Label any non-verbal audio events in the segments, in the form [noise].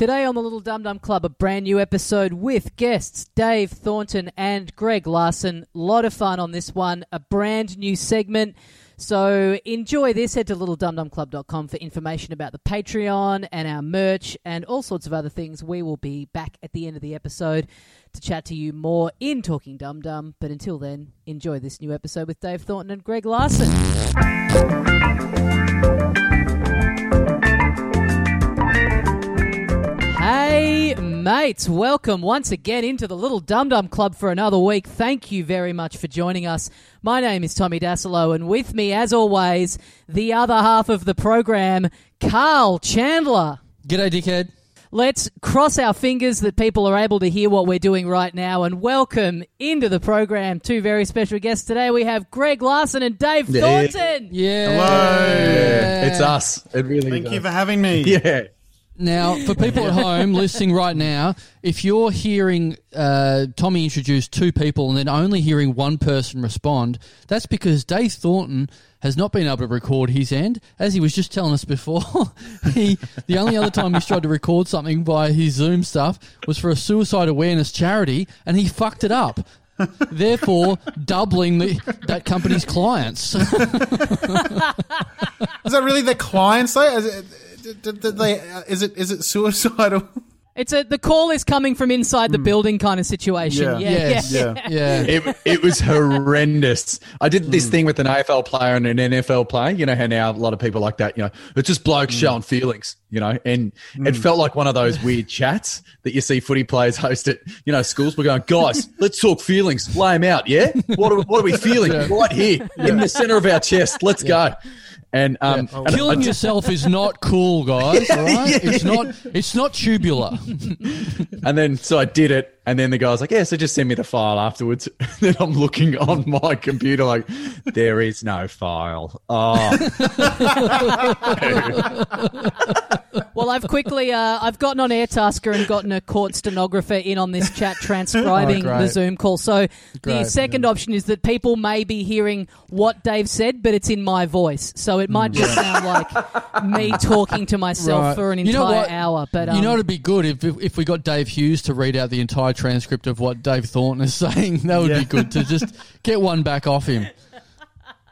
Today on the Little Dum Dum Club, a brand new episode with guests Dave Thornton and Greg Larsen. lot of fun on this one, a brand new segment. So enjoy this. Head to littledumdumclub.com for information about the Patreon and our merch and all sorts of other things. We will be back at the end of the episode to chat to you more in Talking Dum Dum. But until then, enjoy this new episode with Dave Thornton and Greg Larsen. Mates, welcome once again into the Little Dum Dum Club for another week. Thank you very much for joining us. My name is Tommy Dassalo, and with me, as always, the other half of the program, Carl Chandler. G'day, dickhead. Let's cross our fingers that people are able to hear what we're doing right now and welcome into the program two very special guests today. We have Greg Larsen and Dave Thornton. Yeah. Yeah, it's us. It really Thank is you us. for having me. [laughs] Yeah. Now, for people at home listening right now, if you're hearing uh, Tommy introduce two people and then only hearing one person respond, that's because Dave Thornton has not been able to record his end. As he was just telling us before, [laughs] he the only other time he's tried to record something via his Zoom stuff was for a suicide awareness charity, and he fucked it up. Therefore, doubling the, that company's clients. [laughs] Is that really the clients though? Is it, did- did- did they, uh, is it is it suicidal? [laughs] It's a the call is coming from inside the hmm. building kind of situation. Yeah. Yeah, Yes. yeah. Yeah. [laughs] yeah. It, it was horrendous. I did this hmm. thing with an AFL player and an NFL player. You know how now a lot of people like that, you know, it's just blokes hmm. showing feelings, you know, and it felt like one of those weird [laughs] chats that you see footy players host at, you know, schools. We're going, guys, let's talk feelings, lay them out, yeah? What are, what are we feeling right here in the center of our chest? Let's go. And, um, and I- Killing yourself is not cool, guys. [laughs] all right? Yeah. It's not. [laughs] It's not tubular. [laughs] And then, so I did it. And then the guy's like, yeah, so just send me the file afterwards. then I'm looking on my computer like, there is no file. Oh, Well, I've quickly uh, I've gotten on Airtasker and gotten a court stenographer in on this chat transcribing [laughs] Oh, the Zoom call. So the Great, second option is that people may be hearing what Dave said, but it's in my voice, so it might just sound like me talking to myself Right. for an You know entire hour. But um, you know, it'd be good if, if if we got Dave Hughes to read out the entire transcript of what Dave Thornton is [laughs] saying. That would Yeah. be good to just get one back off him. [laughs]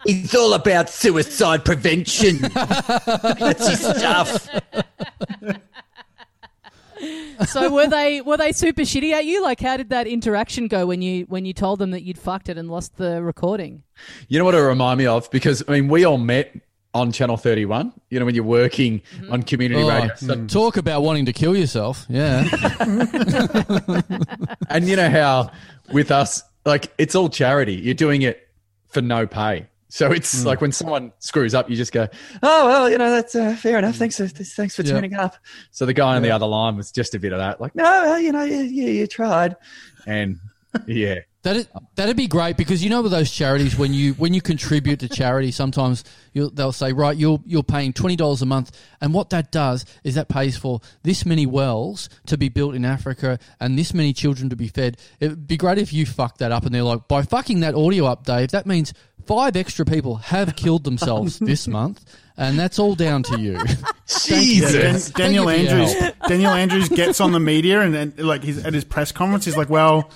it's all about suicide prevention. [laughs] That's his stuff. so were they were they super shitty at you? Like, how did that interaction go when you when you told them that you'd fucked it and lost the recording? You know what it remind me of? Because, I mean, we all met on Channel 31, you know, when you're working mm-hmm. on community Oh, radio. So Talk about wanting to kill yourself. Yeah. [laughs] And you know how with us, like it's all charity. You're doing it for no pay. So it's hmm. like when someone screws up, you just go, "Oh well, you know that's uh, fair enough. Hmm. Thanks for thanks for Yeah. tuning up." So the guy on the other line was just a bit of that, like, "No, well, you know, yeah, yeah, you tried," and yeah, [laughs] That that'd be great because you know with those charities when you when you contribute to charity sometimes you'll, they'll say right you're you're paying twenty dollars a month and what that does is that pays for this many wells to be built in Africa and this many children to be fed. It'd be great if you fuck that up and they're like by fucking that audio up, Dave. That means five extra people have killed themselves [laughs] this month and that's all down to you. [laughs] Jesus. Dan- Daniel Thank you for your Andrews. Daniel Andrews gets on the media and, and like he's at his press conference. He's like, "Well,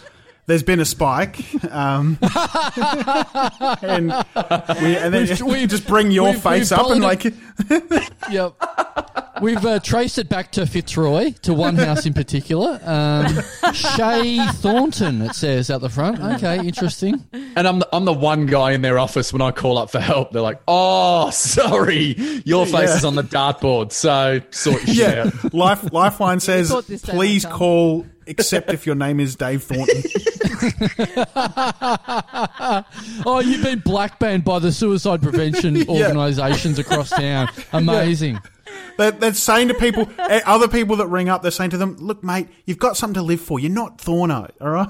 there's been a spike, um, [laughs] and we, and then We've- we've- just bring your we've- face we've up and like, Yep. We've uh, traced it back to Fitzroy, to one house in particular. Um, Shay Thornton, it says out the front. Okay, interesting. And I'm the, I'm the one guy in their office when I call up for help. They're like, "Oh, sorry, your face Yeah. is on the dartboard, so sort your shit yeah. out." Life, Lifeline says, thought this day "Please call." Except if your name is Dave Thornton. [laughs] Oh, you've been black banned by the suicide prevention [laughs] organisations across [laughs] town. Amazing. They're, they're saying to people, eh, other people that ring up, they're saying to them, "Look, mate, you've got something to live for. You're not Thorno, all right?"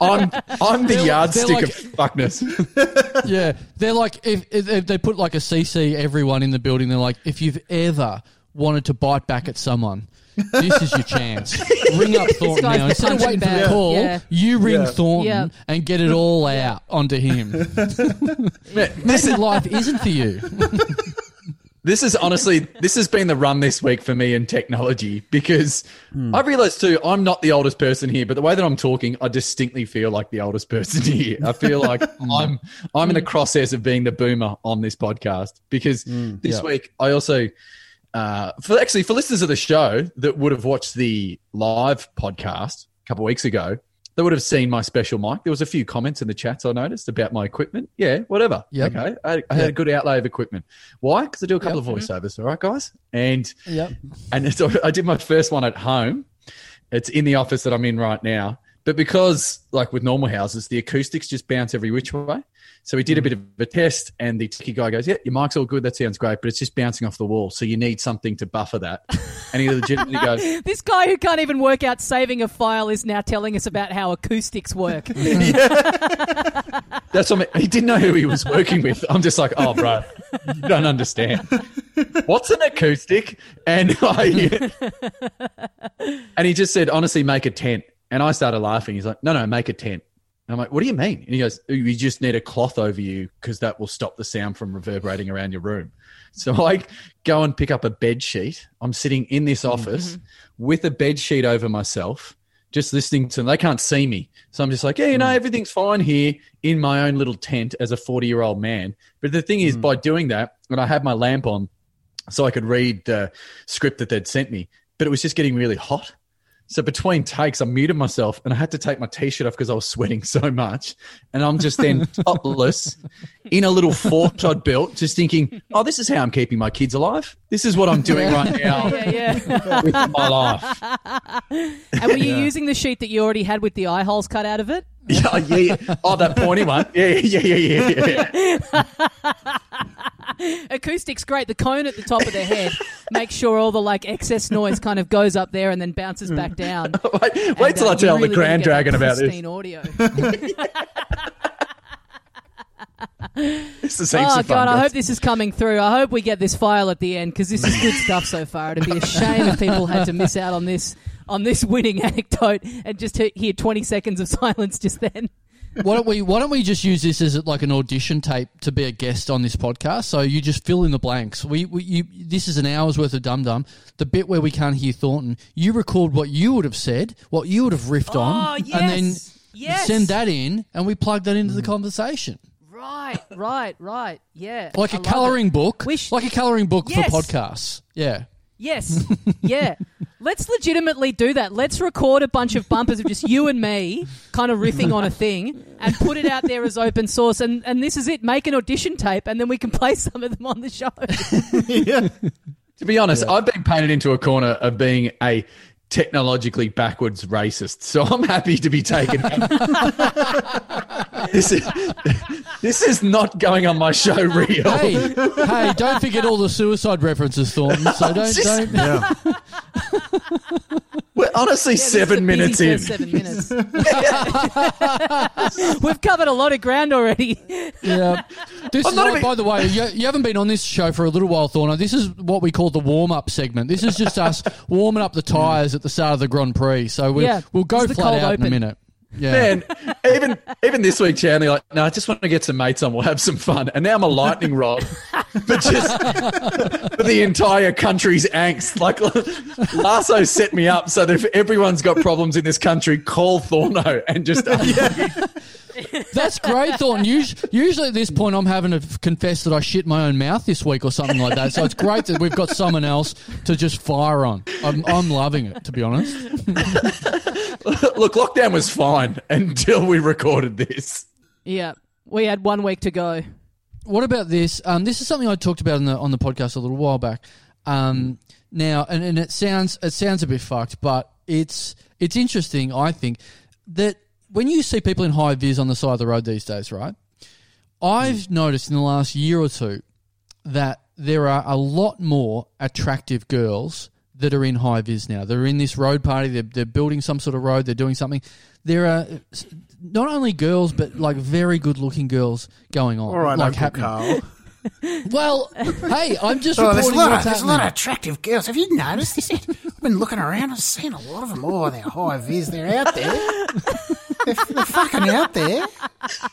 I'm I'm the They're- yardstick they're of fuckness. Yeah, they're like if, if, if they put like a CC everyone in the building. They're like, if you've ever wanted to bite back at someone, this is your chance. [laughs] ring up Thornton guy's now. Instead of waiting for the bag. call, Yeah. you ring Yeah. Thornton Yeah. and get it all out onto him. [laughs] This Maybe is life isn't for you. This is honestly, this has been the run this week for me in technology because hmm. I realized too, I'm not the oldest person here, but the way that I'm talking, I distinctly feel like the oldest [laughs] person here. I feel like hmm. I'm, I'm in the hmm. crosshairs of being the boomer on this podcast because this yeah. week I also, uh, for actually for listeners of the show that would have watched the live podcast a couple of weeks ago, they would have seen my special mic. There was a few comments in the chats I noticed about my equipment. Yeah, whatever. Yeah. Okay, I, I had a good outlay of equipment. Why? Because I do a couple of voiceovers. All right, guys, and Yep. and so I did my first one at home. It's in the office that I'm in right now. But because, like with normal houses, the acoustics just bounce every which way. So we did a mm. bit of a test, and the techie guy goes, "Yeah, your mic's all good. That sounds great, but it's just bouncing off the wall. So you need something to buffer that." And he legitimately goes, [laughs] This guy who can't even work out saving a file is now telling us about how acoustics work. [laughs] That's what I mean. He didn't know who he was working with. I'm just like, oh, bro, you don't understand. What's an acoustic? And I, [laughs] and he just said, honestly, make a tent. And I started laughing. He's like, no, no, make a tent. And I'm like, what do you mean? And he goes, oh, you just need a cloth over you because that will stop the sound from reverberating around your room. [laughs] So I go and pick up a bed sheet. I'm sitting in this mm-hmm. office with a bed sheet over myself, just listening to them. They can't see me. So I'm just like, yeah, you know, mm. everything's fine here in my own little tent as a 40 year old man. But the thing is, mm. by doing that, and I had my lamp on so I could read the script that they'd sent me, but it was just getting really hot. So between takes, I muted myself and I had to take my t-shirt off because I was sweating [laughs] so much. And I'm just then topless in a little fort I'd built, just thinking, oh, this is how I'm keeping my kids alive. This is what I'm doing right [laughs] now yeah, yeah. with my life. [laughs] And were you using the sheet that you already had with the eye holes cut out of it? Yeah, yeah, yeah. Oh, that pointy one. Yeah, yeah, yeah, yeah, yeah. [laughs] Acoustics great. The cone at the top of their head makes sure all the like excess noise kind of goes up there and then bounces back down. [laughs] Wait, wait And, till uh, I tell you the Grand Dragon about this. audio. This is [laughs] Oh of fun. god, I guys. hope this is coming through. I hope we get this file at the end because this is good stuff so far. It'd be a shame if people had to miss out on this on this winning anecdote and just hear twenty seconds of silence just then. Why don't we Why don't we just use this as like an audition tape to be a guest on this podcast? So you just fill in the blanks. We, we you, this is an hour's worth of dum dum. The bit where we can't hear Thornton, you record what you would have said, what you would have riffed on, and then Oh, yes. send that in, and we plug that into the mm. conversation, Right, right, right. Yeah, like a a colouring book, sh- like a colouring book Yes. for podcasts. Yeah. Yes, yeah. Let's legitimately do that. Let's record a bunch of bumpers of just you and me, kind of riffing on a thing, and put it out there as open source. And and this is it. Make an audition tape, and then we can play some of them on the show. [laughs] yeah. To be honest, I've been painted into a corner of being a technologically backwards racist, so I'm happy to be taken. [laughs] this is this is not going on my show real. Hey, hey! Don't forget all the suicide references, Thornton. So don't Just- don't. Yeah. We're honestly Yeah, this is seven minutes in. Seven minutes. [laughs] We've covered a lot of ground already. Yeah. This I'm is, not even- by the way, you, you haven't been on this show for a little while, Thorna. This is what we call the warm up segment. This is just us warming up the tyres at the start of the Grand Prix. So we'll, Yeah, we'll go this flat cold out in a minute. Yeah. Man, even even this week, Chandler, like, no, I just want to get some mates on. We'll have some fun. And now I'm a lightning rod, but just for the entire country's angst. Like Lasso set me up so that if everyone's got problems in this country, call Thorno and just That's great, Thornton. [laughs] Us- Usually at this point, I'm having to confess that I shit my own mouth this week or something like that. So it's great that we've got someone else to just fire on. I'm, I'm loving it, to be honest. [laughs] look. Lockdown was fine until we recorded this. Yeah, we had one week to go. What about this? Um, this is something I talked about on the on the podcast a little while back. Um, now, and, and it sounds it sounds a bit fucked, but it's it's interesting. I think that when you see people in high vis on the side of the road these days, right? I've hmm. noticed in the last year or two that there are a lot more attractive girls that are in high vis now. They're in this road party. They're, they're building some sort of road. They're doing something. There are not only girls, but like very good looking girls going on. All right, like Uncle Carl. [laughs] Well, hey, I'm just [laughs] Oh, there's a reporting what's of, there's a lot of attractive girls. Have you noticed this? [laughs] I've been looking around. I've seen a lot of them. Oh, they're high vis. They're out there. They're, they're fucking out there.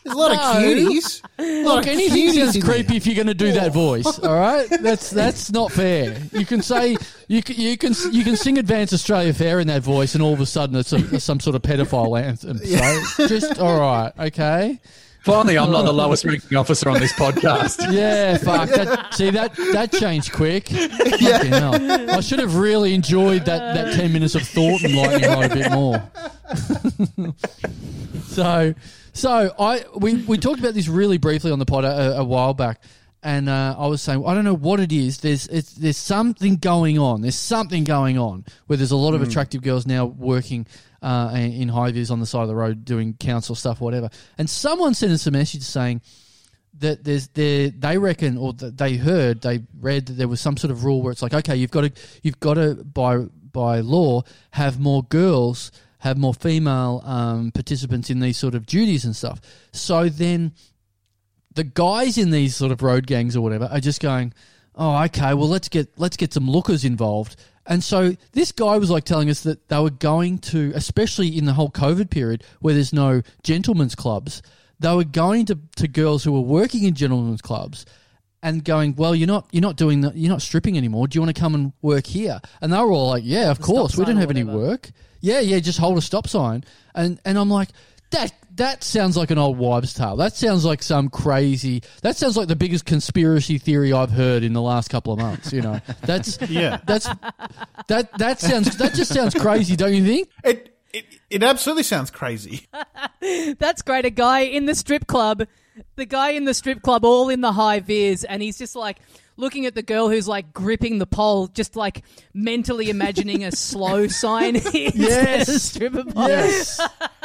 There's a lot of cuties. A lot Look, of anything cuties sounds creepy there. if you're going to do that voice. [laughs] All right, that's that's not fair. You can say you can you can you can sing "Advance Australia Fair" in that voice, and all of a sudden it's a, some sort of pedophile anthem. So just all right, okay. Finally, I'm not the [laughs] oh. lowest ranking officer on this podcast. [laughs] Yeah, fuck. That, see that that changed quick. [laughs] Fucking hell. I should have really enjoyed that, that ten minutes of thought and lightning rod a bit more. so, so I we, we talked about this really briefly on the pod a, a while back, and uh, I was saying I don't know what it is. There's it's, there's something going on. There's something going on where there's a lot of attractive girls now working. Uh, in high vis on the side of the road doing council stuff, whatever. And someone sent us a message saying, that there's there they reckon or that they heard they read that there was some sort of rule where it's like okay you've got to you've got to by by law have more girls have more female um, participants in these sort of duties and stuff so then the guys in these sort of road gangs or whatever are just going oh okay well let's get let's get some lookers involved and so this guy was like telling us that they were going to especially in the whole covid period where there's no gentlemen's clubs they were going to, to girls who were working in gentlemen's clubs and going, well, you're not you're not doing that, you're not stripping anymore. Do you want to come and work here? And they were all like, yeah, of course. We sign don't have any work. Yeah, yeah, just hold a stop sign. And and I'm like, that that sounds like an old wives' tale. That sounds like some crazy. That sounds like the biggest conspiracy theory I've heard in the last couple of months. You know, [laughs] that's Yeah. that's that that sounds that just sounds crazy, don't you think? It, it it absolutely sounds crazy. [laughs] That's great. A guy in the strip club, the guy in the strip club, all in the high vis, and he's just like looking at the girl who's like gripping the pole, just like mentally imagining a slow [laughs] sign [laughs] instead of Yes. stripper pole. Yes.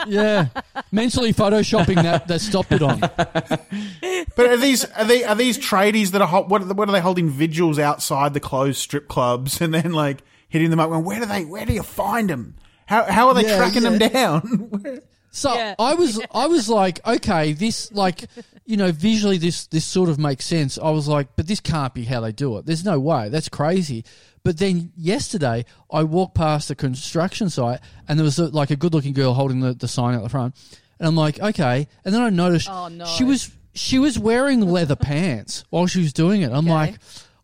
yeah. Mentally photoshopping that that stopped it on. But are these are they are these tradies that are hol- what are, what are they holding vigils outside the closed strip clubs and then like hitting them up? Going, where do they? Where do you find them? How how are they Yeah, tracking them down? [laughs] So Yeah. I was I was like, okay, this like you know, visually this this sort of makes sense. I was like, but this can't be how they do it. There's no way. That's crazy. But then yesterday I walked past a construction site and there was a, like a good looking girl holding the, the sign out the front. And I'm like, okay. And then I noticed Oh, no. she was she was wearing leather [laughs] pants while she was doing it. I'm Okay. like,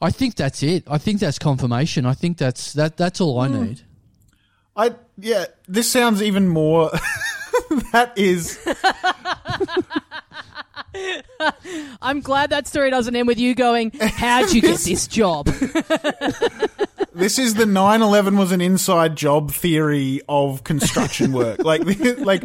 I think that's it. I think that's confirmation. I think that's that that's all I hmm. need. I yeah. This sounds even more. [laughs] that is [laughs] [laughs] I'm glad that story doesn't end with you going, How'd you get this job? [laughs] this is the 9/11 was an inside job theory of construction work. like [laughs] like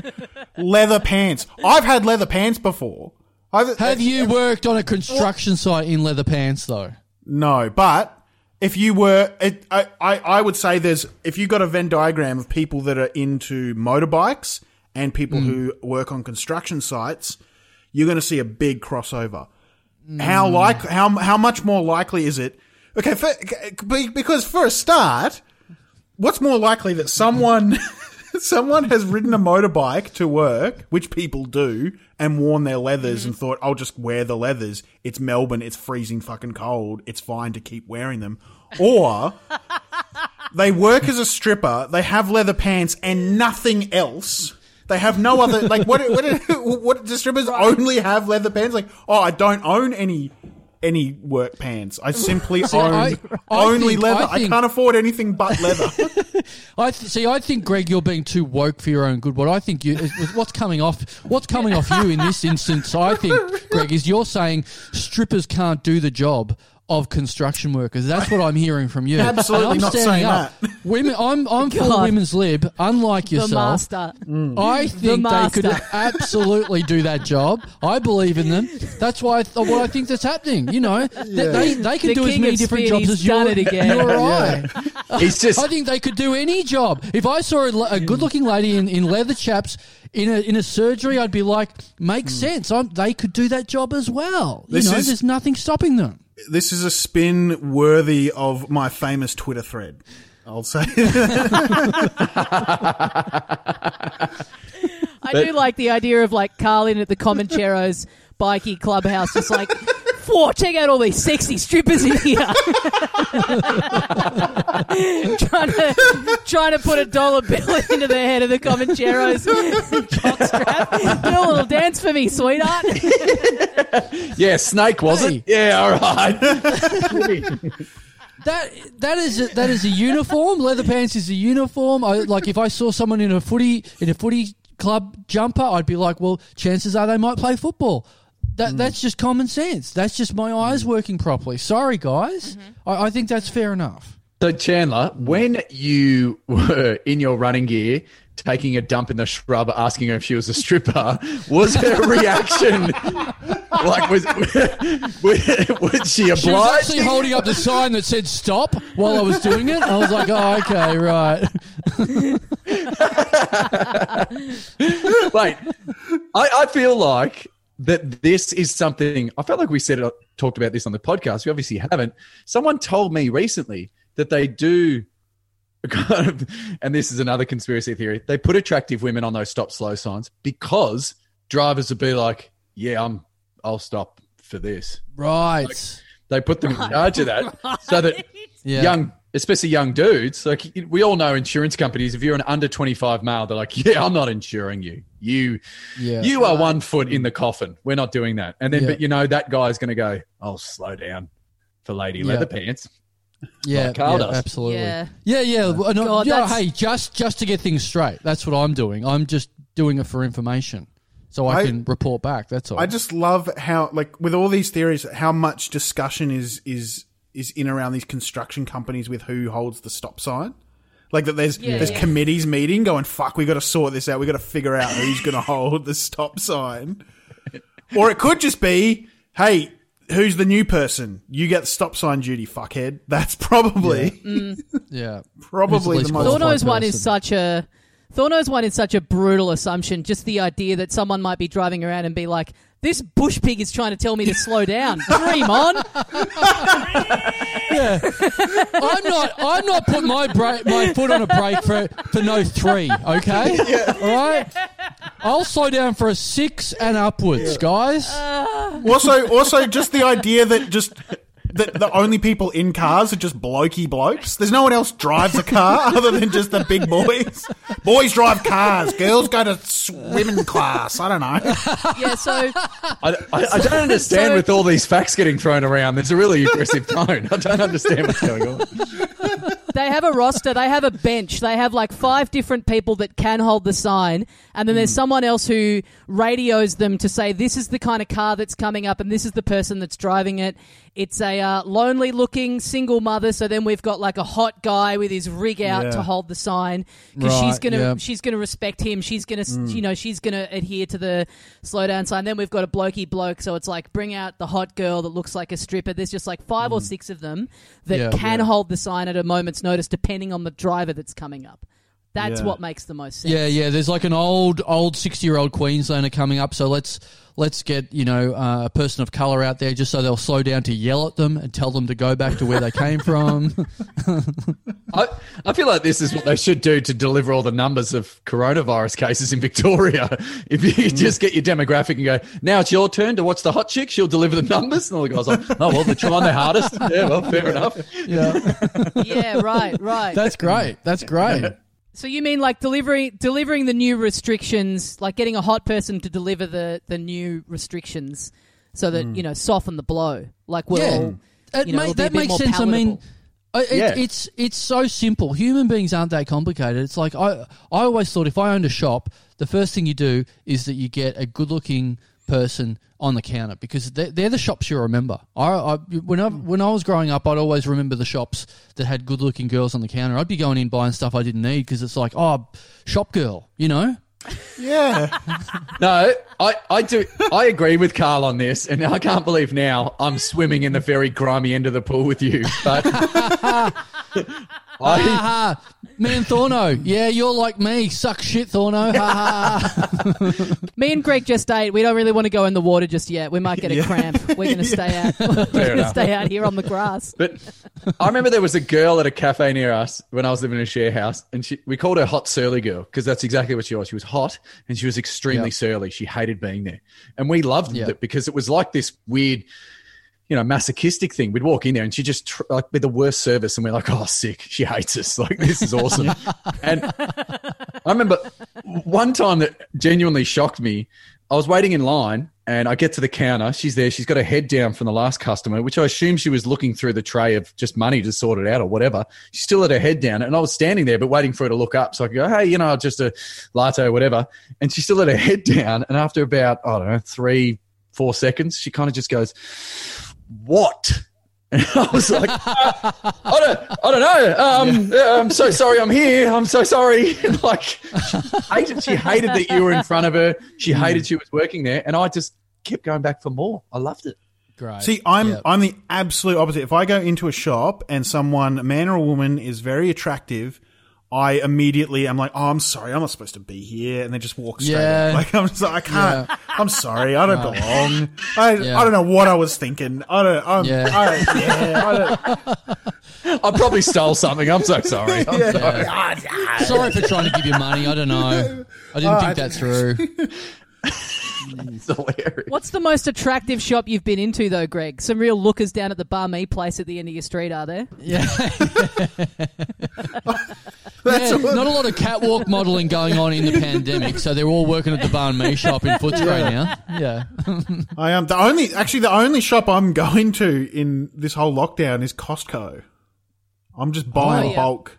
leather pants. I've had leather pants before. I've, Have you worked on a construction site in leather pants though? No, but if you were, it, I, I, I would say there's, if you got a Venn diagram of people that are into motorbikes and people hmm. who work on construction sites, you're going to see a big crossover. How mm. like, how, how much more likely is it? Okay, for, because for a start, what's more likely that someone, [laughs] someone has ridden a motorbike to work, which people do, and worn their leathers and mm. thought, I'll just wear the leathers. It's Melbourne. It's freezing fucking cold. It's fine to keep wearing them. Or [laughs] they work as a stripper. They have leather pants and nothing else. They have no other, like, what, what, [laughs] what, do strippers only have leather pants? Like, oh, I don't own any, any work pants. I simply [laughs] own I- I only think- leather. I I, can't afford anything but leather. [laughs] I th- see. I think Greg, you're being too woke for your own good. What I think you, what's coming off, what's coming off you in this instance, I think, Greg, is you're saying strippers can't do the job of construction workers. That's what I'm hearing from you. Absolutely I'm not standing saying up. [laughs] Women, I'm I'm for God. women's lib. Unlike the yourself, master. Mm. I think they could [laughs] absolutely do that job. I believe in them. That's why I th- what I think that's happening. You know, Th- they they can The do as king many of different spin, jobs he's as you done it again. Or I. [laughs] He's just I think they could do any job. If I saw a, a good-looking lady in, in leather chaps in a in a surgery, I'd be like, makes mm. sense. I'm, they could do that job as well. You know, is- there's nothing stopping them. This is a spin worthy of my famous Twitter thread. I'll say. [laughs] I do like the idea of like Carlin at the Comancheros bikie clubhouse, just like, whoa, check out all these sexy strippers in here. [laughs] trying to trying to put a dollar bill into the head of the Comancheros jockstrap. [laughs] Do a little dance for me, sweetheart. [laughs] Yeah, snake was Hey. it? Yeah, all right. That that is a, that is a uniform. Leather pants is a uniform. I, like if I saw someone in a footy in a footy club jumper, I'd be like, well, chances are they might play football. That mm. that's just common sense. That's just my eyes mm. working properly. Sorry, guys. Mm-hmm. I, I think that's fair enough. So Chandler, when you [laughs] were in your running gear, taking a dump in the shrub, asking her if she was a stripper, was her [laughs] reaction like was was, [laughs] was she She was actually holding up the sign that said "stop" while I was doing it. I was like, "Oh, okay, right." Wait, I, I feel like that this is something. I felt like we said it, talked about this on the podcast. We obviously haven't. Someone told me recently that they do. [laughs] Kind of, and this is another conspiracy theory. They put attractive women on those stop slow signs because drivers would be like, "Yeah, I'm, I'll stop for this." Right. They put them in charge of that so that [laughs] Yeah. young, especially young dudes, like we all know insurance companies, if you're an under 25 male, they're like, yeah, I'm not insuring you. You, Yeah. you are one foot in mm. the coffin. We're not doing that. And then, Yeah. but you know, that guy's going to go, I'll slow down for lady Yeah. leather pants. Yeah, like Carl yeah, does. absolutely. Yeah. Yeah, yeah. Well, no, God, yeah, that's- hey, just just to get things straight. That's what I'm doing. I'm just doing it for information, so I, I- can report back. That's all. I just love how, like, with all these theories, how much discussion is is is in around these construction companies with who holds the stop sign. Like that, there's Yeah, there's yeah. committees meeting going, "Fuck, we got to sort this out. We got to figure out who's going [laughs] to hold the stop sign." Or it could just be, "Hey, who's the new person? You get the stop sign duty, fuckhead." That's probably yeah, [laughs] mm. probably least the most. qualified Thorno's one is such a Thorno's one is such a brutal assumption. Just the idea that someone might be driving around and be like, "This bush pig is trying to tell me to slow down." [laughs] Dream on. yeah. I'm not. I'm not putting my bra- my foot on a brake for for no three. Okay. All right. I'll slow down for a six and upwards, guys. Also, also, just the idea that just that the only people in cars are just blokey blokes. There's no one else drives a car [laughs] other than just the big boys. Boys drive cars. Girls go to swimming class. I don't know. [laughs] Yeah. So I, I, I don't understand So- with all these facts getting thrown around. There's a really aggressive tone. I don't understand what's going on. they have a roster. They have a bench. They have like five different people that can hold the sign, and then there's hmm. someone else who radios them to say this is the kind of car that's coming up, and this is the person that's driving it. It's a uh, lonely-looking single mother. So then we've got like a hot guy with his rig out Yeah. to hold the sign because she's gonna yeah. she's gonna respect him. She's gonna you know she's gonna adhere to the slow down sign. Then we've got a blokey bloke. So it's like bring out the hot girl that looks like a stripper. There's just like five or six of them that Yeah. can hold the sign at a moment's notice, depending on the driver that's coming up. That's Yeah. what makes the most sense. Yeah, yeah. There's like an old, old sixty-year-old Queenslander coming up. So let's let's get you know uh, a person of color out there just so they'll slow down to yell at them and tell them to go back to where they came from. [laughs] I, I feel like this is what they should do to deliver all the numbers of coronavirus cases in Victoria. [laughs] If you just get your demographic and go, now it's your turn to watch the hot chick, she'll deliver the numbers. And all the guys are like, oh, well, they're trying their hardest. [laughs] Yeah, well, fair enough. yeah, yeah, right, right. that's great. That's great. So you mean like delivering delivering the new restrictions, like getting a hot person to deliver the the new restrictions, so that hmm. you know soften the blow. Like we'll yeah, all, it you know, ma- it'll that makes more sense. I mean. I- it, Yeah. it's it's so simple. Human beings aren't that complicated. It's like I I always thought if I owned a shop, the first thing you do is that you get a good looking person on the counter because they're, they're the shops you remember. I, I when I hmm. when I was growing up, I'd always remember the shops that had good looking girls on the counter. I'd be going in buying stuff I didn't need because it's like oh shop girl, you know. [laughs] Yeah, [laughs] No, I, I do. I agree with Carl on this, and I can't believe now I'm swimming in the very grimy end of the pool with you. But I, [laughs] Ha ha, man, Thorno. Yeah, you're like me. Suck shit, Thorno. Ha ha. Me and Greg just ate. We don't really want to go in the water just yet. We might get a Yeah. cramp. We're going to stay out. We're going to enough. stay out here on the grass. but I remember there was a girl at a cafe near us when I was living in a share house, and she, we called her Hot Surly Girl because that's exactly what she was. She was hot and she was extremely Yeah. surly. She hated being there, and we loved Yeah. it because it was like this weird. You know, masochistic thing. We'd walk in there and she just tr- like be the worst service, and we're like, oh, sick. She hates us. [laughs] Like this is awesome. and I remember one time that genuinely shocked me. I was waiting in line and I get to the counter. She's there. She's got her head down from the last customer, which I assume she was looking through the tray of just money to sort it out or whatever. She still had her head down, and I was standing there, but waiting for her to look up so I could go, "Hey, you know, just a latte or whatever." And she still had her [laughs] head down, and after about I don't know three, four seconds, she kind of just goes, "What?" [laughs] And I was like, uh, I don't, I don't know. Um, yeah, I'm so sorry. I'm here. I'm so sorry. [laughs] like, she hated, she hated that you were in front of her. She hated she was working there, and I just kept going back for more. I loved it. Great. See, I'm Yep. I'm the absolute opposite. If I go into a shop and someone, a man or a woman, is very attractive, I immediately I'm like, oh, I'm sorry, I'm not supposed to be here, and they just walk straight. Yeah. out. Like I'm just like, I can't. I'm sorry, I don't belong. I Yeah. I don't know what I was thinking. I don't. I'm, Yeah. I, yeah. I don't, [laughs] I probably stole something. I'm so sorry. I'm yeah. sorry. Sorry for trying to give you money. I don't know. I didn't think uh, that through. [laughs] It's hilarious. What's the most attractive shop you've been into, though, Greg? Some real lookers down at the Banh Mi place at the end of your street, are there? Yeah. [laughs] [laughs] Yeah, not a lot of catwalk modelling going on in the pandemic, so they're all working at the Banh Mi shop in Footscray now. Yeah. I am the only. Actually, the only shop I'm going to in this whole lockdown is Costco. I'm just buying Oh, yeah. bulk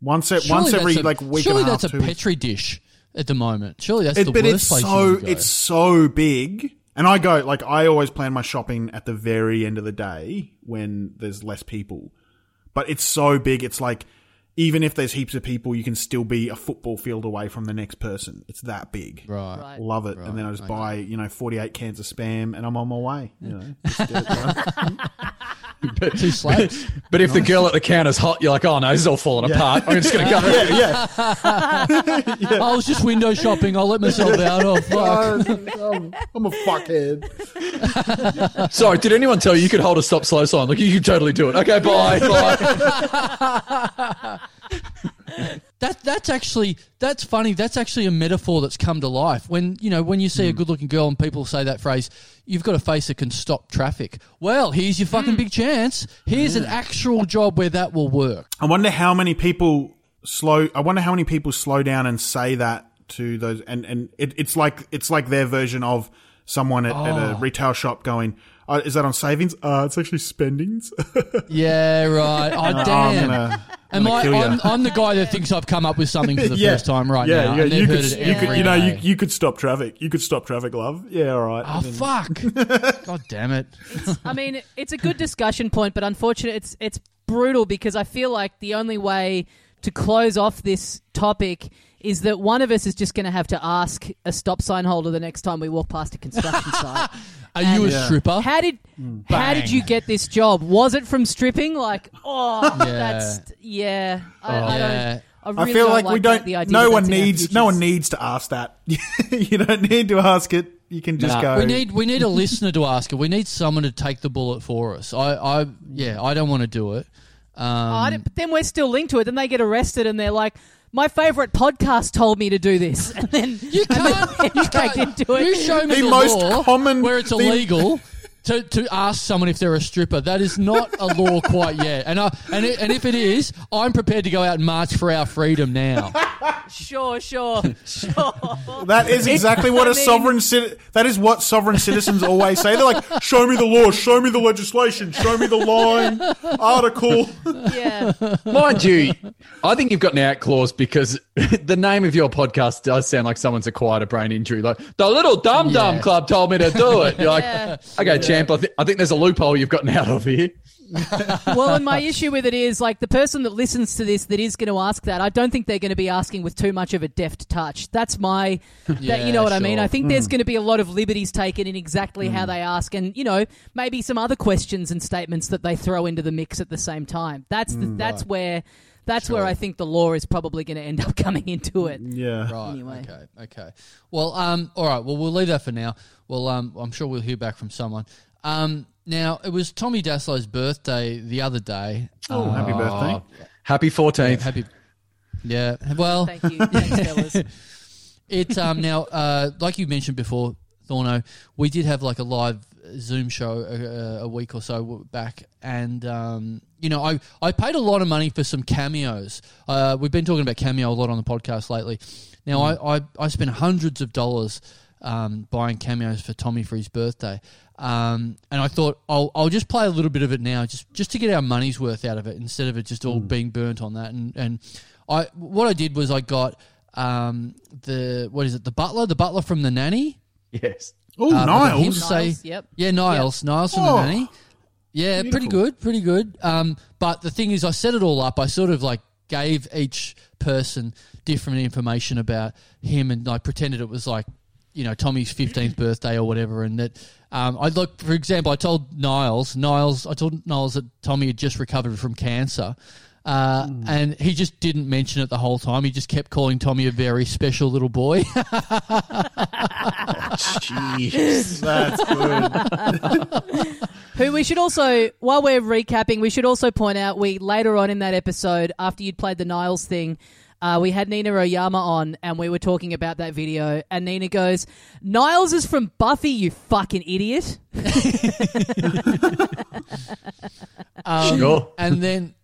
once e- once every a- like week Surely and a half. that's a two weeks. petri dish at the moment. Surely that's It- the but worst it's place so you can go. it's so big, and I go like I always plan my shopping at the very end of the day when there's less people. But it's so big, it's like even if there's heaps of people, you can still be a football field away from the next person. It's that big. right. Right. Love it, and then I just buy you know 48 cans of spam, and I'm on my way. You know, [laughs] just get it done. [laughs] Two slabs. But if the girl at the counter's hot, you're like, oh no, this is all falling apart. I'm just going to go. [laughs] yeah, yeah. I was oh, just window shopping. I'll let myself out. Oh, fuck. I'm, um, I'm a fuckhead. Sorry, did anyone tell you you could hold a stop slow sign? Like, you could totally do it. Okay, bye. bye. [laughs] That that's actually that's funny. That's actually a metaphor that's come to life. When you know when you see a hmm. good looking girl and people say that phrase, you've got a face that can stop traffic. Well, here's your fucking hmm. big chance. Here's an hmm. actual job where that will work. I wonder how many people slow. I wonder how many people slow down and say that to those, and and it, it's like it's like their version of someone at, at a oh. retail shop going, uh, "Is that on savings? Uh, it's actually spendings." [laughs] Yeah, right. Oh, [laughs] I'm damn. gonna, Am gonna I? kill ya. I'm, I'm the guy that thinks I've come up with something for the [laughs] Yeah. first time right yeah, now. yeah, you could, you could, you know, you, you could stop traffic. You could stop traffic, love. Yeah, all right. Oh And then- fuck! God damn it! I mean, it's a good discussion point, but unfortunately, it's it's brutal because I feel like the only way to close off this topic is that one of us is just going to have to ask a stop sign holder the next time we walk past a construction [laughs] site. Are you a Yeah. stripper? How did how did you get this job? Was it from stripping? Like, [laughs] oh, Yeah. that's yeah. I, I Yeah. don't. I, I feel don't like, we don't. The idea no one that's in our needs. No one needs to ask that. [laughs] you don't need to ask it. You can just Nah. go. We need we need a listener to ask it. We need someone to take the bullet for us. I, I yeah, I don't want to do it. Um, Oh, I but then we're still linked to it. Then they get arrested and they're like, "My favorite podcast told me to do this," [laughs] and then you and can't. they're You dragged can't. into it. You show me The the, most law common- where it's the- illegal. To, to ask someone if they're a stripper, that is not a law quite yet, and I, and it, and if it is, I'm prepared to go out and march for our freedom now. Sure, sure, sure. That is exactly what I a mean- sovereign citi- that is what sovereign citizens always say. They're like, "Show me the law, show me the legislation, show me the line, article." yeah. Mind you, I think you've got an out clause because [laughs] the name of your podcast does sound like someone's acquired a brain injury. Like, the little Dum Dum Yeah. Club told me to do it. You're like, Yeah. okay, champ, I, th- I think there's a loophole you've gotten out of here. [laughs] Well, and my issue with it is like the person that listens to this that is going to ask that. I don't think they're going to be asking with too much of a deft touch. That's my, that, you know what I mean. I think there's hmm. going to be a lot of liberties taken in exactly how hmm. they ask, and you know maybe some other questions and statements that they throw into the mix at the same time. That's the, hmm. that's where. That's where I think the law is probably going to end up [laughs] coming into it. Yeah. Right. Anyway. Okay. Okay. Well, um, all right. Well, we'll leave that for now. Well, um, I'm sure we'll hear back from someone. Um, now it was Tommy Dassalo's birthday the other day. Oh, happy birthday! Happy 14th. Happy. Yeah. Well, Thank you, thanks, fellas. [laughs] It's um now uh like you mentioned before, Thorno, we did have like a live Zoom show a, a week or so back, and um, you know, I I paid a lot of money for some cameos. Uh, we've been talking about cameo a lot on the podcast lately. Now, I, I I spent hundreds of dollars um, buying cameos for Tommy for his birthday. Um, and I thought I'll, I'll just play a little bit of it now, just just to get our money's worth out of it, instead of it just all being burnt on that. And and I what I did was I got um, the what is it, the butler, the butler from the nanny. Yes. Oh, Uh, I Niles. say, Niles, yep. yeah, Niles, Niles from Oh, the nanny. Yeah, pretty good, pretty good. Um, but the thing is, I set it all up. I sort of like gave each person different information about him, and I pretended it was like, you know, Tommy's fifteenth birthday or whatever. And that um, I look, for example, I told Niles, Niles, I told Niles that Tommy had just recovered from cancer. Uh, And he just didn't mention it the whole time. He just kept calling Tommy a very special little boy. [laughs] Jeez. That's good. [laughs] Who we should also, while we're recapping, we should also point out we later on in that episode, after you'd played the Niles thing, uh, we had Nina Oyama on and we were talking about that video. And Nina goes, Niles is from Buffy, you fucking idiot. [laughs] Um, Sure. And then,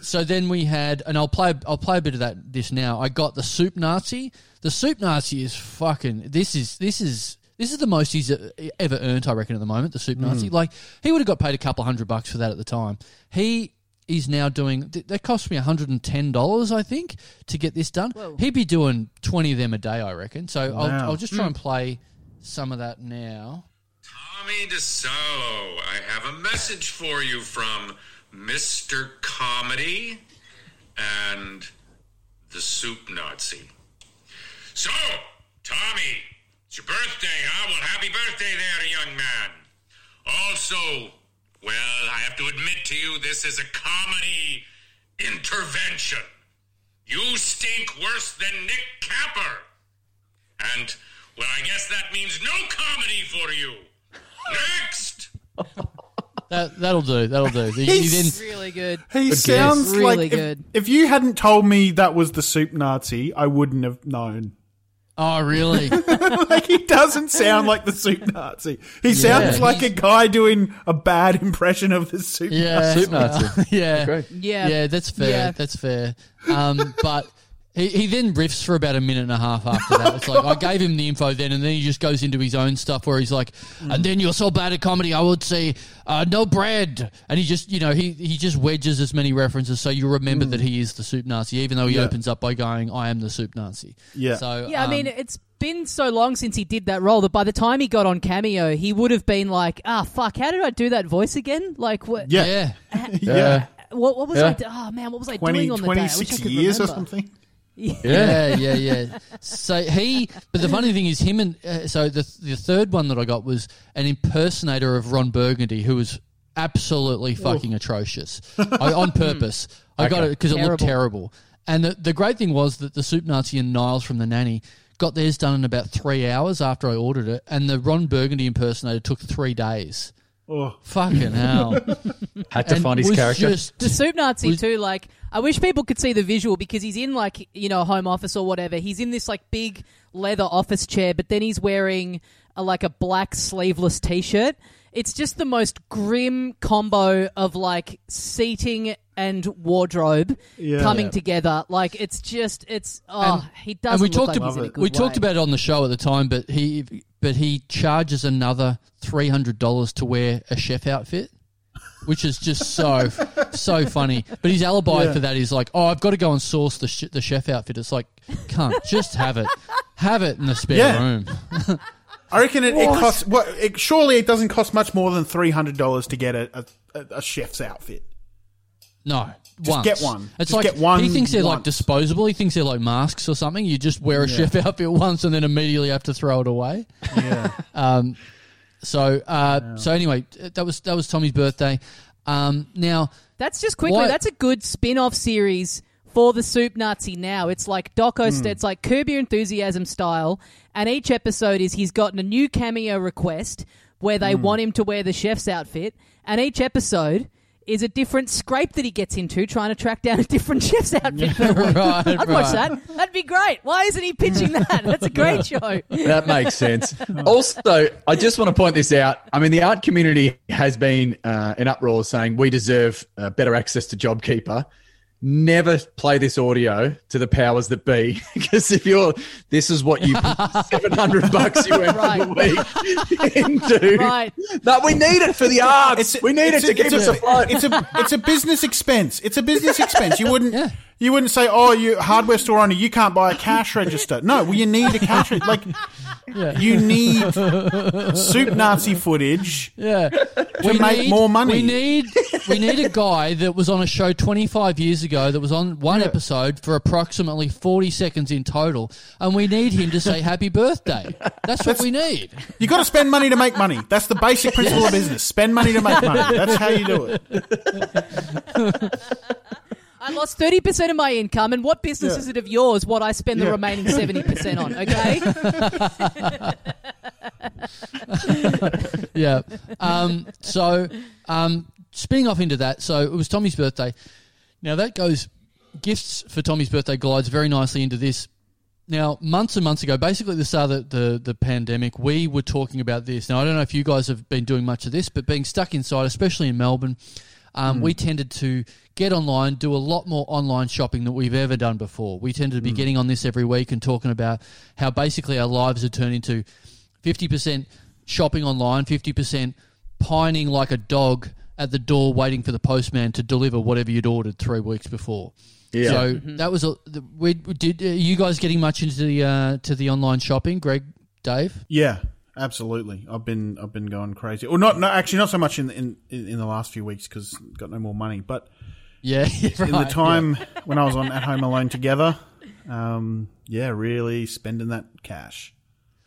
so then we had, and I'll play, I'll play a bit of that this now. I got the soup Nazi. The soup Nazi is fucking. This is this is this is the most he's uh, ever earned, I reckon, at the moment. The soup Nazi, like he would have got paid a couple hundred bucks for that at the time. He is now doing. th- That cost me one hundred and ten dollars, I think, to get this done. Whoa. He'd be doing twenty of them a day, I reckon. So Wow. I'll, I'll just try hmm. and play some of that now. Tommy Dassalo, I have a message for you from Mr. Comedy and the Soup Nazi. So, Tommy, it's your birthday, huh? Well, happy birthday there, young man. Also, well, I have to admit to you, this is a comedy intervention. You stink worse than Nick Capper. And, well, I guess that means no comedy for you. Next! [laughs] That that'll do. That'll do. He, he He's- then Really good. He Good sounds guess. like Really if, good. if you hadn't told me that was the soup Nazi, I wouldn't have known. Oh, really? [laughs] like he doesn't sound like the soup Nazi. He sounds Yeah. like a guy doing a bad impression of the soup. Yeah, Soup Nazi. [laughs] yeah, Yeah. yeah. That's fair. Yeah. That's fair. Um, but he, he then riffs for about a minute and a half after that. It's like I [laughs] gave him the info then, and then he just goes into his own stuff where he's like, and then you're so bad at comedy, I would say uh, no bread, and he just you know he he just wedges as many references so you remember that he is the soup Nazi, even though he Yeah. opens up by going, I am the soup Nazi. Yeah. So Yeah, I um, mean, it's been so long since he did that role that by the time he got on Cameo, he would have been like, ah, fuck, how did I do that voice again? Like, what? Yeah. yeah. Yeah. What, what was Yeah. I? do- Oh man, what was I 20, doing on the day? I wish I 26 could years or remember. something. Yeah, yeah, yeah. So he, but the funny thing is, him and uh, so the the third one that I got was an impersonator of Ron Burgundy, who was absolutely fucking atrocious I, on [laughs] purpose. I got it because it looked Terrible. terrible. And the the great thing was that the Soup Nazi and Niles from the Nanny got theirs done in about three hours after I ordered it, and the Ron Burgundy impersonator took three days. Oh. Fucking hell! [laughs] Had to And find his was character. Just, The soup Nazi Was- too. Like, I wish people could see the visual because he's in like you know a home office or whatever. He's in this like big leather office chair, but then he's wearing a, like a black sleeveless t-shirt. It's just the most grim combo of like seating and wardrobe Yeah. coming Yeah. together. Like, it's just it's oh And- he doesn't. and we look talked like about he's in a good we talked about it on the show at the time, but he but he charges another three hundred dollars to wear a chef outfit, which is just so so funny. But his alibi Yeah. for that is like, oh, I've got to go and source the sh- the chef outfit. It's like, can't just have it, have it in the spare Yeah. room. I reckon it, it costs. What? It, surely it doesn't cost much more than three hundred dollars to get a, a, a chef's outfit. No, Just once. get one. It's Just like get one he thinks they're like once. disposable. He thinks they're like masks or something. You just wear a chef [laughs] outfit once and then immediately have to throw it away. Yeah. [laughs] Um, so uh, so anyway, that was that was Tommy's birthday. Um, now That's just quickly. Why- That's a good spin-off series for the Soup Nazi. Now it's like Doco. Hmm. It's like Curb Your Enthusiasm style, and each episode is he's gotten a new cameo request where they want him to wear the chef's outfit, and each episode is a different scrape that he gets into trying to track down a [laughs] different chef's [laughs] outfit. for the week. Right, I'd watch that. That'd be great. Why isn't he pitching that? [laughs] That's a great show. That makes sense. Also, I just want to point this out. I mean, the art community has been uh, in uproar saying we deserve uh, better access to JobKeeper. Never play this audio to the powers that be [laughs] because if you're, this is what you [laughs] seven hundred bucks you earn Right. for the week into. Right. No, we need it for the arts. we need it to a- keep us afloat. It's a it's a business expense. It's a business expense. You wouldn't [laughs] you wouldn't say, "Oh, you hardware store owner, you can't buy a cash register." No, well, you need a cash register. Like you need [laughs] soup Nazi footage. Yeah. To make more money. We need we need a guy that was on a show 25 years ago that was on one episode for approximately 40 seconds in total, and we need him to say happy birthday. That's what we need. You got to spend money to make money. That's the basic principle of business. Spend money to make money. That's how you do it. [laughs] I lost 30% of my income, and what business Yeah. is it of yours what I spend the remaining 70% on, okay? [laughs] Yeah. Um, so, um, spinning off into that, so it was Tommy's birthday. Now that goes gifts for Tommy's birthday glides very nicely into this. Now, months and months ago, basically at the start of the, the, the pandemic, we were talking about this. Now, I don't know if you guys have been doing much of this, but being stuck inside, especially in Melbourne, um, we tended to get online, do a lot more online shopping than we've ever done before. We tended to be getting on this every week and talking about how basically our lives are turned into 50% shopping online, 50% pining like a dog at the door waiting for the postman to deliver whatever you'd ordered three weeks before. Yeah. So that was a. We we did. Are you guys getting much into the uh, to the online shopping, Greg, Dave? Yeah, absolutely. I've been I've been going crazy. Or not, no, actually, not so much in in in the last few weeks because got no more money. But Yeah, [laughs] in the time [laughs] when I was on at home alone together, um, yeah, really spending that cash.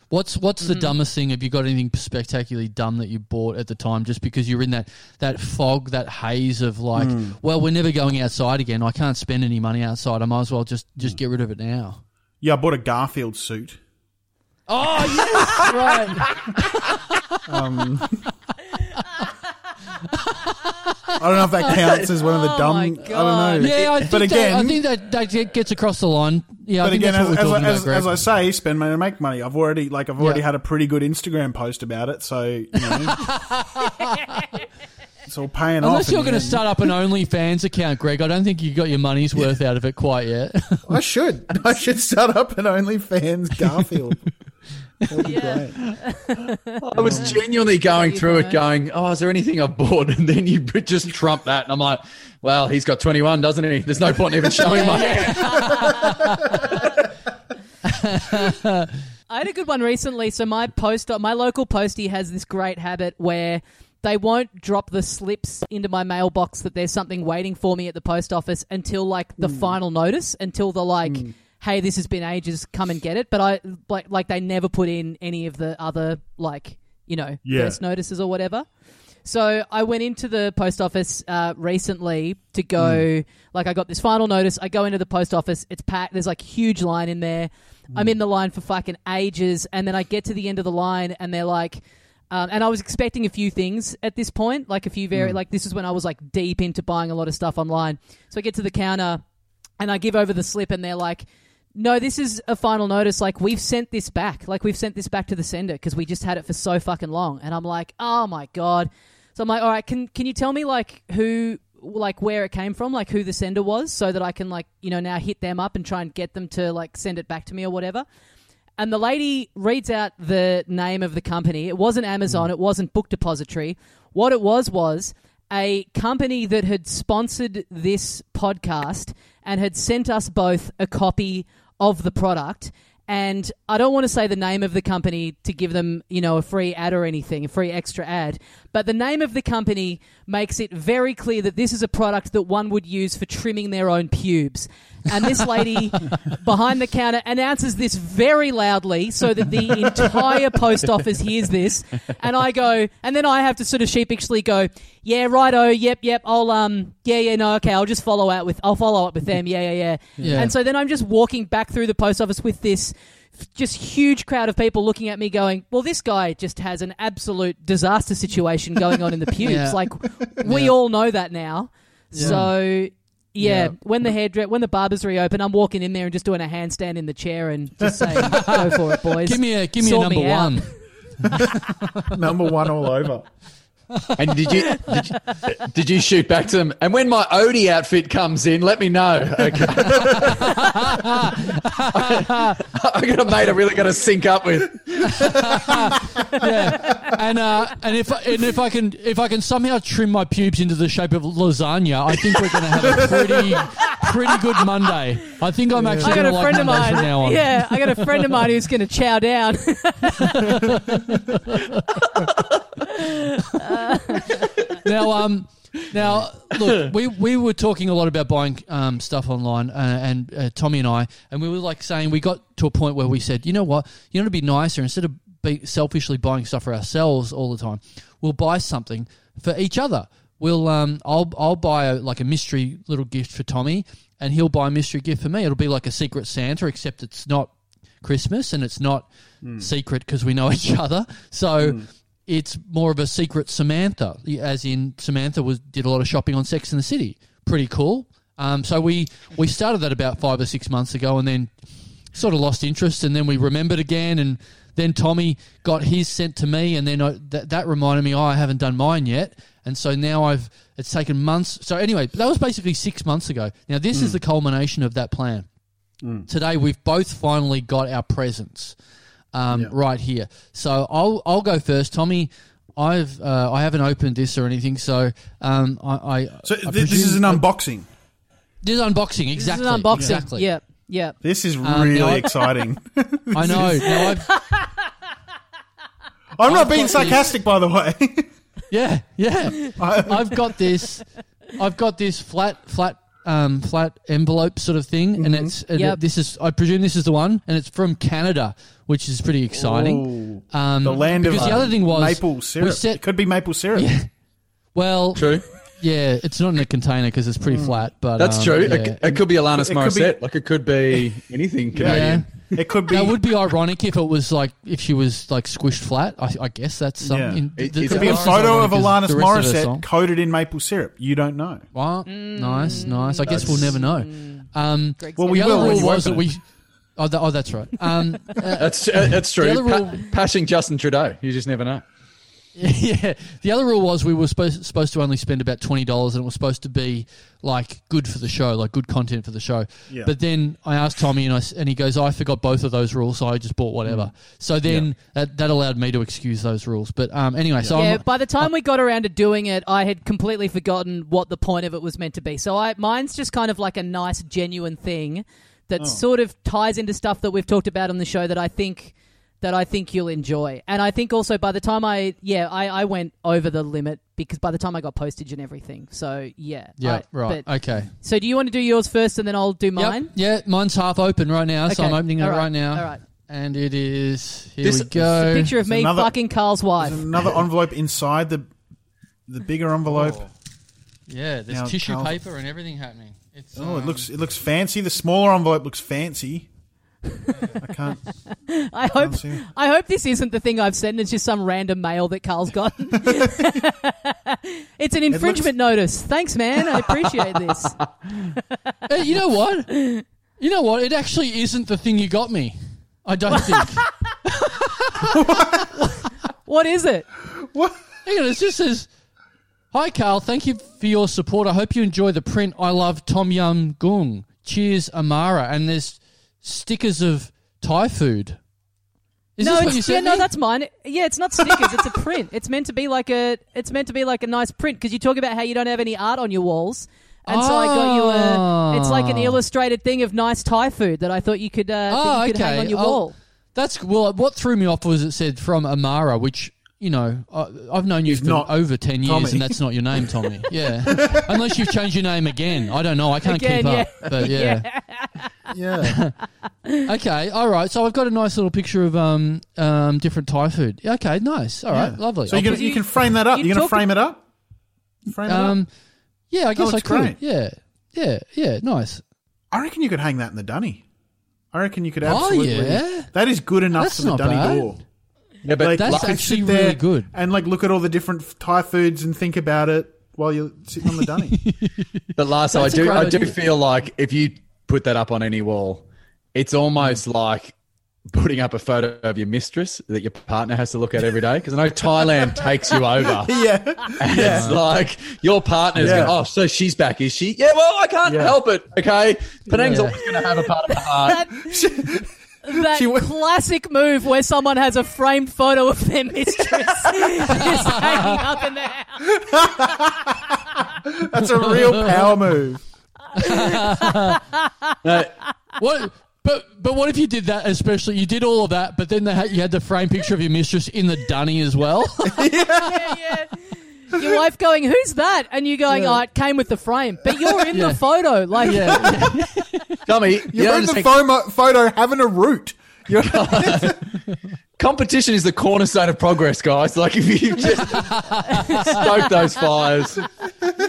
What's what's Mm-hmm. the dumbest thing? Have you got anything spectacularly dumb that you bought at the time, just because you're in that that fog, that haze of like, Mm. well, we're never going outside again. I can't spend any money outside. I might as well just Mm. just get rid of it now. Yeah, I bought a Garfield suit. Oh yes, [laughs] right. Um, I don't know if that counts as one of the Oh dumb. my I God. don't know. Yeah, I think, but that, again, I think that, that gets across the line. Yeah, but think again, as, as, as, as I say, spend money to make money. I've already like I've already Yeah. had a pretty good Instagram post about it, so you know, [laughs] it's all paying off. Unless you're going to start up an OnlyFans account, Greg, I don't think you got your money's worth out of it quite yet. I should. I should start up an OnlyFans [laughs] Garfield. That'd be Yeah. I was um, genuinely going through it, going, "Oh, is there anything I've bought?" [laughs] And then you just trump that, and I'm like, "Well, he's got 21, doesn't he? There's no point in even showing my. [laughs] I had a good one recently. So my post, my local postie has this great habit where they won't drop the slips into my mailbox that there's something waiting for me at the post office until like the hmm. final notice, until the like, hmm. Hey, this has been ages, come and get it. But I like like they never put in any of the other like you know Yeah. first notices or whatever. So I went into the post office uh, recently to go. Like I got this final notice. I go into the post office. It's packed. There's like huge line in there. I'm in the line for fucking ages, and then I get to the end of the line, and they're like. Um, and I was expecting a few things at this point, like a few very like this is when I was like deep into buying a lot of stuff online. So I get to the counter, and I give over the slip, and they're like, "No, this is a final notice. Like we've sent this back. Like we've sent this back to the sender because we just had it for so fucking long." And I'm like, "Oh my god!" So I'm like, "All right, can can you tell me like who?" like where it came from like who the sender was so that i can like you know now hit them up and try and get them to like send it back to me or whatever and the lady reads out the name of the company. It wasn't Amazon, mm. it wasn't Book Depository. What it was was a company that had sponsored this podcast and had sent us both a copy of the product. And I don't want to say the name of the company to give them, you know, a free ad or anything, a free extra ad. But the name of the company makes it very clear that this is a product that one would use for trimming their own pubes. And this lady behind the counter announces this very loudly so that the entire post office hears this. And I go, and then I have to sort of sheepishly go, "Yeah, righto, yep, yep. I'll um, yeah, yeah, no, okay. I'll just follow out with, I'll follow up with them. Yeah, yeah, yeah." Yeah. And so then I'm just walking back through the post office with this just huge crowd of people looking at me going, well, this guy just has an absolute disaster situation going on in the [laughs] pubes. Yeah. Like, we Yeah. all know that now. So, yeah, Yeah. when the hairdre- when the barbers reopen, I'm walking in there and just doing a handstand in the chair and just saying, go for it, boys. Give me a give me a number me out. one. [laughs] Number one all over. And did you, did you did you shoot back to them? And when my Odie outfit comes in, let me know. Okay. [laughs] I got a mate I really got to sync up with. [laughs] yeah, and uh, and if and if I can if I can somehow trim my pubes into the shape of lasagna, I think we're going to have a pretty pretty good Monday. I think I'm actually I got going a to like friend of mine. from now on. Yeah, I got a friend of mine who's going to chow down. [laughs] [laughs] Now, um, now look, we we were talking a lot about buying um stuff online, uh, and uh, Tommy and I, and we were like saying we got to a point where we said, you know what, you know, to be nicer instead of be selfishly buying stuff for ourselves all the time, we'll buy something for each other. We'll um, I'll I'll buy a, like a mystery little gift for Tommy, and he'll buy a mystery gift for me. It'll be like a secret Santa, except it's not Christmas and it's not secret because we know [laughs] each other. So it's more of a secret Samantha, as in Samantha was did a lot of shopping on Sex in the City. Pretty cool. Um, so we we started that about five or six months ago, and then sort of lost interest, and then we remembered again, and then Tommy got his sent to me, and then I, that that reminded me, oh, I haven't done mine yet, and so now I've it's taken months. So anyway, that was basically six months ago. Now this is the culmination of that plan. Today we've both finally got our presents um, right here. So I'll I'll go first, Tommy. I've uh, I haven't opened this or anything, so um, I, I So I this is an unboxing. this is unboxing exactly This is an unboxing. exactly. Yep, yep. This is Um, really now I- exciting. [laughs] I know. [laughs] Now I've, I'm not I've being got this. sarcastic, by the way. [laughs] Yeah, yeah. I've got this. I've got this flat, flat, um, flat envelope sort of thing, and it's and Yep. this is. I presume this is the one, and it's from Canada, which is pretty exciting. Ooh. Um, the land of because the other thing was maple syrup. set- it could be maple syrup. Yeah. Well, True. yeah, it's not in a container because it's pretty flat, but That's um, true. yeah. It, it could be Alanis It could be- Morissette. like it could be anything Canadian. It could be. That would be ironic if it was like if she was like squished flat. I, I guess that's Yeah. something. It- the- it could be a photo of as Alanis the of Morissette song. coated in maple syrup. You don't know. Wow, nice, nice. I guess we'll never know. Um, Well, gonna we the go will other rule was that we. Oh, th- oh, that's right. Um, [laughs] uh, That's uh, that's true. Pa- rule- passing Justin Trudeau. You just never know. [laughs] yeah, the other rule was we were supposed supposed to only spend about twenty dollars, and it was supposed to be like good for the show, like good content for the show. Yeah. But then I asked Tommy, and I s- and he goes, "I forgot both of those rules, so I just bought whatever." So then that, that allowed me to excuse those rules. But um, anyway, so yeah, I'm, by the time we got around to doing it, I had completely forgotten what the point of it was meant to be. So I, mine's just kind of like a nice, genuine thing that sort of ties into stuff that we've talked about on the show that I think that I think you'll enjoy. And I think also by the time I, yeah, I, I went over the limit because by the time I got postage and everything. So yeah, yeah, I- right, but- okay. so do you want to do yours first and then I'll do mine? Yep, yeah, mine's half open right now, so I'm opening it all right, right, now. all right. And it is here This- we go. Picture of me another- fucking Carl's wife. Another envelope inside the the bigger envelope. yeah, there's Now, tissue Carl's- paper and everything happening. It's, Oh, it um, looks it looks fancy. The smaller envelope looks fancy. I can't. [laughs] I hope see. I hope this isn't the thing I've sent. It's just some random mail that Carl's got. [laughs] it's an infringement notice. Thanks, man. I appreciate this. [laughs] Hey, you know what? You know what? It actually isn't the thing you got me. I don't think. What is it? What? Hang on, it just says, "Hi, Carl. Thank you for your support. I hope you enjoy the print. I love Tom Yum Gung. Cheers, Amara." And there's stickers of Thai food. Is no, this what you yeah, no, that's mine. Yeah, it's not stickers. it's a print. It's meant to be like a. It's meant to be like a nice print because you talk about how you don't have any art on your walls, and so I got you a. It's like an Ah. illustrated thing of nice Thai food that I thought you could. Uh, Oh, you could okay. hang on your I'll- wall. That's well. What threw me off was it said from Amara, which you know, I, I've known you He's for not over ten years, Tommy. and that's not your name, Tommy. [laughs] Yeah, unless you've changed your name again. I don't know. I can't Again, keep yeah. up. But yeah. Yeah. [laughs] Okay, all right. So I've got a nice little picture of um um different Thai food. Okay, nice. All right, Yeah. lovely. So I'll you can put- you can frame that up. you You're going to talk- frame it up. Frame it up. um, yeah, I guess I looks could. great. Yeah, yeah, yeah. Nice. I reckon you could hang that in the dunny. I reckon you could Oh, absolutely. yeah? That is good enough That's for the not dunny bad. door. Yeah, but Like, That's actually really good. And like look at all the different Thai foods and think about it while you're sitting on the dunny. [laughs] But last, I do, I do idea. feel like if you put that up on any wall, it's almost hmm. like putting up a photo of your mistress that your partner has to look at every day. Because I know Thailand takes you over. [laughs] yeah. And It's like your partner's Yeah. going, oh, so she's back, is she? Yeah, well, I can't Yeah. help it. Okay. Penang's Yeah. always going to have a part of the [laughs] heart. That, that She wa- classic move where someone has a framed photo of their mistress [laughs] is hanging up in their house. [laughs] That's a real power move. [laughs] No, What? But but what if you did that? Especially you did all of that, but then they had, you had the frame picture of your mistress in the dunny as well. yeah, yeah. Your wife going, "Who's that?" And you going, "Oh, it came with the frame." But you're in Yeah. the photo, like yeah, [laughs] Tommy, you You're don't in the understand. photo, photo having a root. You're, [laughs] Competition is the cornerstone of progress, guys. Like if you just stoke those fires.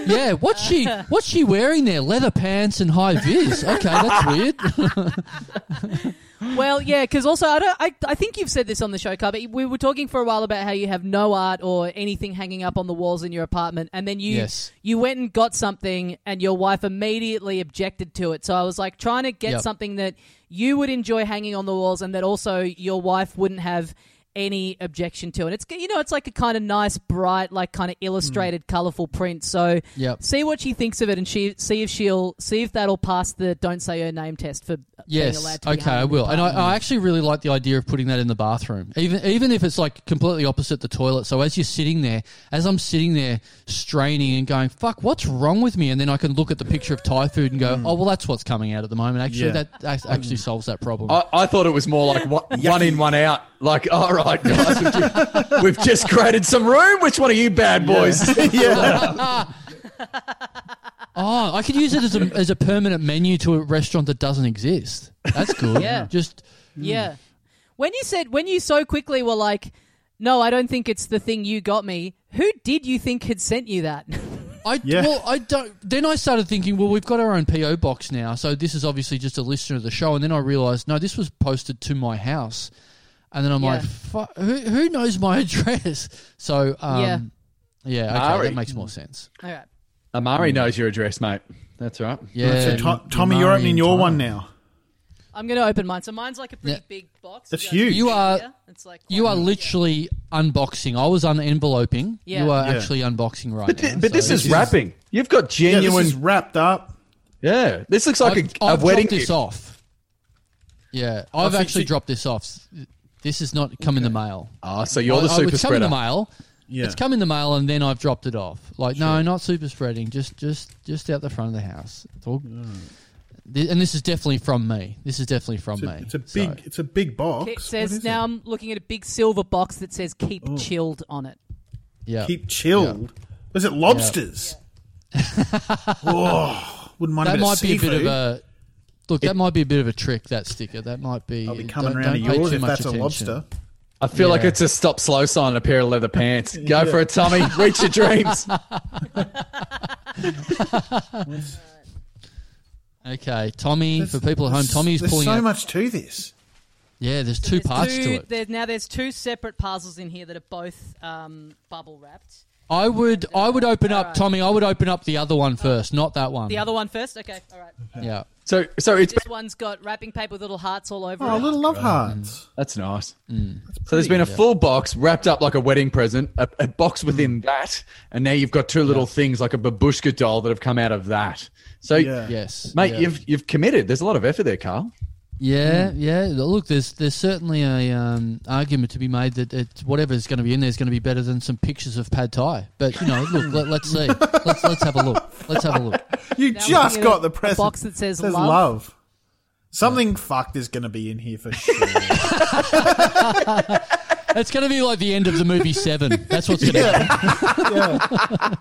yeah. What's she What's she wearing there? Leather pants and high vis. Okay, that's weird. [laughs] Well, yeah, because also I don't. I, I think you've said this on the show, Carl, but we were talking for a while about how you have no art or anything hanging up on the walls in your apartment, and then you Yes. you went and got something, and your wife immediately objected to it. So I was like trying to get Yep. something that you would enjoy hanging on the walls, and that also your wife wouldn't have any objection to. And it's you know it's like a kind of nice, bright, like kind of illustrated, colourful print. So Yep. see what she thinks of it, and she see if she'll see if that'll pass the don't say her name test for being Yes. allowed to be Okay, I will. And I. I actually really like the idea of putting that in the bathroom, even even if it's like completely opposite the toilet. So as you're sitting there, as I'm sitting there straining and going, "Fuck, what's wrong with me?" and then I can look at the picture of Thai food and go, mm. "Oh, well, that's what's coming out at the moment." Actually, Yeah. that, that actually solves that problem. I, I thought it was more like [laughs] one, one in, one out. Like, all right, guys, we've just, we've just created some room. Which one are you bad boys? [laughs] [laughs] yeah. [laughs] Oh, I could use it as a as a permanent menu to a restaurant that doesn't exist. That's good. Yeah. Just Yeah. When you said when you so quickly were like, "No, I don't think it's the thing you got me." Who did you think had sent you that? I Yeah. well, I don't. Then I started thinking, well, we've got our own PO box now, so this is obviously just a listener of the show. And then I realised, no, this was posted to my house, and then I'm Yeah. like, who who knows my [laughs] address? So um, Yeah. yeah, okay, Ari. that makes more sense. All right. Amari knows your address, mate. That's right. Yeah, so, To- Tommy, you're opening your Tyler. one now. I'm going to open mine. So mine's like a pretty Yeah. big box. That's huge. You are- here. It's like You are quite- literally unboxing. I was unenveloping. Yeah. You are Yeah. actually unboxing right But, now. thi- but this so- is wrapping. You've got Yeah, genuine. this is wrapped up. Yeah, this looks like I've, a, a I've wedding dropped this off. Yeah, I've see- actually see- dropped this off. This has not come in the mail. Oh, so you're the I- I- super it's come in spreader. the mail. Yeah. It's come in the mail, and then I've dropped it off. Like, no, not super spreading. Just, just, just out the front of the house. It's all, Th- and this is definitely from me. This is definitely from It's a, me. it's a So- big, it's a big box. It What says is now it? I'm looking at a big silver box that says "Keep oh. chilled" on it. yeah. keep chilled. Was it lobsters? oh, [laughs] wouldn't mind that a bit might of be a bit of a. Look, that might be a bit of a trick. That sticker. That might be. I'll be coming don't- around don't pay yours if much that's a lobster. I feel like it's a stop slow sign and a pair of leather pants. [laughs] Go for it, Tommy. [laughs] Reach your dreams. [laughs] Okay, Tommy. for people at home, Tommy's There's pulling so out. much to this. Yeah, there's two There's parts two- to it. there- now there's two separate puzzles in here that are both um, bubble wrapped. I would, I would open up, Alright. Tommy. I would open up the other one first, not that one. The other one first. Okay, all right. Yeah. So, so it's This one's got wrapping paper with little hearts all over it. Oh, it. little love hearts. that's nice. Mm. So there's been a full box wrapped up like a wedding present, a, a box within that, and now you've got two little things like a babushka doll that have come out of that. So, Yeah. Yes, mate, yeah. you've you've committed. There's a lot of effort there, Carl. Yeah, yeah. Look, there's there's certainly a um, argument to be made that it's whatever's going to be in there is going to be better than some pictures of pad thai. But you know, [laughs] look, let, let's see. Let's let's have a look. Let's have a look. You Now just got a- the a present. box that says Says love. love. Something fucked is going to be in here for [laughs] sure. [laughs] It's going to be like the end of the movie Seven. That's what's going to happen.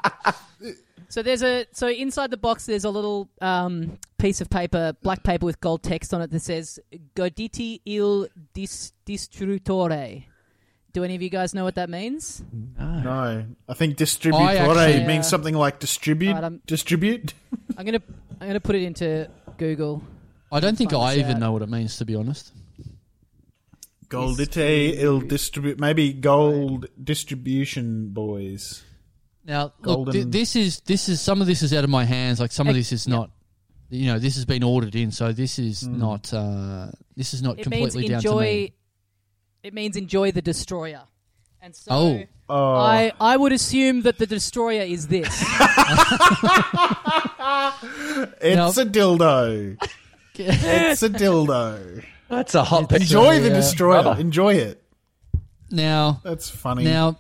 yeah. So there's a so inside the box there's a little um, piece of paper, black paper with gold text on it that says "Goditi il dis- distrutore." Do any of you guys know what that means? No, I think distributore I actually- means something like distribute. Alright, I'm- distribute. [laughs] I'm gonna I'm gonna put it into Google. I don't think I even out. know what it means, to be honest. Goldite il distribute. Maybe gold distribution boys. Now, look, th- this is this is some of this is out of my hands. Like some of this is not, you know, this has been ordered in, so this is Hmm. not uh, this is not It means completely down to enjoy. me. It means enjoy the destroyer. And so Oh. Oh, I I would assume that the destroyer is this. [laughs] it's a dildo. [laughs] it's a dildo. That's a hot piece. Enjoy a, the destroyer. rubber. Enjoy it. Now, That's funny. now,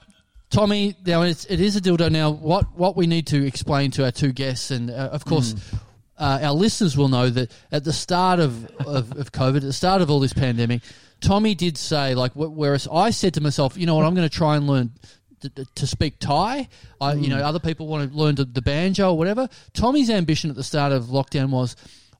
Tommy, now it's, it is a dildo. Now, what what we need to explain to our two guests, and uh, of course. Uh, our listeners will know that at the start of, of, of COVID, at the start of all this pandemic, Tommy did say, like, whereas I said to myself, you know what, I'm going to try and learn to, to speak Thai. I, You know, other people want to learn the, the banjo or whatever. Tommy's ambition at the start of lockdown was,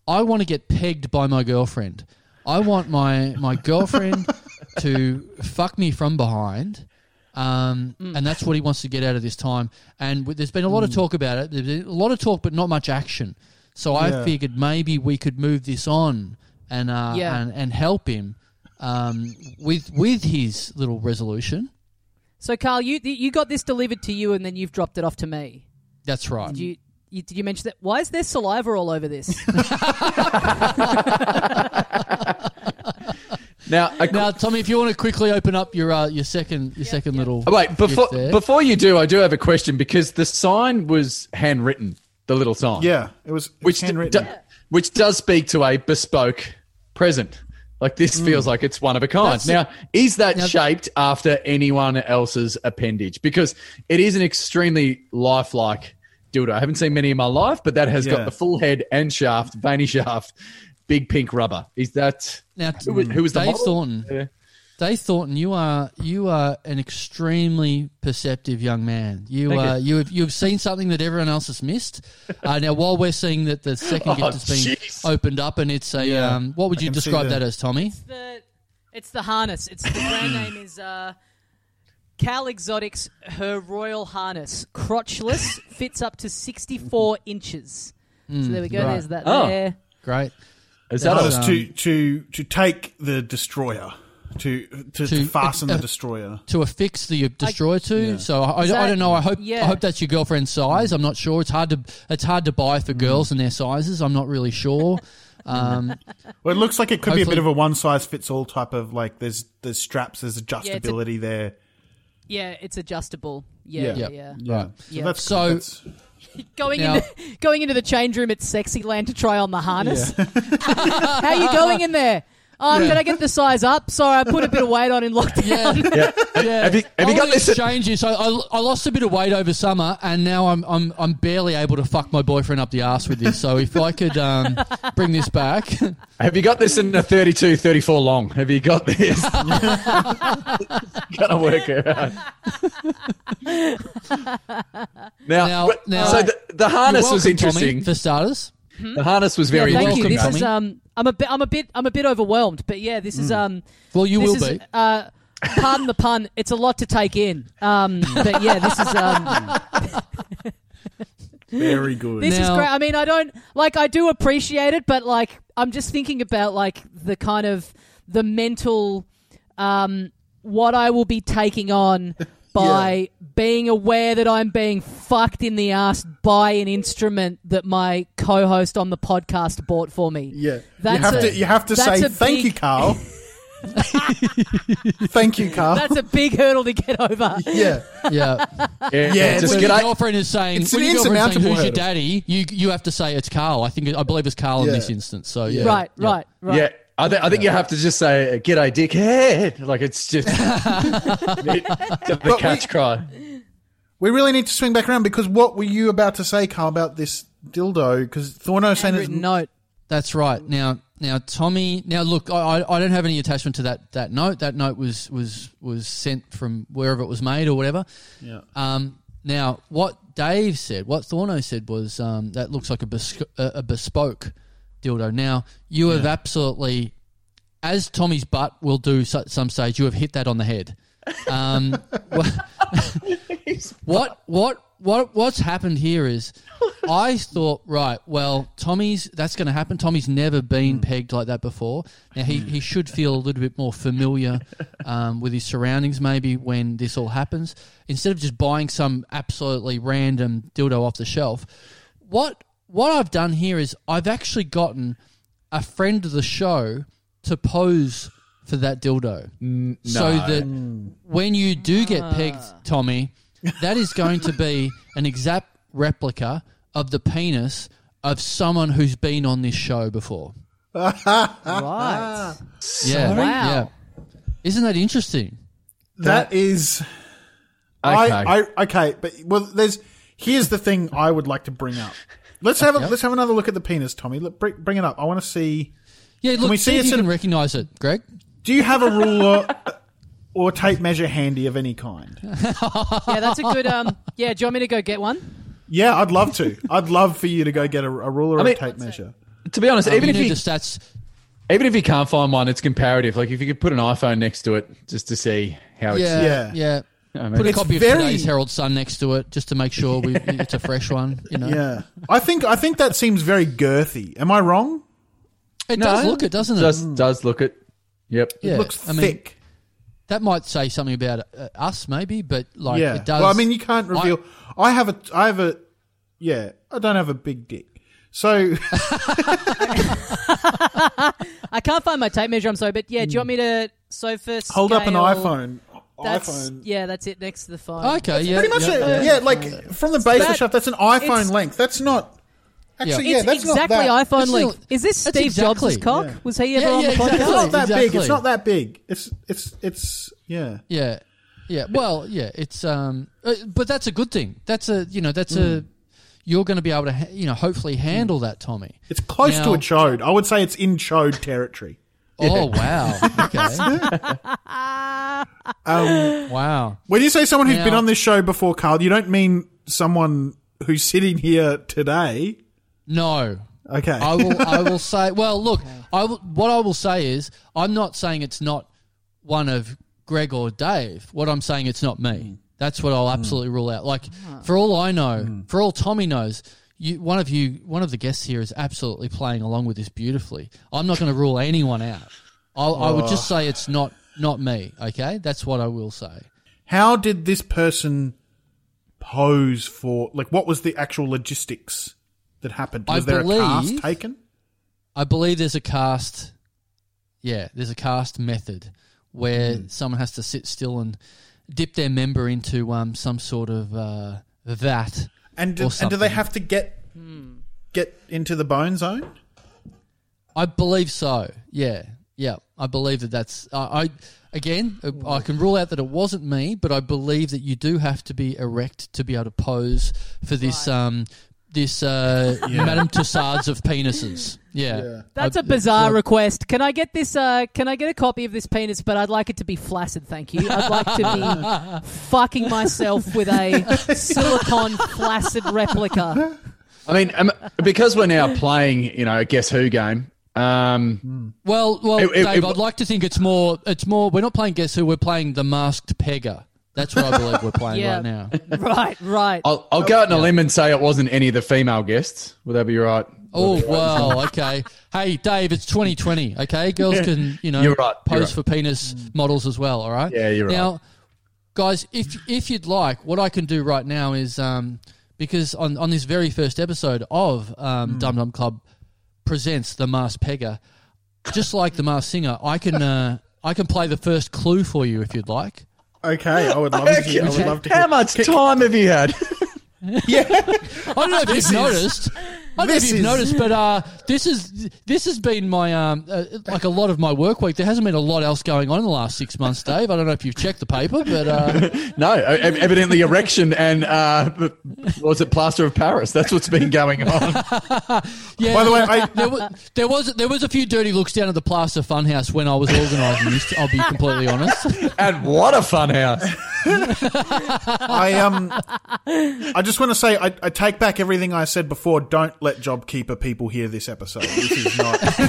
I want to get pegged by my girlfriend. I want my my girlfriend [laughs] to fuck me from behind. Um, And that's what he wants to get out of this time. And w- there's been a lot of talk about it. There's been a lot of talk, but not much action. So I Yeah. figured maybe we could move this on and uh, Yeah. and, and help him um, with with his little resolution. so Carl, you you got this delivered to you, and then you've dropped it off to me. That's right. Did you, you did you mention that? Why is there saliva all over this? [laughs] [laughs] Now, a, Now, Tommy, if you want to quickly open up your uh, your second your second little Oh, wait, before gift there. before you do, I do have a question because the sign was handwritten, the little sign. yeah, it was, which d- handwritten. d- which does speak to a bespoke present. Like this feels like it's one of a kind. That's- now, is that Now- shaped after anyone else's appendage? Because it is an extremely lifelike dildo. I haven't seen many in my life, but that has Yeah. got the full head and shaft, veiny shaft, big pink rubber. Is that now, who, was- who was the Dave model? Thornton? Yeah. Dave Thornton, you are you are an extremely perceptive young man. You Thank uh, you. you have you've seen something that everyone else has missed. [laughs] Uh, now, while we're seeing that the second Oh, gift has been jeez. opened up, and it's a Yeah. um, what would you describe the- that as, Tommy? It's the it's the harness. It's the brand name is uh, Cal Exotics. Her Royal Harness, crotchless, [laughs] fits up to sixty four inches. so there we go. right. There's that Oh. there. Great. Is That that was, a, to to to take the destroyer to to, to, To- fasten uh, the destroyer. To affix the destroyer to, Yeah. so I, I, Is I don't know. I hope yeah. I hope that's your girlfriend's size. I'm not sure. It's hard to it's hard to buy Mm. for girls and their sizes. I'm not really sure. [laughs] Um, Well, it looks like it could be a bit of a one size fits all type of like there's there's straps, there's adjustability there. Yeah, it's adjustable. Yeah, Yeah. yeah, yeah. Yeah, so Yeah. that's So- that's, [laughs] Going Now- into going into the change room at Sexyland to try on the harness. [laughs] How are you going in there? Oh, can I get the size up? Sorry, I put a bit of weight on in lockdown. yeah. yeah. [laughs] Yeah. Have you, have you got this? At, you. So I, I lost a bit of weight over summer, and now I'm I'm I'm barely able to fuck my boyfriend up the ass with this. So if I could um, bring this back, [laughs] have you got this in a 32, 34 long? Have you got this? [laughs] Gonna work it out. now, Now- now- so the, the harness You're was interesting. Tommy, for starters. The harness was very yeah, thank welcome, you. This Tommy. is um, I'm a bit, I'm a bit, I'm a bit overwhelmed, but yeah, this is um, Well, you this will is, be. Uh, pardon the pun. It's a lot to take in. Um, but yeah, this is um, [laughs] very good. this is great. I mean, I don't like. I do appreciate it, but like, I'm just thinking about like the kind of the mental, um, what I will be taking on. By being aware that I'm being fucked in the ass by an instrument that my co-host on the podcast bought for me. yeah, That's you have a- to you have to say thank big- you, Carl. [laughs] thank you, Carl. That's a big hurdle to get over. yeah, Yeah. Yeah, Yeah, just when get your out. girlfriend is saying, It's when an your girlfriend's saying, insurmountable "Who's your daddy?" You you have to say it's Carl. I think I believe it's Carl in this instance. So yeah, Right, right, right. Yeah, I, th- I think you have to just say "G'day, dickhead." Like it's just [laughs] the we- catch cry. we really need to swing back around because what were you about to say, Carl, about this dildo? Because Thorno saying it's Handwritten note. That's right. Now, now Tommy. Now look, I, I I don't have any attachment to that that note. That note was was was sent from wherever it was made or whatever. Yeah. Um, now, what Dave said, what Thorno said was um, that looks like a, bes- a, a bespoke dildo. Now, you have absolutely, as Tommy's butt will do at some stage, you have hit that on the head. Um, [laughs] [laughs] what what what what's happened here is I thought right well Tommy's that's going to happen. Tommy's never been pegged like that before. Now he, he should feel a little bit more familiar um, with his surroundings maybe when this all happens. Instead of just buying some absolutely random dildo off the shelf what what I've done here is I've actually gotten a friend of the show to pose for that dildo so that when you do get pegged, ah. Tommy, that is going to be an exact replica of the penis of someone who's been on this show before. Right. [laughs] Yeah, Wow. yeah. Isn't that interesting? that is. Okay. I, I okay, but well, there's here's the thing I would like to bring up. Let's have a, let's have another look at the penis, Tommy. Let, bring, bring it up. I want to see. Yeah, look, we see see if you in- can recognise it, Greg. Do you have a ruler or tape measure handy of any kind? [laughs] Yeah, that's a good. Um, yeah, do you want me to go get one? Yeah, I'd love to. I'd love for you to go get a, a ruler or mean- a tape measure. to be honest, even you if you the stats. even if you can't find one, it's comparative. Like if you could put an iPhone next to it just to see how it's. Yeah, Yeah. Yeah. I mean, Put a copy of very- today's Herald Sun next to it, just to make sure we, [laughs] it's a fresh one. You know, Yeah, I think I think that seems very girthy. Am I wrong? it No, does look it, doesn't it? Does does look it? Yep. yeah, It looks I mean, thick. that might say something about uh, us, maybe, but like yeah. it does. Well, I mean, you can't reveal. I, have a. I have a. Yeah, I don't have a big dick. So [laughs] I can't find my tape measure. I'm sorry, but yeah, do you want me to? So first, hold up an iPhone. That's iPhone. yeah, that's it next to the phone. okay, yeah, Pretty much, yeah, a, yeah, like from the base of the that- shaft, that's an iPhone length. That's not. Actually, yeah, It's that's exactly not that. iPhone It's length. Is this Steve exactly- Jobs' cock? Yeah. Was he ever Yeah, on yeah, the podcast? It's not that big. It's not that big. It's it's it's yeah. Yeah, yeah. Well, yeah. It's um, uh, but that's a good thing. That's a you know that's Hmm. a you're going to be able to ha- you know hopefully handle that, Tommy. It's close to a chode. I would say it's in chode territory. [laughs] Oh wow. Okay. [laughs] Um, wow. when you say someone who's Now- been on this show before, Carl, you don't mean someone who's sitting here today. No. Okay. I will. I will [laughs] say. Well, look. I will, what I will say is, I'm not saying it's not one of Greg or Dave. What I'm saying, it's not me. Mm. That's what I'll mm. absolutely rule out. Like, ah. for all I know, mm. for all Tommy knows, you, one of you, one of the guests here, is absolutely playing along with this beautifully. I'm not going to rule anyone out. I'll, I would just say it's not not me. Okay, that's what I will say. How did this person pose for? Like, what was the actual logistics that happened? I Was there a cast believe- taken? I believe there's a cast. Yeah, there's a cast method where someone has to sit still and dip their member into um, some sort of uh, vat. And do, and do they have to get get into the bone zone? I believe so. Yeah, yeah. I believe that that's. I I again, uh, I can rule out that it wasn't me, but I believe that you do have to be erect to be able to pose for this. Um, this uh, [laughs] Madame Tussauds of penises. Yeah, That's a bizarre what- request. Can I get this? Uh, can I get a copy of this penis? But I'd like it to be flaccid, thank you. I'd like to be [laughs] fucking myself with a [laughs] silicon flaccid replica. I mean, um, because we're now playing, you know, a Guess Who game. Um, Well, well, It- it- Dave, it- I'd like to think it's more. It's more. We're not playing Guess Who. We're playing the Masked Pegger. That's what I believe we're playing Yeah. right now. [laughs] Right, right. I'll, I'll go out on a limb and say it wasn't any of the female guests. Would that be right? Oh wow, okay. Hey, Dave, it's 2020. Okay, girls can you know You're right, you're pose right. for penis models as well. All right. Yeah, you're right. Now, guys, if if you'd like, what I can do right now is um because on on this very first episode of Hmm. um Dum Dum Club presents the Masked Pegger, just like the Masked Singer, I can uh I can play the first clue for you if you'd like. Okay, I would love to. Hear, I would love to. How much time have you had? [laughs] Yeah, I don't know if you've noticed. I don't know if you've is- noticed, but uh, this is this has been my um, uh, like a lot of my work week. There hasn't been a lot else going on in the last six months, Dave. I don't know if you've checked the paper, but uh, [laughs] No, evidently erection and uh, was it plaster of Paris? That's what's been going on. [laughs] yeah. By the way, I- there, was, there was there was a few dirty looks down at the Plaster Funhouse when I was organising this. I'll be completely honest. [laughs] And what a fun house! I um, I just want to say I, I take back everything I said before. Don't let JobKeeper people hear this episode. This is not. [laughs]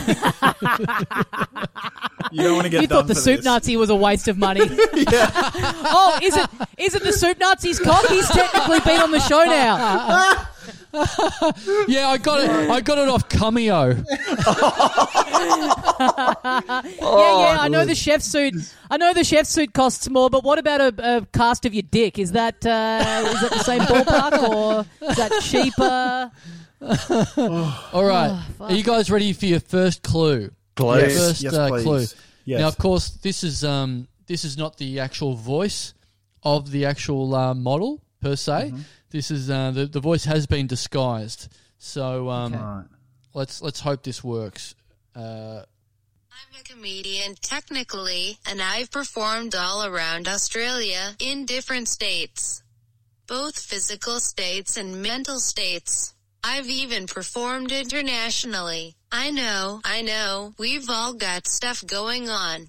you don't want to get You done thought the for soup this. Nazi was a waste of money. [laughs] [laughs] oh, is it? Is it the soup Nazi's cock? He's technically been on the show now. Yeah, I got it. I got it off Cameo. yeah, yeah. I know the chef suit. I know the chef suit costs more, but what about a, a cast of your dick? Is that uh, is that the same ballpark or is that cheaper? [laughs] All right, are you guys ready for your first clue? Please. First Yes, uh, please. clue. Yes. Now, of course, this is um, this is not the actual voice of the actual uh, model per se. Mm-hmm. This is uh, the the voice has been disguised. So um, Right. let's let's hope this works. Uh, I'm a comedian, technically, and I've performed all around Australia in different states. Both physical states and mental states. I've even performed internationally. I know, I know, we've all got stuff going on.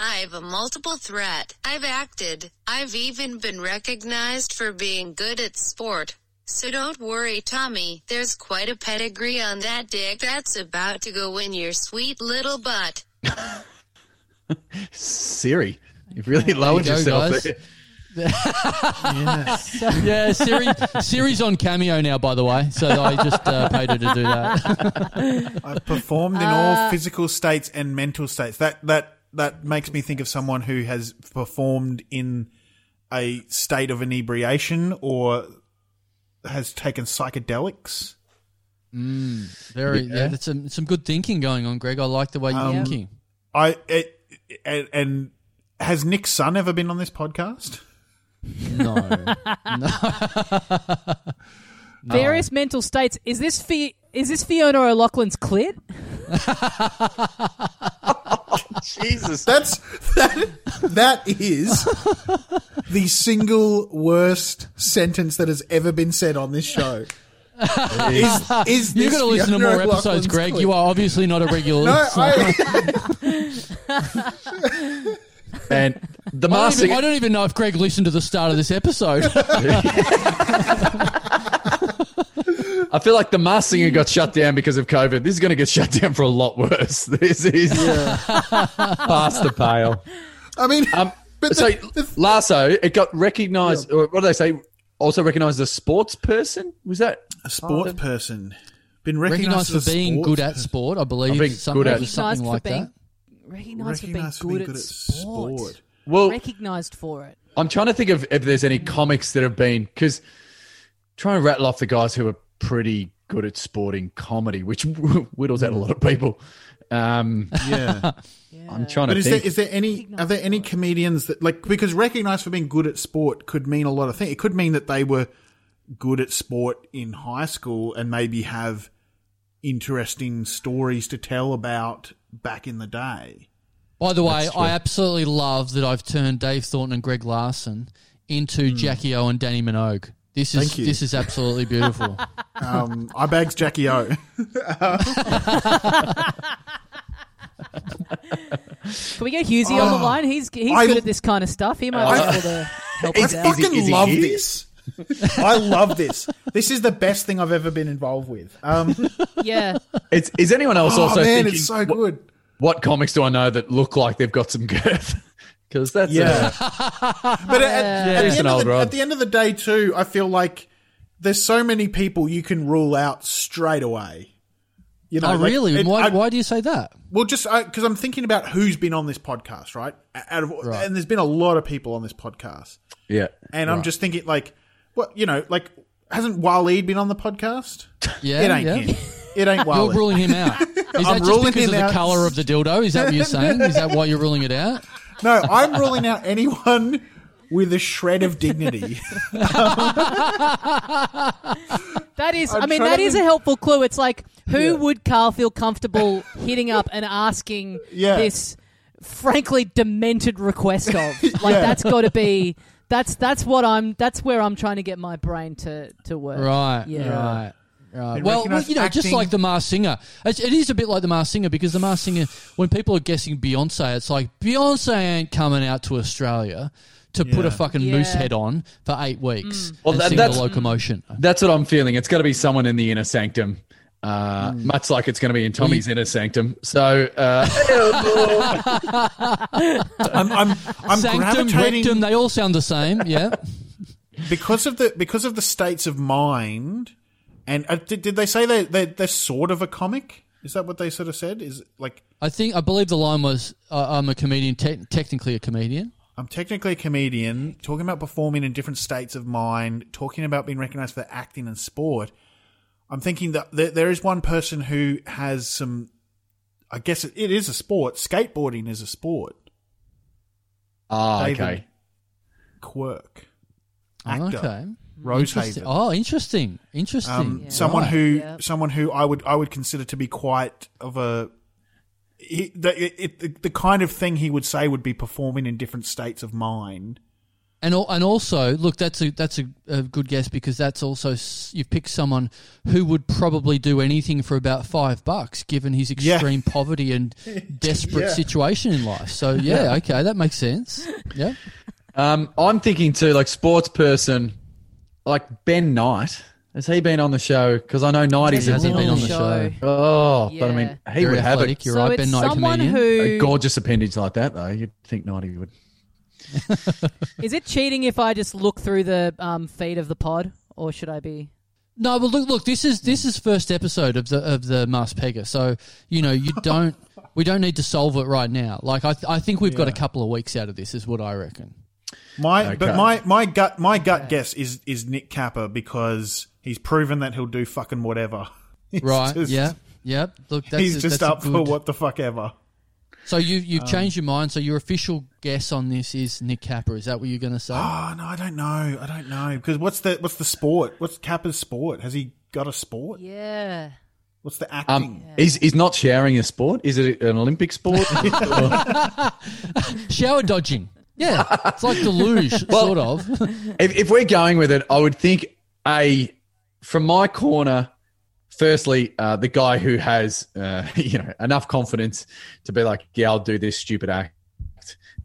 I've a multiple threat. I've acted. I've even been recognized for being good at sport. So don't worry, Tommy. There's quite a pedigree on that dick that's about to go in your sweet little butt. [laughs] Siri, you've really lowered go, yourself guys. there. yeah, Siri Siri's on Cameo now, by the way. So I just uh, paid her to do that. [laughs] I've performed in Uh, all physical states and mental states. That that that makes me think of someone who has performed in a state of inebriation or has taken psychedelics. Very yeah, that's some some good thinking going on, Greg. I like the way you're Um, thinking. I it, and, and has Nick's son ever been on this podcast? No, [laughs] [laughs] Various mental states. Is this Fi- is this Fiona O'Loughlin's clit? [laughs] Jesus. That's that that is the single worst sentence that has ever been said on this show. Is, is You're going to listen to more episodes, Greg. clip? You are obviously not a regular. No, listener. I, And the I, don't mask even, I don't even know if Greg listened to the start of this episode. [laughs] I feel like the mask singer got shut down because of COVID. This is going to get shut down for a lot worse. [laughs] This is past the pale. I mean, Um, but so the, the, Lasso, it got recognised. or What do they say? Also recognised as a sports person. Was that? a sports person been Recognised recognized for being good at sport, I believe. I something, good at- it was something Recognised like for being that. recognised for being Recognised good, at, sport. Well, Recognised for it. I'm trying to think of if there's any comics that have been because trying to rattle off the guys who are pretty good at sporting comedy, which [laughs] whittles out a lot of people. Um, Yeah. [laughs] I'm trying But to is think. is there any are there any comedians that like because recognized for being good at sport could mean a lot of things. It could mean that they were good at sport in high school and maybe have interesting stories to tell about back in the day. By the way, I absolutely love that I've turned Dave Thornton and Greg Larsen into Jackie O and Dannii Minogue. This is Thank you. this is absolutely beautiful. [laughs] Um, I bags Jackie O. [laughs] Can we get Hughesy on the line? He's he's I- good at this kind of stuff. He might be able to [laughs] help I us out. Is he- fucking is he love here? this. I love this. This is the best thing I've ever been involved with. Um, Yeah. It's, is anyone else oh also man, thinking? it's so good. what comics do I know that look like they've got some girth? [laughs] Because that's Yeah. uh, But at, at He's the end of the, at the end of the day, too, I feel like there's so many people you can rule out straight away. You know, oh, like, really? it- why, I- why do you say that? Well, just because I'm thinking about who's been on this podcast, right? Out of, and there's been a lot of people on this podcast, yeah. and I'm just thinking, like, what you know, like, hasn't Waleed been on the podcast? Yeah, it ain't yeah. him. It ain't [laughs] Waleed. You're ruling him out. [laughs] Is that I'm just ruling because him of the out. colour of the dildo? Is that what you're saying? Is that why you're ruling it out? [laughs] no, I'm ruling out anyone with a shred of dignity. That is, i I'm mean, trying that to is a helpful clue. It's like, who Yeah. would Carl feel comfortable hitting up and asking Yeah. this frankly demented request of? Like, Yeah. that's got to be. That's that's what I'm. That's where I'm trying to get my brain to to work. Right, Yeah. right. Right. Well, well, you know, just like the Masked Singer, It's- it is a bit like the Masked Singer because the Masked Singer, when people are guessing Beyonce, it's like Beyonce ain't coming out to Australia to put a fucking Yeah. moose head on for eight weeks mm. Well, and that- sing that's- the locomotion. That's what I'm feeling. It's got to be someone in the inner sanctum, uh, Mm. much like it's going to be in Tommy's inner sanctum. So, uh, [laughs] I'm, I'm, I'm Sanctum, gravitating rectum, they all sound the same. Yeah. [laughs] because of the because of the states of mind. And uh, did, did they say they they they're sort of a comic? Is that what they sort of said? Is like I think, I believe the line was, uh, I'm a comedian, te- technically a comedian. I'm technically a comedian, talking about performing in different states of mind, talking about being recognized for acting and sport. I'm thinking that there, there is one person who has some. I guess it, it is a sport. Skateboarding is a sport. ah, David okay. Quirk, actor, Okay. Rosehaven. Interesting. Oh, interesting. Interesting. Um, Yeah. someone Right. who Yeah. someone who I would I would consider to be quite of a he, the, it, it, the kind of thing he would say would be performing in different states of mind. And and also, look, that's a that's a, a good guess because that's also you've picked someone who would probably do anything for about five bucks, given his Yeah. extreme poverty and [laughs] desperate Yeah. situation in life. So yeah, okay, that makes sense. Yeah, Um, I'm thinking too, like sports person, like Ben Knight. Has he been on the show? Because I know Knight is He hasn't been on the show. show. Oh, but I mean, he Very would have athletic. a, You're so right, it's Ben Knight, someone comedian. who a gorgeous appendage like that, though. You'd think Knighty would. Is it cheating if I just look through the um, feed of the pod, or should I be? No, but look, look. This is this is first episode of the of the Masked Pegger, so you know you don't. we don't need to solve it right now. Like I, th- I think we've got a couple of weeks out of this, is what I reckon. My Okay. but my my gut my gut guess is is Nick Capper because he's proven that he'll do fucking whatever. [laughs] He's Right? just- yeah. Yeah. Look, that's he's a- just that's a up for good- what the fuck ever. So you you've Um, changed your mind. So your official guess on this is Nick Capper. Is that what you're going to say? Oh no, I don't know. I don't know because what's the what's the sport? What's Capper's sport? Has he got a sport? Yeah. What's the acting? Um, he's, he's not showering a sport. Is it an Olympic sport? [laughs] [laughs] Shower dodging. Yeah, it's like the luge, sort of. if, if we're going with it, I would think a from my corner. Firstly, uh, the guy who has uh, [laughs] you know enough confidence to be like, yeah, I'll do this stupid act.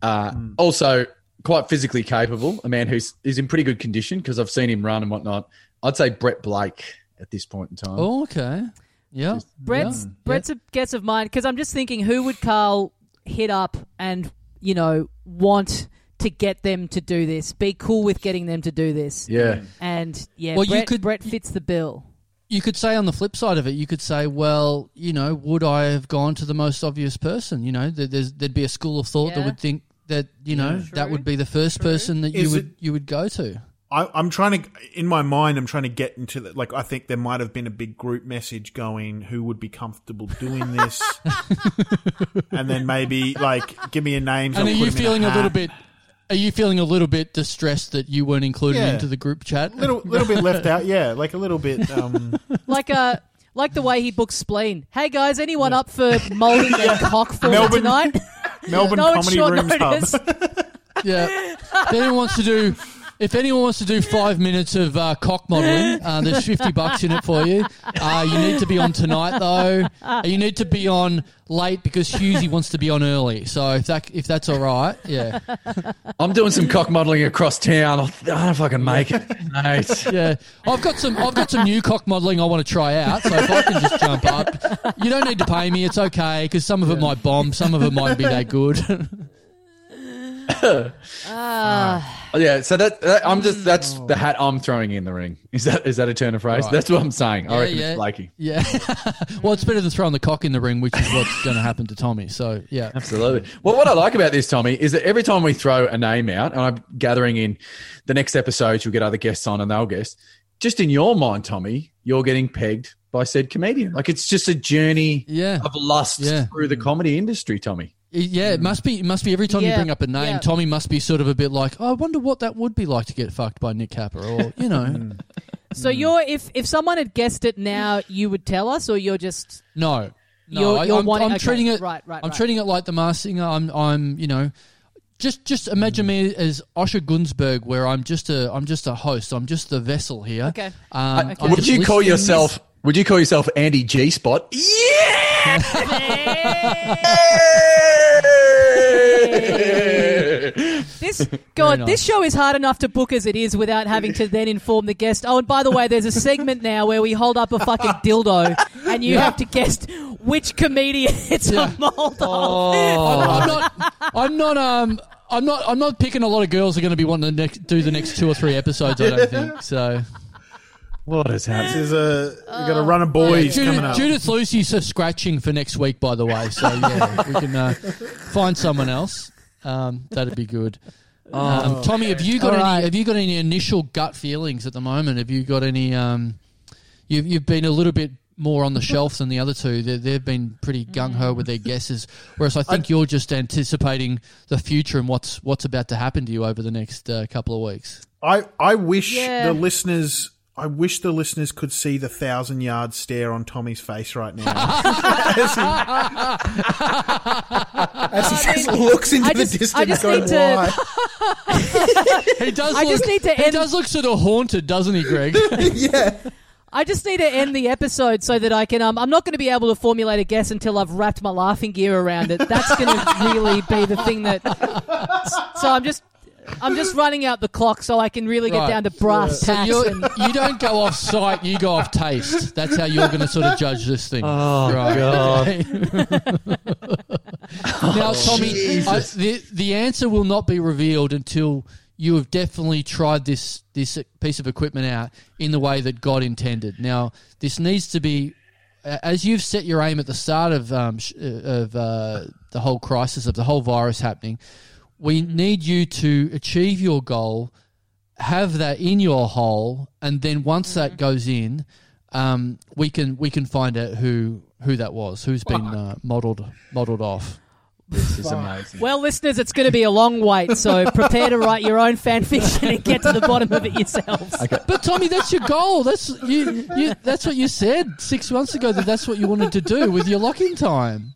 Uh, Also, quite physically capable. A man who's is in pretty good condition because I've seen him run and whatnot. I'd say Brett Blake at this point in time. Oh, okay. Yeah. Brett's yeah. Brett's a guess of mine because I'm just thinking who would Karl hit up and you know want to get them to do this, be cool with getting them to do this, Yeah, and yeah, Well, you Brett, could- Brett fits the bill. You could say on the flip side of it, you could say, well, you know, would I have gone to the most obvious person? You know, there- there's, there'd be a school of thought that Yeah. would think that you know that True. would be the first person that you Is would it- you would go to. I, I'm trying to, in my mind, I'm trying to get into the, like, I think there might have been a big group message going, who would be comfortable doing this? [laughs] and then maybe, like, give me a name. so And I'll are put you him in feeling a, hat. little bit? Are you feeling a little bit distressed that you weren't included Yeah. into the group chat? Little, little bit left out, yeah. Like a little bit, um, [laughs] Like uh like the way he books Spleen. Hey guys, anyone up for molding their cock for me Melbourne- tonight? [laughs] Melbourne no, it's Comedy short Rooms notice. Hub. Yeah. if anyone wants to do, if anyone wants to do five minutes of uh, cock modelling, uh, there's fifty bucks in it for you. Uh, you need to be on tonight though. You need to be on late because Hughesy wants to be on early. So if that if that's all right, yeah, [laughs] I'm doing some cock modelling across town. I don't know if I can make it, mate. [laughs] yeah. I've got some I've got some new cock modelling I want to try out. So if I can just jump up, you don't need to pay me. It's okay because some of it might bomb, some of it might be that good. [laughs] Ah. Yeah, so that, that I'm just mm. that's the hat I'm throwing in the ring. Is that is that a turn of phrase? Right. That's what I'm saying. I Yeah, reckon yeah. it's Blakey. Yeah. [laughs] well, it's better than throwing the cock in the ring, which is what's going to happen to Tommy. So, yeah. Absolutely. Well, what I like about this, Tommy, is that every time we throw a name out, and I'm gathering in the next episode, you'll get other guests on and they'll guess. Just in your mind, Tommy, you're getting pegged by said comedian. Like it's just a journey Yeah. of lust Yeah. through the comedy industry, Tommy. Yeah, it hmm. must be. It must be every time you Yeah, bring up a name, yeah. Tommy must be sort of a bit like, oh, I wonder what that would be like to get fucked by Nick Capper, or you know, [laughs] hmm. So hmm. you're if if someone had guessed it now, you would tell us, or you're just no, no. You're- I, you're am wanting- I'm okay, treating it. right, right, I'm right. treating it like the Masked Singer. I'm, I'm, you know, just, just imagine me as Osher Gunsberg, where I'm just a, I'm just a host. I'm just the vessel here. Okay. Um, Okay. I'm Would just you call listening- yourself? Would you call yourself Andy G Spot? Yeah. [laughs] this God. nice. This show is hard enough to book as it is without having to then inform the guest. Oh, and by the way, there's a segment now where we hold up a fucking dildo, and you have to guess which comedian it's Yeah. a mold of. I'm, I'm not. I'm not. Um. I'm not. I'm not picking a lot of girls who are going to be wanting to next, do the next two or three episodes. I don't think so. What is happening? There's a we got a run of boys Judith, coming up. Judith Lucy's a scratching for next week, by the way. So yeah, we can uh, find someone else. Um, that'd be good. Um, Tommy, have you got All any? right. Have you got any initial gut feelings at the moment? Have you got any? Um, you've you've been a little bit more on the shelf than the other two. They, they've been pretty gung ho with their guesses, whereas I think you're just anticipating the future and what's what's about to happen to you over the next uh, couple of weeks. I I wish Yeah. the listeners. I wish the listeners could see the thousand yard stare on Tommy's face right now [laughs] as he, as he just looks into I the just- I distance, going, to- "Why?" [laughs] He does. I look, just need to He does look sort of haunted, doesn't he, Greg? [laughs] yeah, I just need to end the episode so that I can. Um, I'm not going to be able to formulate a guess until I've wrapped my laughing gear around it. That's going to really be the thing that. So I'm just, I'm just running out the clock so I can really get Right. down to brass So tacks. you're, you don't go off sight, you go off taste. That's how you're going to sort of judge this thing. Oh, right. God. [laughs] now, Tommy, I, the the answer will not be revealed until you have definitely tried this this piece of equipment out in the way that God intended. Now, this needs to be. a- As you've set your aim at the start of um, sh- uh, of uh, the whole crisis of the whole virus happening, we need you to achieve your goal have that in your hole, and then once that goes in, um, we can we can find out who who that was, who's been uh, modelled modelled off. This is amazing. well, listeners, it's going to be a long wait, so [laughs] prepare to write your own fan fiction and get to the bottom of it yourselves. But Tommy, that's your goal. That's you, you. That's what you said six months ago. That that's what you wanted to do with your lock-in time.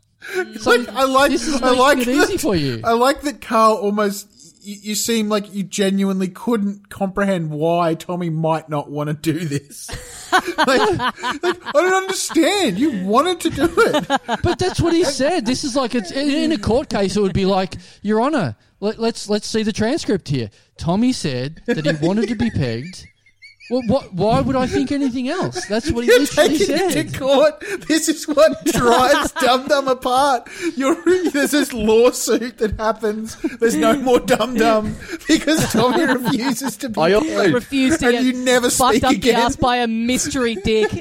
So Like, I like this is I making like it easy that- for you. [laughs] I like that Karl almost. You, you seem like you genuinely couldn't comprehend why Tommy might not want to do this. [laughs] like, like, I don't understand. You wanted to do it. But that's what he said. This is like it's in in a court case. It would be like, Your Honour, let, let's let's see the transcript here. Tommy said that he wanted to be pegged. Well, what? Why would I think anything else? That's what he [laughs] You're literally taking it said. to court. This is what drives [laughs] Dum Dum apart. You're, there's this lawsuit that happens. There's no more Dum Dum because Tommy [laughs] refuses to be. I also- pegged. Refused to And get you never fucked speak up the again. ass by a mystery dick.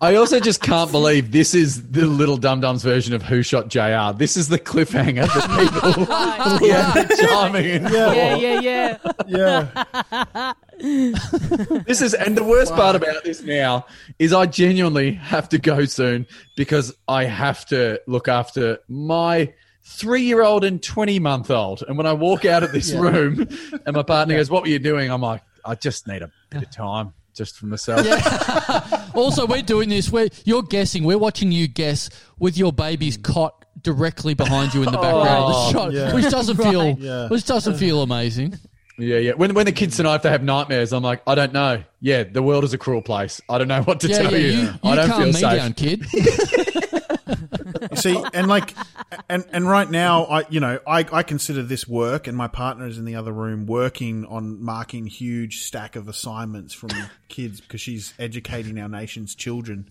I also just can't believe this is the little Dum Dums version of Who Shot JR. This is the cliffhanger that people yeah, are charming in yeah, yeah, yeah. Yeah. [laughs] This is, and the worst part about this now is I genuinely have to go soon because I have to look after my three year old and 20 month old. And when I walk out of this [laughs] room and my partner goes, What were you doing? I'm like, I just need a bit of time just for myself. [laughs] Also, we're doing this. We're you're guessing. We're watching you guess with your baby's mm. cot directly behind you in the background of the Oh, shot, yeah. which doesn't feel Yeah. which doesn't feel amazing. Yeah, yeah. When when the kids tonight if they have nightmares, I'm like, I don't know. Yeah, the world is a cruel place. I don't know [laughs] what to Yeah, tell yeah. you. You, you I don't calm feel me safe. down, kid. [laughs] You see, and like, and and right now, I you know, I I consider this work, and my partner is in the other room working on marking huge stack of assignments from kids because she's educating our nation's children,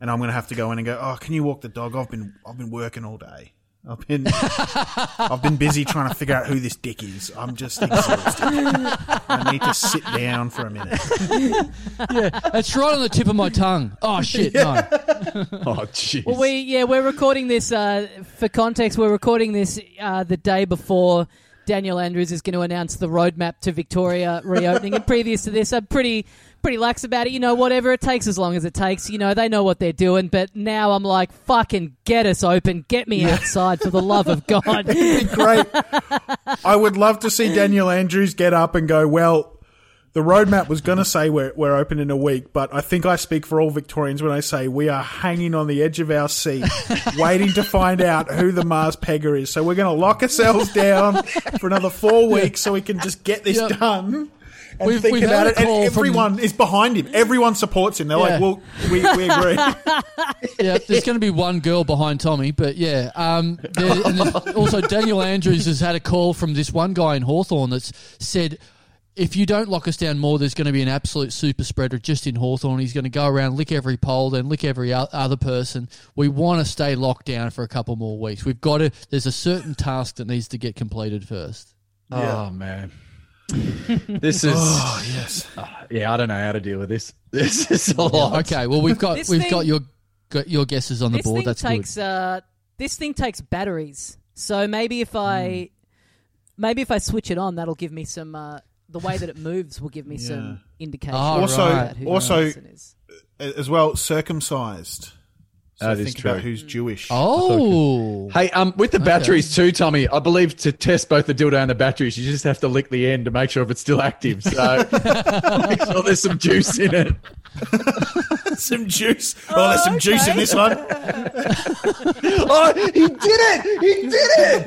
and I'm going to have to go in and go. Oh, can you walk the dog? I've been I've been working all day. I've been I've been busy trying to figure out who this dick is. I'm just exhausted. I need to sit down for a minute. Yeah, it's right on the tip of my tongue. Oh shit! No. [laughs] Oh, jeez. Well, we yeah, we're recording this uh, for context. We're recording this uh, the day before Daniel Andrews is going to announce the roadmap to Victoria reopening. and previous to this, I'm pretty pretty lax about it. You know, whatever it takes, as long as it takes. You know, they know what they're doing. But now I'm like, fucking get us open, get me outside for the love of [laughs] God. Great. I would love to see Daniel Andrews get up and go, well, the roadmap was going to say we're, we're open in a week, but I think I speak for all Victorians when I say we are hanging on the edge of our seat, [laughs] waiting to find out who the Masked Pegger is. So we're going to lock ourselves down for another four weeks so we can just get this Yep. done. And We've- think we've about had a it, and call from- everyone is behind him. Everyone supports him. They're Yeah. like, "Well, we, we agree." [laughs] yeah, there's going to be one girl behind Tommy, but yeah. Um, there, and [laughs] also, Daniel Andrews has had a call from this one guy in Hawthorn that's said, if you don't lock us down more, there's going to be an absolute super spreader just in Hawthorn. He's going to go around, lick every pole, then lick every other person. We want to stay locked down for a couple more weeks. We've got to, there's a certain task that needs to get completed first. Oh man, [laughs] this is. oh yes. Yeah, I don't know how to deal with this. [laughs] This is a lot. Okay, well, we've got, This we've thing- got your, got your guesses on the this board. thing That's takes good. uh, this thing takes batteries. So maybe if I maybe if I switch it on, that'll give me some. Uh, the way that it moves will give me some indication. Oh, Also- about who the also- is. As well, circumcised. So That is think about true. who's Jewish. Oh. Hey, um, with the batteries too, Tommy. I believe to test both the dildo and the batteries, you just have to lick the end to make sure if it's still active. So [laughs] make sure there's some juice in it. Some juice. Oh, there's some juice in this one. [laughs] Oh, he did it! He did it!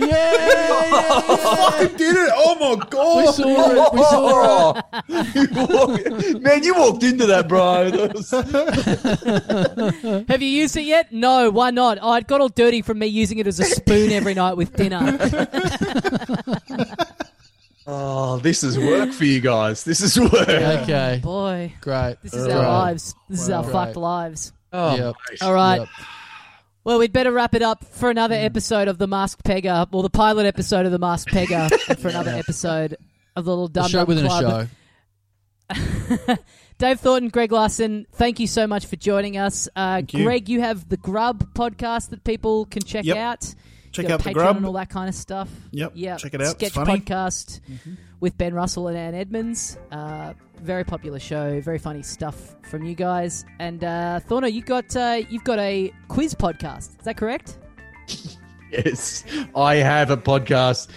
Fucking [laughs] did it! Oh my god! We god! saw it. We saw it. [laughs] You walk- Man, you walked into that, bro. That was- Have you used it yet? No. Why not? Oh, it got all dirty from me using it as a spoon every night with dinner. Oh, this is work for you guys. This is work. [laughs] Okay. Boy, Great. this is Right. our lives. This is our Right. fucked lives. Oh, Yep. mate. All right. Yep. Well, we'd better wrap it up for another episode of the Masked Pegger, or the pilot episode of the Masked Pegger, [laughs] and for another episode of the Little A Dum show Dum within Club. a show. Dave Thornton, Greg Larsen, thank you so much for joining us. Uh, you. Greg, you have the Grub podcast that people can check Yep. out. Check You got out the Patreon Grub. and all that kind of stuff. Yep, Yeah, check it out. It's Sketch funny. podcast with Ben Russell and Anne Edmonds. Uh, very popular show. Very funny stuff from you guys. And uh, Thorno, you got uh, you've got a quiz podcast. Is that correct? [laughs] Yes, I have a podcast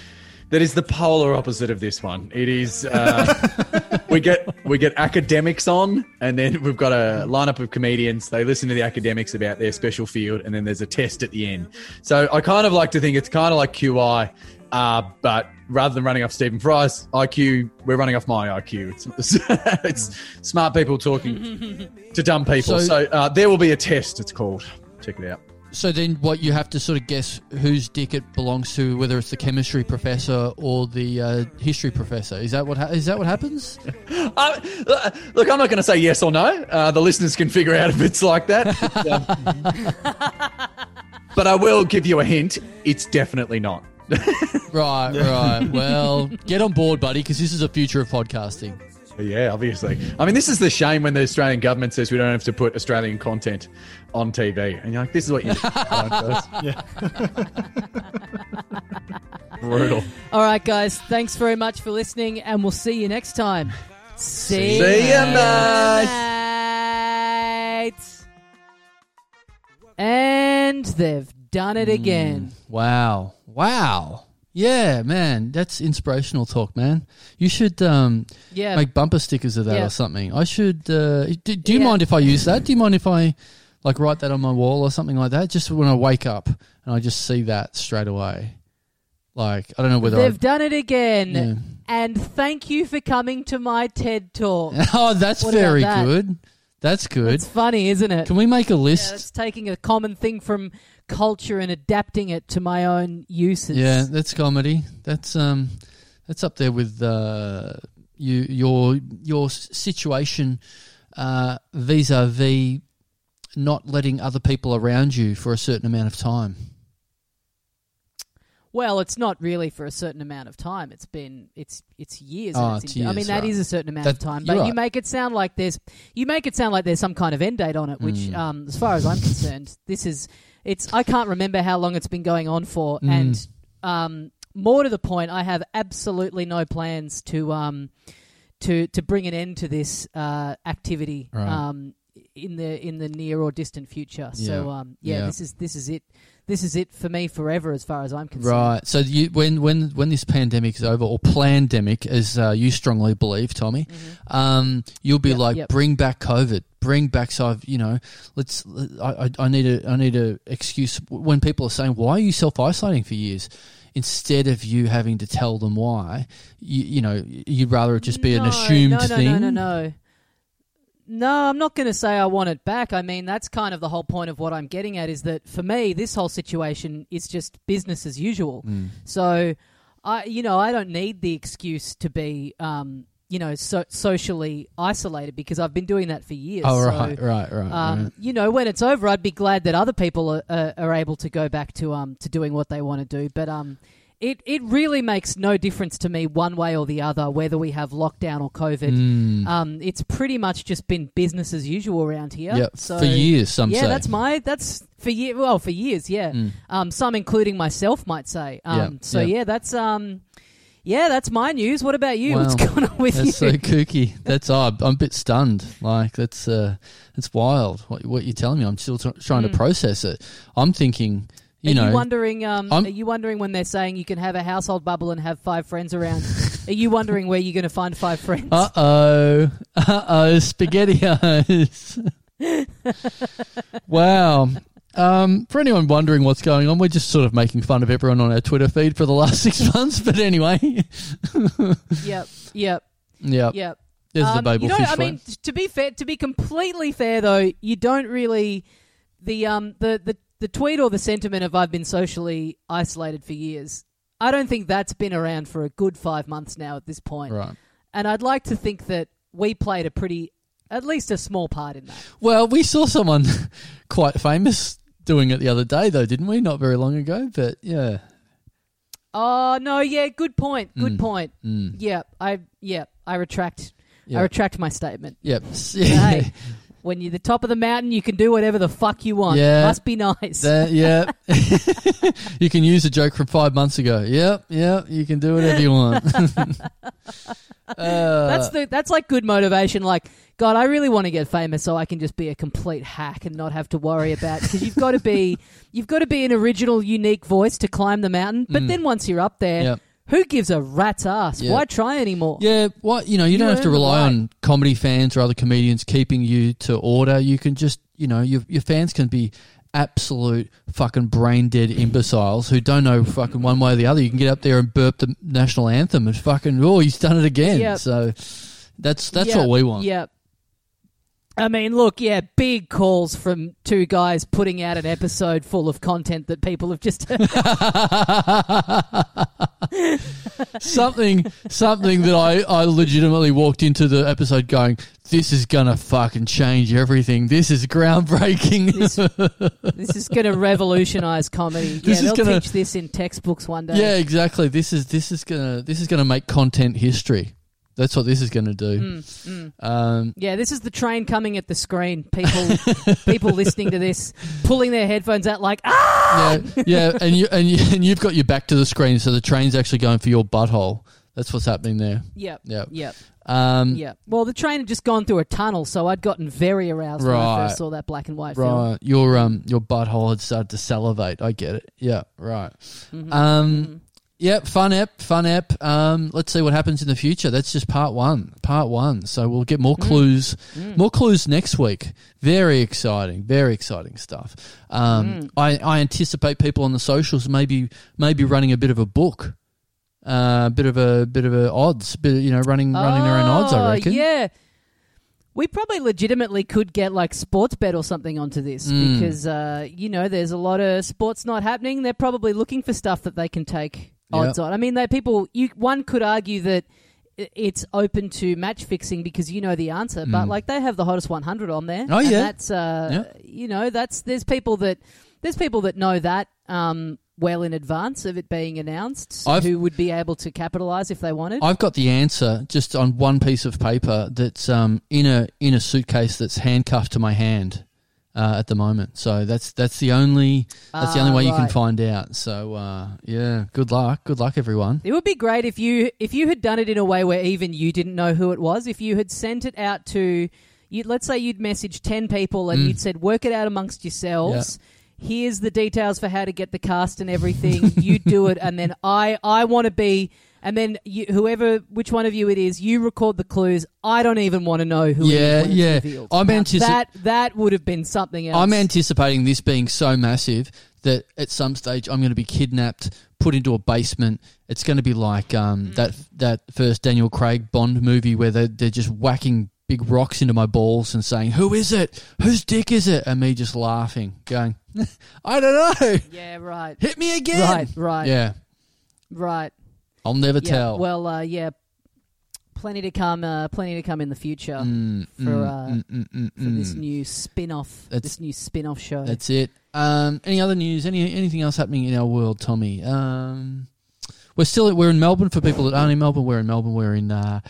that is the polar opposite of this one. It is uh, [laughs] we get we get academics on, and then we've got a lineup of comedians. They listen to the academics about their special field, and then there's a test at the end. So I kind of like to think it's kind of like QI, uh, but rather than running off Stephen Fry's IQ, we're running off my IQ. It's, [laughs] it's smart people talking [laughs] to dumb people. So- So, uh, there will be a test. It's called. Check it out. So then, what you have to sort of guess whose dick it belongs to, whether it's the chemistry professor or the uh, history professor. Is that what ha- is that what happens? [laughs] Uh, look, I'm not going to say yes or no. Uh, the listeners can figure out if it's like that. [laughs] Um, but I will give you a hint. It's definitely not. [laughs] right, right. Well, get on board, buddy, because this is the future of podcasting. Yeah, obviously. I mean, this is the shame when the Australian government says we don't have to put Australian content on TV. And you're like, this is what you [laughs] yeah. [laughs] Brutal. All right, guys. Thanks very much for listening, and we'll see you next time. See, See ya, mate. And they've done it again. Wow, wow. Yeah, man, that's inspirational talk, man. You should um, Yeah. make bumper stickers of that Yeah. or something. I should. Uh, do, do you Yeah. mind if I use that? Do you mind if I like write that on my wall or something like that? Just when I wake up and I just see that straight away. Like I don't know whether They've done it again. Yeah. And thank you for coming to my TED talk. [laughs] Oh, that's What very that? good. That's good. It's funny, isn't it? Can we make a Yeah, list? that's taking a common thing from culture and adapting it to my own uses. Yeah, that's comedy. That's um, that's up there with uh, you your your situation uh, vis-a-vis not letting other people around you for a certain amount of time. Well, it's not really for a certain amount of time. It's been it's it's years. Oh, and it's in- I mean, years, that is right. a certain amount That- of time. But you right. make it sound like there's you make it sound like there's some kind of end date on it. Which, Mm. um, as far as I'm concerned, this is it's. I can't remember how long it's been going on for, Mm. and um, more to the point, I have absolutely no plans to um to to bring an end to this uh, activity Right. um in the in the near or distant future. So Yeah. um yeah, Yeah. this is this is it. This is it for me forever, as far as I'm concerned. Right. So you, when when when this pandemic is over, or pandemic, as uh, you strongly believe, Tommy, um, you'll be Mm-hmm. Yep, like, yep. bring back COVID, bring back. So I've, you know, let's. I, I, I need a I need a excuse when people are saying, why are you self isolating for years? Instead of you having to tell them why, you, you know, you'd rather it just be an No, assumed no, no, thing. No, no, no. No, I'm not going to say I want it back. I mean, that's kind of the whole point of what I'm getting at is that for me, this whole situation is just business as usual. Mm. So, I, you know, I don't need the excuse to be, um, you know, so, socially isolated because I've been doing that for years. Oh So, right, right, right. um, right. you know, when it's over, I'd be glad that other people are, are, are able to go back to um to doing what they want to do. But um, it it really makes no difference to me one way or the other whether we have lockdown or COVID. Mm. Um, it's pretty much just been business as usual around here. yeah, So for years, some yeah, say. that's my that's for year. Well, for years, yeah. Mm. Um, some including myself might say. Um, Yeah, so yeah. yeah, that's um. Yeah, that's my news. What about you? Wow. What's going on with That's you? so kooky. That's oh, I'm a bit stunned. Like that's uh, that's wild. What, what you're telling me, I'm still tr- trying to Mm. process it. I'm thinking, you are know, you wondering? Um, I'm- are you wondering when they're saying you can have a household bubble and have five friends around? are you wondering where you're going to find five friends? uh oh, uh oh, spaghettios. [laughs] wow. Um, for anyone wondering what's going on, we're just sort of making fun of everyone on our Twitter feed for the last [laughs] six months. But anyway, yep, yep, yep, yep. there's Um, the Babel you know, I mean, to be fair, to be completely fair though, you don't really the um the the the tweet or the sentiment of I've been socially isolated for years. I don't think that's been around for a good five months now at this point. right. And I'd like to think that we played a pretty, at least a small part in that. Well, we saw someone [laughs] quite famous doing it the other day, though, didn't we? Not very long ago, but yeah. Oh no, yeah, good point. Good Mm. point. Mm. Yeah, I yeah, I retract. Yeah. I retract my statement. Yep. [laughs] hey, when you're the top of the mountain, you can do whatever the fuck you want. Yeah. Must be nice. That, yeah. [laughs] [laughs] you can use a joke from five months ago. Yep, yep. You can do whatever you want. [laughs] Uh, that's the that's like good motivation. Like, God, I really want to get famous so I can just be a complete hack and not have to worry about because you've got to be you've got to be an original, unique voice to climb the mountain. But Mm. then once you're up there, Yep. Who gives a rat's ass? Yeah. Why try anymore? Yeah, what you know, you, You don't have to rely on comedy fans or other comedians keeping you to order. You can just, you know, your your fans can be absolute fucking brain dead imbeciles who don't know fucking one way or the other. You can get up there and burp the national anthem and fucking oh, he's done it again. Yep. So that's that's Yep, what we want. Yep. I mean, look, yeah, big calls from two guys putting out an episode full of content that people have just. [laughs] something something that I, I legitimately walked into the episode going, This is gonna fucking change everything. This is groundbreaking. this, [laughs] this is going to revolutionize comedy. This yeah, is they'll gonna- teach this in textbooks one day. yeah, exactly. This is this is gonna this is gonna make content history. That's what this is gonna do. Mm, mm. Um, Yeah, this is the train coming at the screen. People, people listening to this, pulling their headphones out like, ah, yeah, yeah, and you and you and you've got your back to the screen, so the train's actually going for your butthole. That's what's happening there. yep, Yeah. yep, Um, yep. Well, the train had just gone through a tunnel, so I'd gotten very aroused when I first saw that black and white film. Right, your um your butthole had started to salivate. I get it. Yeah, right. Mhm, Um, mhm. Yeah, fun app, fun app. Um, let's see what happens in the future. That's just part one. Part one. So we'll get more Mm. clues, Mm. more clues next week. Very exciting, very exciting stuff. Um, Mm. I, I anticipate people on the socials maybe maybe running a bit of a book, a uh, bit of a bit of a odds, bit you know running running their own odds. Oh, I reckon. Yeah. We probably legitimately could get like sports bet or something onto this Mm. because uh, you know there's a lot of sports not happening. They're probably looking for stuff that they can take Yep. Odds on. I mean, they people. You one could argue that it's open to match fixing because you know the answer, but Mm. like they have the hottest 100 on there. Oh, and yeah. that's uh, you know that's there's people that there's people that know that um, well in advance of it being announced I've- who would be able to capitalize if they wanted. I've got the answer just on one piece of paper that's um, in a in a suitcase that's handcuffed to my hand. Uh, at the moment. So that's that's the only that's the only Ah, way you can right. find out. So uh, yeah, good luck, good luck, everyone. It would be great if you if you had done it in a way where even you didn't know who it was. If you had sent it out to, you, let's say you'd messaged ten people and Mm. you'd said, "Work it out amongst yourselves." Here's the details for how to get the cast and everything. [laughs] you do it, and then I I want to be. And then you, whoever, which one of you it is, you record the clues. I don't even want to know who. Yeah, yeah. I'm Now, antici- that that would have been something else. I'm anticipating this being so massive that at some stage I'm going to be kidnapped, put into a basement. It's going to be like um, that that first Daniel Craig Bond movie where they they're just whacking big rocks into my balls and saying, "Who is it? Whose dick is it?" and me just laughing, going, [laughs] "I don't know. yeah, right, Hit me again." right, right, Yeah, right. I'll never Yeah, tell. Well, uh, yeah, plenty to come. Uh, plenty to come in the future Mm, for mm, uh, mm, mm, mm, for this mm. new spin-off. That's- this new spin-off show. That's it. Um, any other news? Any anything else happening in our world, Tommy? Um, we're still we're in Melbourne for people that aren't in Melbourne. We're in Melbourne. We're in uh,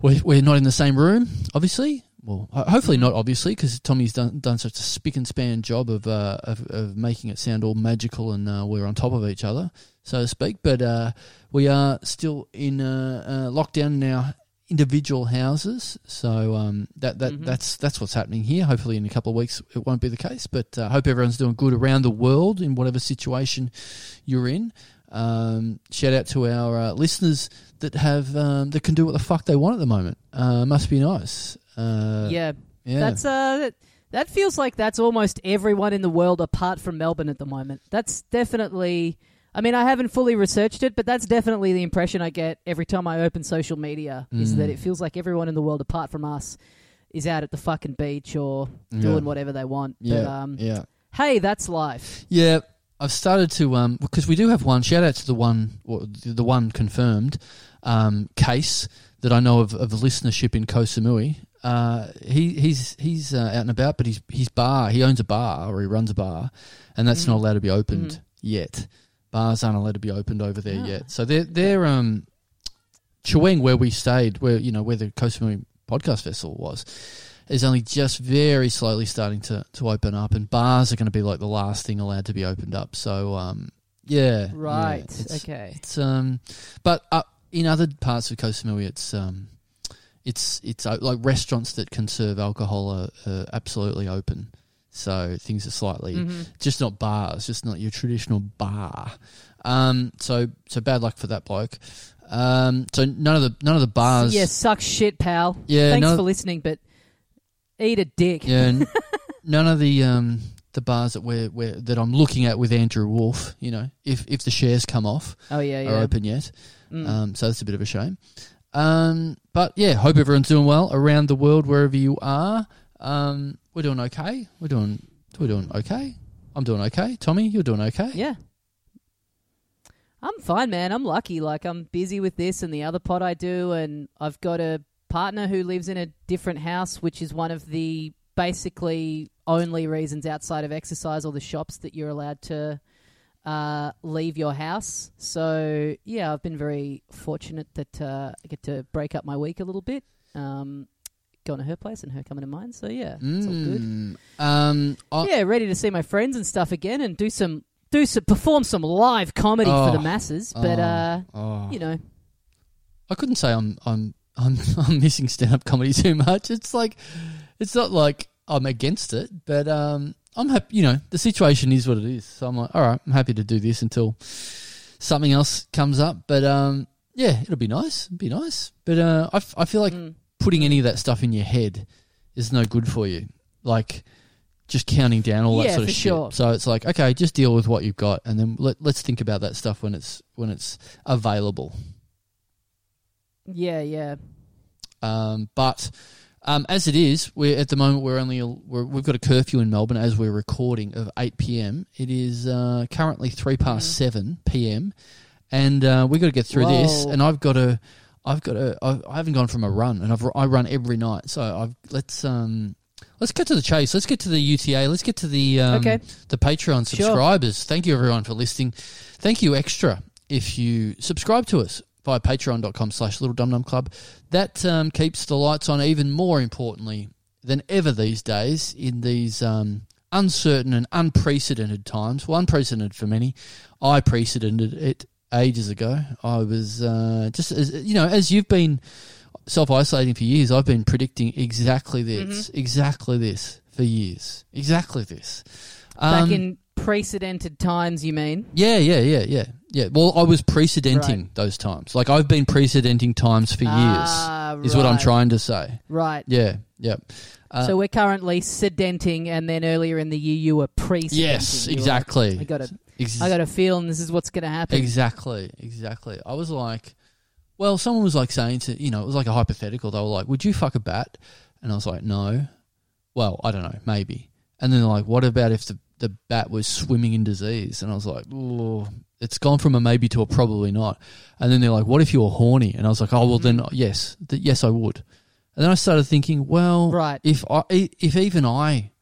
we're, we're not in the same room, obviously. Well, hopefully not, obviously, because Tommy's done done such a spick and span job of uh, of, of making it sound all magical and uh, we're on top of each other, so to speak. But uh, we are still in uh, uh, lockdown in our individual houses, so um, that that Mhm. that's that's what's happening here. Hopefully, in a couple of weeks, it won't be the case. But uh, hope everyone's doing good around the world in whatever situation you're in. Um, shout out to our uh, listeners that have um, that can do what the fuck they want at the moment. Uh, must be nice. Uh, yeah, yeah. that's uh, that, feels like that's almost everyone in the world apart from Melbourne at the moment. That's definitely. I mean, I haven't fully researched it, but that's definitely the impression I get every time I open social media. Is Mm. that it feels like everyone in the world apart from us is out at the fucking beach or Yeah. doing whatever they want. yeah, But um, yeah. hey, that's life. Yeah, I've started to um because we do have one. Shout out to the one, or the one confirmed um, case that I know of of listenership in Koh Samui. Uh, he he's he's uh, out and about, but his his bar he owns a bar or he runs a bar, and that's Mhm. not allowed to be opened Mhm. yet. Bars aren't allowed to be opened over there Ah. yet. So they're they're um Chaweng where we stayed, where you know where the Koh Samui podcast festival was, is only just very slowly starting to, to open up, and bars are going to be like the last thing allowed to be opened up. So, um, yeah, yeah, Right. it's, okay. It's um, but uh, in other parts of Koh Samui, it's um, it's it's uh, like restaurants that can serve alcohol are, are absolutely open. So things are slightly Mhm. just not bars, just not your traditional bar. Um, so so bad luck for that bloke. Um, so none of the none of the bars. Yeah, sucks shit, pal. Yeah, Thanks for listening, but eat a dick. Yeah, [laughs] none of the um the bars that we're, we're that I'm looking at with Andrew Wolf, you know, if if the shares come off, Oh yeah, are open yet. Mm. Um, so that's a bit of a shame. Um, but yeah, hope everyone's doing well around the world wherever you are. Um, we're doing okay. We're doing we're doing okay. I'm doing okay. Tommy, you're doing okay. yeah. I'm fine, man. I'm lucky. Like I'm busy with this and the other pod I do, and I've got a partner who lives in a different house, which is one of the basically only reasons outside of exercise or the shops that you're allowed to uh, leave your house. So yeah, I've been very fortunate that uh, I get to break up my week a little bit. Um, going to her place and her coming to mine. So yeah, it's all good. Mm. Um, I, yeah, ready to see my friends and stuff again and do some do some perform some live comedy for the Oh. masses. But Oh. uh, oh. you know, I couldn't say I'm I'm I'm [laughs] I'm missing stand up comedy too much. It's like it's not like I'm against it, but um I'm happy you know, the situation is what it is. So I'm like, all right, I'm happy to do this until something else comes up. But um yeah, it'll be nice. It'll be nice. But uh I, f- I feel like mm, putting any of that stuff in your head is no good for you. Like just counting down all that sort of shit. sure. So it's like, okay, just deal with what you've got and then let, let's think about that stuff when it's when it's available. yeah, yeah, Um, but um, as it is, we're at the moment we're only we're, we've got a curfew in Melbourne as we're recording of eight p.m. It is uh, currently three past Mhm. seven p.m. and uh, we've got to get through this. And I've got to, I've got to, I I haven't gone from a run, and I've I run every night. So I've let's um. Let's get to the chase. Let's get to the UTA. Let's get to the um, Okay. the Patreon Sure. subscribers. Thank you everyone for listening. Thank you extra if you subscribe to us via patreon.com slash little dum dum club. That um, keeps the lights on even more importantly than ever these days in these um, uncertain and unprecedented times. Well, unprecedented for many. I precedented it ages ago. I was uh, just, as, you know, as you've been self isolating for years, I've been predicting exactly this, exactly this for years, exactly this. Back Um, in precedented times, you mean? yeah, yeah, yeah, yeah, yeah. Well, I was precedenting Right. those times. Like I've been precedenting times for years. Ah, is what I'm right. trying to say. Right. Yeah, yeah. Uh, so we're currently sedenting, and then earlier in the year you were pre-sedenting. yes, exactly. I got a, Ex- I got a feeling this is what's going to happen. Exactly, exactly. I was like, well, someone was like saying to, you know, it was like a hypothetical. They were like, would you fuck a bat? And I was like, no. Well, I don't know, maybe. And then they're like, what about if the, the bat was swimming in disease? And I was like, oh, it's gone from a maybe to a probably not. And then they're like, what if you were horny? And I was like, oh, well, then mm-hmm. yes, th- yes, I would. And then I started thinking, well, Right. if I, if even I,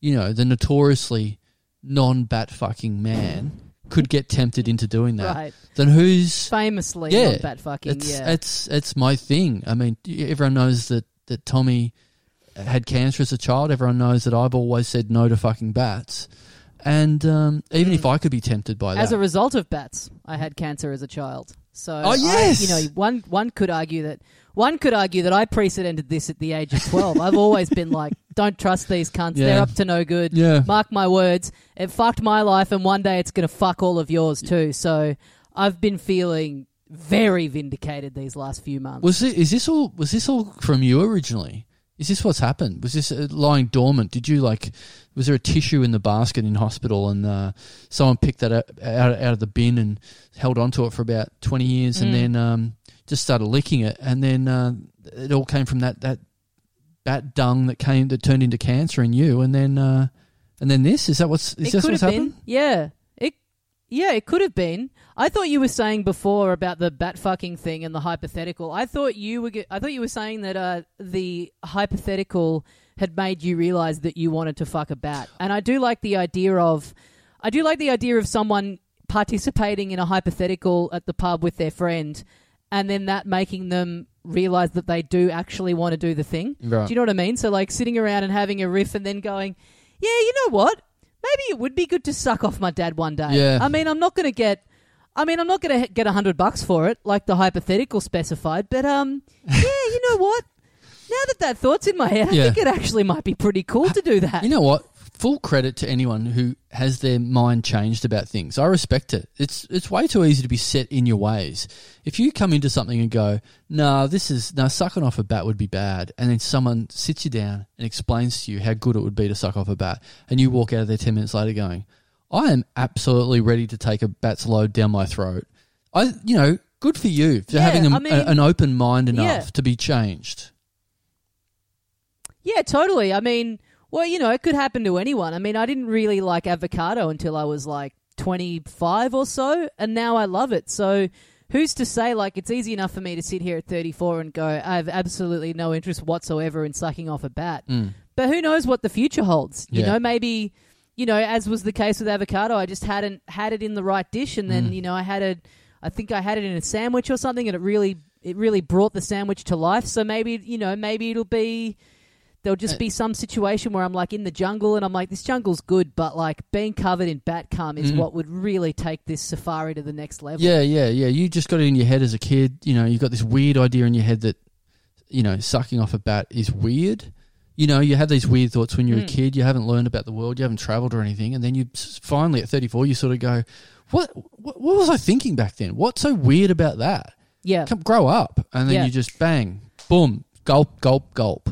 you know, the notoriously non-bat fucking man could get tempted into doing that, Right. then who's Famously, yeah, not bat fucking. it's, yeah. it's it's my thing. I mean, everyone knows that that Tommy had cancer as a child. Everyone knows that I've always said no to fucking bats, and um, even if I could be tempted by that. As a result of bats, I had cancer as a child. So, Oh, I- yes! you know, one one could argue that one could argue that I precedented this at the age of twelve. I've always been like, [laughs] don't trust these cunts; Yeah. they're up to no good. Yeah. Mark my words, it fucked my life, and one day it's going to fuck all of yours too. So, I've been feeling very vindicated these last few months. was it? Is this all? Was this all from you originally? Is this what's happened? Was this uh, lying dormant? Did you like? Was there a tissue in the basket in hospital, and uh, someone picked that out, out out of the bin and held onto it for about twenty years, Mm. and then um, just started licking it, and then uh, it all came from that that bat dung that came that turned into cancer in you, and then uh, and then this is that what's is it this what's happened? been. Yeah. It yeah, it could have been. I thought you were saying before about the bat fucking thing and the hypothetical. I thought you were ge- I thought you were saying that uh, the hypothetical had made you realize that you wanted to fuck a bat. And I do like the idea of I do like the idea of someone participating in a hypothetical at the pub with their friend and then that making them realize that they do actually want to do the thing. Right. Do you know what I mean? So like sitting around and having a riff and then going, "Yeah, you know what? Maybe it would be good to suck off my dad one day." Yeah. I mean, I'm not going to get I mean, I'm not going to get a hundred bucks for it, like the hypothetical specified. But um, yeah, you know what? Now that that thought's in my head, I Yeah. think it actually might be pretty cool to do that. You know what? Full credit to anyone who has their mind changed about things. I respect it. It's it's way too easy to be set in your ways. If you come into something and go, "No, this is no sucking off a bat would be bad," and then someone sits you down and explains to you how good it would be to suck off a bat, and you walk out of there ten minutes later going, "I am absolutely ready to take a bat's load down my throat." I, you know, good for you for Yeah, having a, I mean- a- an open mind enough Yeah. to be changed. Yeah, totally. I mean, well, you know, it could happen to anyone. I mean, I didn't really like avocado until I was like 25 or so, and now I love it. So, who's to say, like, it's easy enough for me to sit here at 34 and go, I have absolutely no interest whatsoever in sucking off a bat. Mm. But who knows what the future holds? You Yeah. know, maybe, you know, as was the case with avocado, I just hadn't had it in the right dish, and then, mm. you know, I had it, I think I had it in a sandwich or something, and it really, it really brought the sandwich to life. So maybe, you know, maybe it'll be there'll just uh, be some situation where I'm like in the jungle and I'm like, this jungle's good, but like being covered in bat cum is mm. what would really take this safari to the next level. Yeah, yeah, yeah. You just got it in your head as a kid. You know, you got this weird idea in your head that, you know, sucking off a bat is weird. You know, you have these weird thoughts when you're Hmm. a kid. You haven't learned about the world. You haven't traveled or anything, and then you finally at 34, you sort of go, "What? What, what was I thinking back then? What's so weird about that? Yeah. Come, grow up." And then Yeah. you just bang, boom, gulp, gulp, gulp.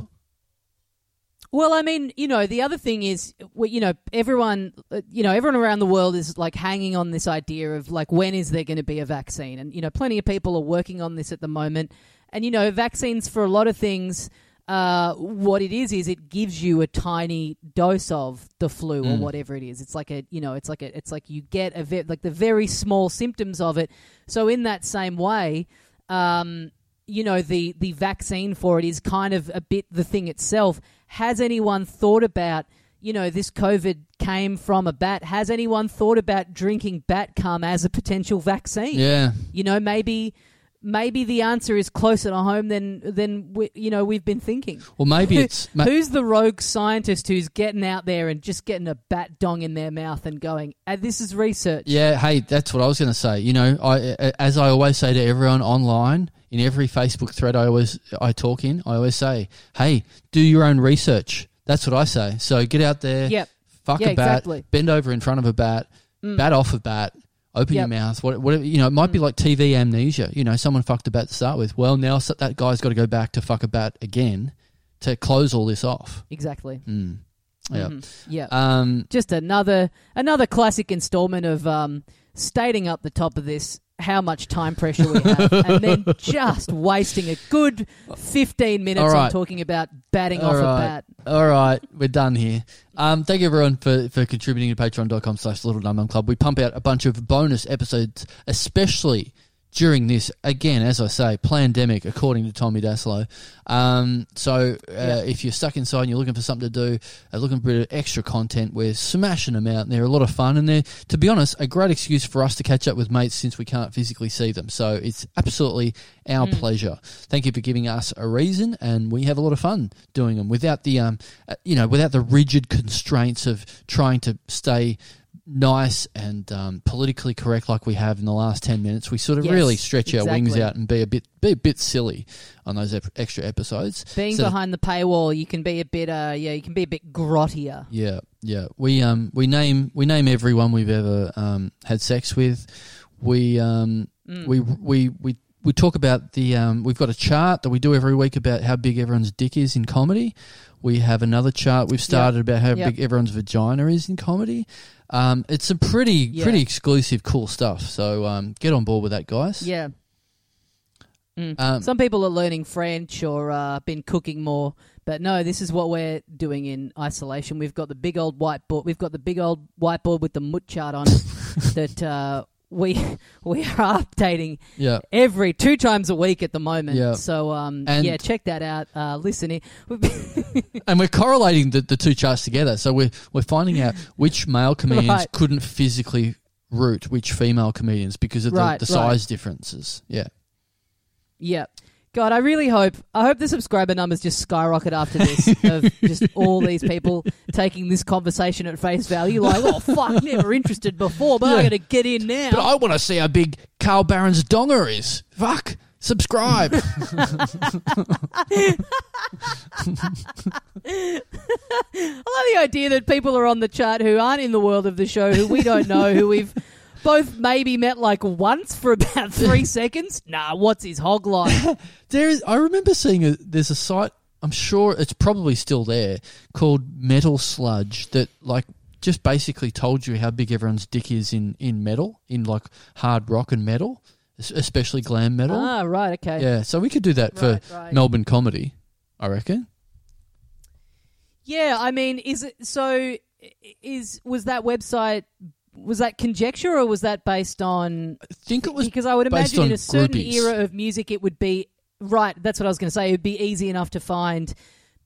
Well, I mean, you know, the other thing is, you know, everyone, uh, you know, everyone around the world is like hanging on this idea of like, when is there going to be a vaccine? And, you know, plenty of people are working on this at the moment. And, you know, vaccines for a lot of things, uh, what it is, is it gives you a tiny dose of the flu or whatever it is. It's like a, you know, it's like a, it's like you get a, ve- like the very small symptoms of it. So in that same way, um, you know the the vaccine for it is kind of a bit the thing itself. Has anyone thought about you know this COVID came from a bat? Has anyone thought about drinking bat cum as a potential vaccine? Yeah, You know maybe maybe the answer is closer to home than than we, you know we've been thinking. Well, maybe it's ma- who's the rogue scientist who's getting out there and just getting a bat dong in their mouth and going, "Ah, "This is research." Yeah, hey, that's what I was going to say. You know, I as I always say to everyone online in every Facebook thread I always I talk in, I always say, "Hey, do your own research." That's what I say. So get out there, Yep. fuck Yeah, a bat, exactly. Mm. bend over in front of a bat, bat off a bat, open your Yep. Mm. mouth. What, whatever you know, it might be like TV amnesia. You know, someone fucked a bat to start with. Well, now that guy's got to go back to fuck a bat again to close all this off. Exactly. Mm. Yeah. Yeah. Um, just another another classic installment of um, stating up the top of this how much time pressure we have, and then [laughs] just wasting a good fifteen minutes All on talking about batting All off a bat. All right, we're done here. Um, thank you everyone for, for contributing to patreon.com slash little dum dum club. We pump out a bunch of bonus episodes, especially during this, again, as I say, pandemic, according to Tommy Dassalo. Um, so uh, if you're stuck inside and you're looking for something to do, uh, looking for a bit of extra content, we're smashing them out and they're a lot of fun. And they're, to be honest, a great excuse for us to catch up with mates since we can't physically see them. So it's absolutely our pleasure. Thank you for giving us a reason, and we have a lot of fun doing them without the, um, uh, you know, without the rigid constraints of trying to stay nice and um, politically correct like we have in the last 10 minutes. We sort of Yes, really stretch our wings out and be a bit be a bit silly on those ep- extra episodes. Being So- behind the paywall, you can be a bit, uh, yeah, you can be a bit grottier. yeah yeah. We um we name we name everyone we've ever um had sex with. We um Mm. we we we we talk about the um we've got a chart that we do every week about how big everyone's dick is in comedy we have another chart we've started about how Yep. big everyone's vagina is in comedy um it's some pretty Yeah. pretty exclusive cool stuff so um get on board with that guys Yeah. Mm. Um, Some people are learning French or uh, been cooking more, but no, this is what we're doing in isolation. We've got the big old whiteboard. We've got the big old whiteboard with the mut chart on it [laughs] that uh, we [laughs] we are updating yeah every two times a week at the moment. Yeah. So um, And- yeah, check that out. Uh, listen. [laughs] And we're correlating the, the two charts together. So we're we're finding out which male comedians Right. couldn't physically root which female comedians because of the, Right, the right. size differences. Yeah. yeah. God, I really hope I hope the subscriber numbers just skyrocket after this [laughs] of just all these people taking this conversation at face value. Like, oh fuck, never interested before, but. I'm gonna get in now. But I want to see how big Carl Barron's donger is. Fuck. Subscribe. [laughs] I love the idea that people are on the chart who aren't in the world of the show, who we don't know, who we've both maybe met like once for about [laughs] three seconds. Nah, what's his hog like? [laughs] there is. I remember seeing a, there's a site. I'm sure it's probably still there called Metal Sludge that like just basically told you how big everyone's dick is in in metal in like hard rock and metal, especially glam metal. ah, right, okay. Yeah, so we could do that for Right, right. Melbourne comedy. I reckon. Yeah, I mean, is it so? Is was that website? Was that conjecture or was that based on? I think it was Because I would imagine in a certain groupies. era of music, it would be right. That's what I was going to say. It would be easy enough to find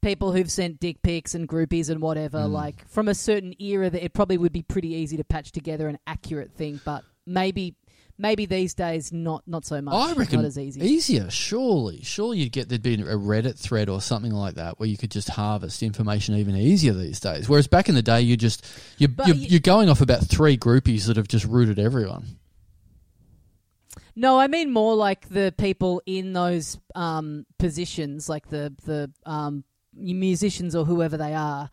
people who've sent dick pics and groupies and whatever. Mm. Like from a certain era, that it probably would be pretty easy to patch together an accurate thing. But maybe, maybe these days, not not so much. I reckon not as easy. easier. Surely, surely you'd get there'd be a Reddit thread or something like that where you could just harvest information even easier these days. Whereas back in the day, you just you But you're, you- you're going off about three groupies that have just rooted everyone. No, I mean more like the people in those um, positions, like the the um, musicians or whoever they are,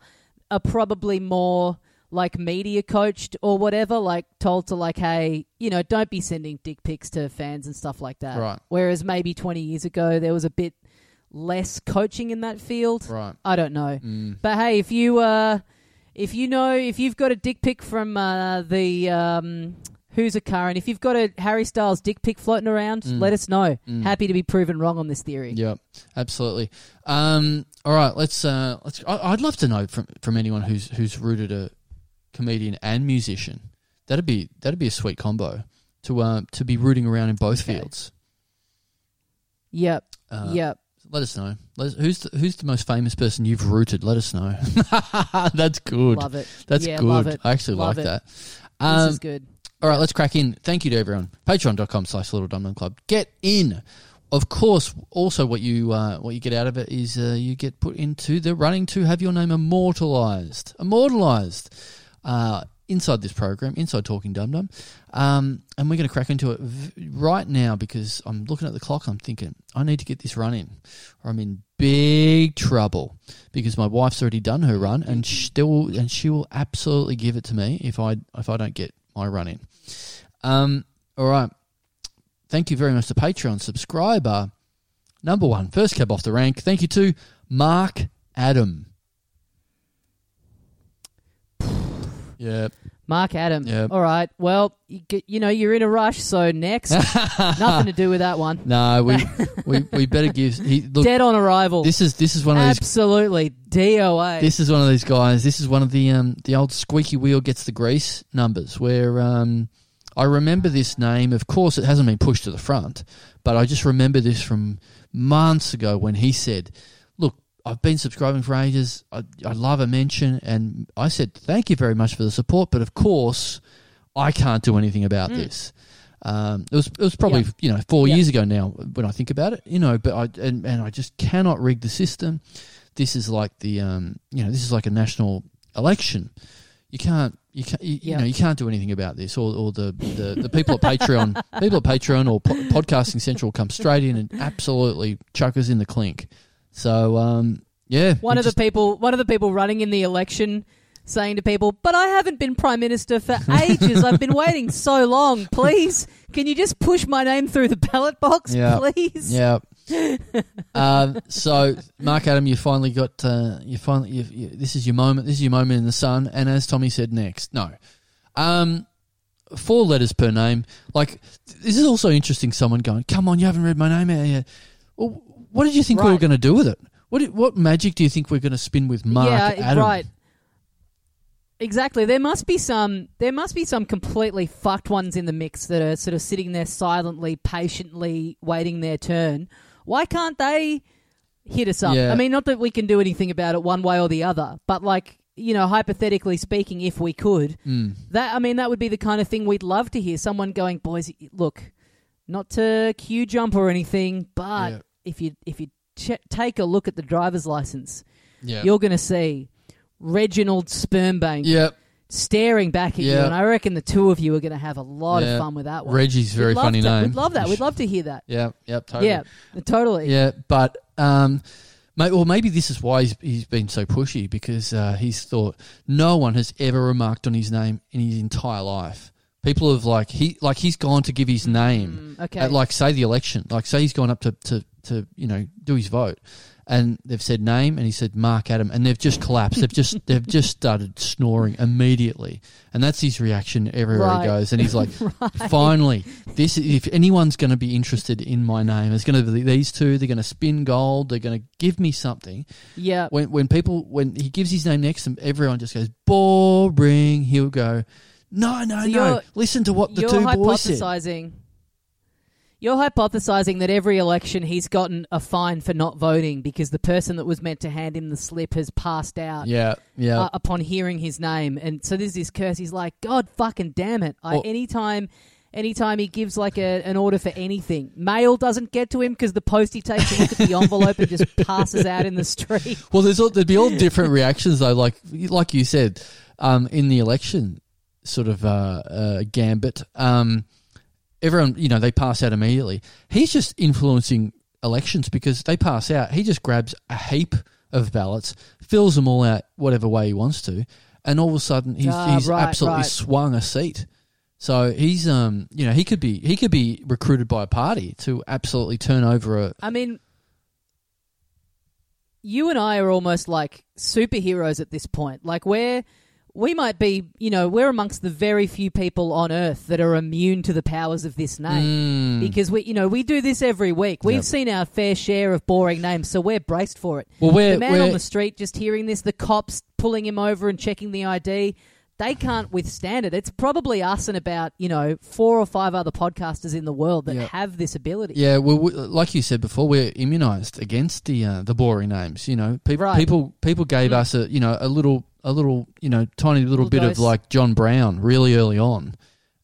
are probably more like media coached or whatever, like told to like, hey, you know, don't be sending dick pics to fans and stuff like that. Right. Whereas maybe twenty years ago there was a bit less coaching in that field. Right. I don't know. Mm. But hey, if you uh, if you know if you've got a dick pic from uh, the um, who's a current, if you've got a Harry Styles dick pic floating around, Mm. let us know. Happy to be proven wrong on this theory. Yep, absolutely. Um, all right, let's. Uh, let's. I, I'd love to know from from anyone who's who's rooted a comedian and musician. That'd be that'd be a sweet combo to uh, to be rooting around in both Okay. fields. Yep. Uh, yep. Let us know. Let us, who's the, who's the most famous person you've rooted? Let us know. [laughs] That's good. Love it. That's yeah, good. It. I actually Love like it. that. This Um, is good. All right, let's crack in. Thank you to everyone. Patreon.com slash Little Dum Dum Club. Get in. Of course, also what you uh, what you get out of it is uh, you get put into the running to have your name immortalized. Immortalized. Uh, inside this program, inside Talking Dum Dum. Um, and we're going to crack into it v- right now because I'm looking at the clock. I'm thinking, I need to get this run in or I'm in big trouble because my wife's already done her run and still and she will absolutely give it to me if I if I don't get my run in. Um, all right. Thank you very much to Patreon subscriber number one, first cab off the rank. Thank you to Mark Adam. Yeah, Mark Adam. Yeah. All right. Well, you, get, you know you're in a rush, so next, [laughs] nothing to do with that one. no, we [laughs] we, we better give. He, look, Dead on arrival. this is this is one of these Absolutely DOA. This is one of these guys. This is one of the um, the old squeaky wheel gets the grease numbers. Where um, I remember this name. Of course, it hasn't been pushed to the front, but I just remember this from months ago when he said, "Look, I've been subscribing for ages. I, I love a mention," and I said, "Thank you very much for the support, but of course, I can't do anything about this." Um, it was it was probably Yeah. you know four Yeah. years ago now when I think about it, you know. But I and, and I just cannot rig the system. This is like the um, you know this is like a national election. You can't you can't you, you know you can't do anything about this. Or, or the, the, the people at Patreon [laughs] people at Patreon or po- Podcasting Central come straight in and absolutely chuck us in the clink. So um, yeah, one of the people, one of the people running in the election, saying to people, "But I haven't been prime minister for [laughs] ages. I've been waiting so long. Please, can you just push my name through the ballot box, Yeah. please?" Yeah. [laughs] um, so, Mark Adam, you finally got uh, you finally you, you, this is your moment. This is your moment in the sun. And as Tommy said, next, no, um, four letters per name. Like this is also interesting. Someone going, "Come on, you haven't read my name out yet." Well, what did you think we were going to do with it? What what magic do you think we're going to spin with Mark yeah, Adam? right. Exactly. There must be some. There must be some completely fucked ones in the mix that are sort of sitting there silently, patiently waiting their turn. Why can't they hit us up? Yeah. I mean, not that we can do anything about it one way or the other, but like you know, hypothetically speaking, if we could, Mm. that I mean, that would be the kind of thing we'd love to hear. Someone going, "Boys, look, not to cue jump or anything, but Yeah. If you if you ch- take a look at the driver's license." Yeah. you're going to see Reginald Spermbank yeah. staring back at you, and I reckon the two of you are going to have a lot Yeah. of fun with that one. Reggie's very funny to- name. We'd love that. We'd love to hear that. Yeah. Yep. Totally. Yeah, totally. Yeah, but um, may, well, maybe this is why he's, he's been so pushy because uh, he's thought no one has ever remarked on his name in his entire life. People have like he like he's gone to give his name Mm, okay. at like say the election, like say he's gone up to, to, to you know do his vote, and they've said name and he said Mark Adam, and they've just collapsed. they've just [laughs] they've just started snoring immediately, and that's his reaction everywhere Right. he goes. And he's like, [laughs] finally, this if anyone's going to be interested in my name, it's going to be these two. They're going to spin gold. They're going to give me something. yeah. When when people when he gives his name next him, everyone just goes boring. He'll go, no, no, So no. Listen to what the two boys said. hypothesizing. You're hypothesizing that every election he's gotten a fine for not voting because the person that was meant to hand him the slip has passed out. Yeah, yeah. uh, upon hearing his name. And so there's this curse. He's like, God fucking damn it. I, Well- anytime, anytime he gives like a, an order for anything, mail doesn't get to him because the postie takes a look at the [laughs] envelope and just passes out in the street. [laughs] Well, there's all, there'd be all different reactions though. Like like you said, um, in the election sort of uh, uh, gambit, um, everyone you know they pass out immediately. He's just influencing elections because they pass out. He just grabs a heap of ballots, fills them all out whatever way he wants to, and all of a sudden he's Ah, he's right, absolutely right. swung a seat. So he's um you know he could be he could be recruited by a party to absolutely turn over a I mean, you and I are almost like superheroes at this point. Like we're we might be, you know, we're amongst the very few people on earth that are immune to the powers of this name. Mm. Because we, you know, we do this every week. We've Yep. seen our fair share of boring names, so we're braced for it. well we're, the man we're on the street just hearing this, the cops pulling him over and checking the ID, they can't withstand it. It's probably us and about, you know, four or five other podcasters in the world that Yeah. have this ability. Yeah, well, we, like you said before, we're immunised against the uh, the boring names. You know, Pe- Right. people people gave Mm. us a you know a little a little you know tiny little, Little bit dose. of like John Brown really early on,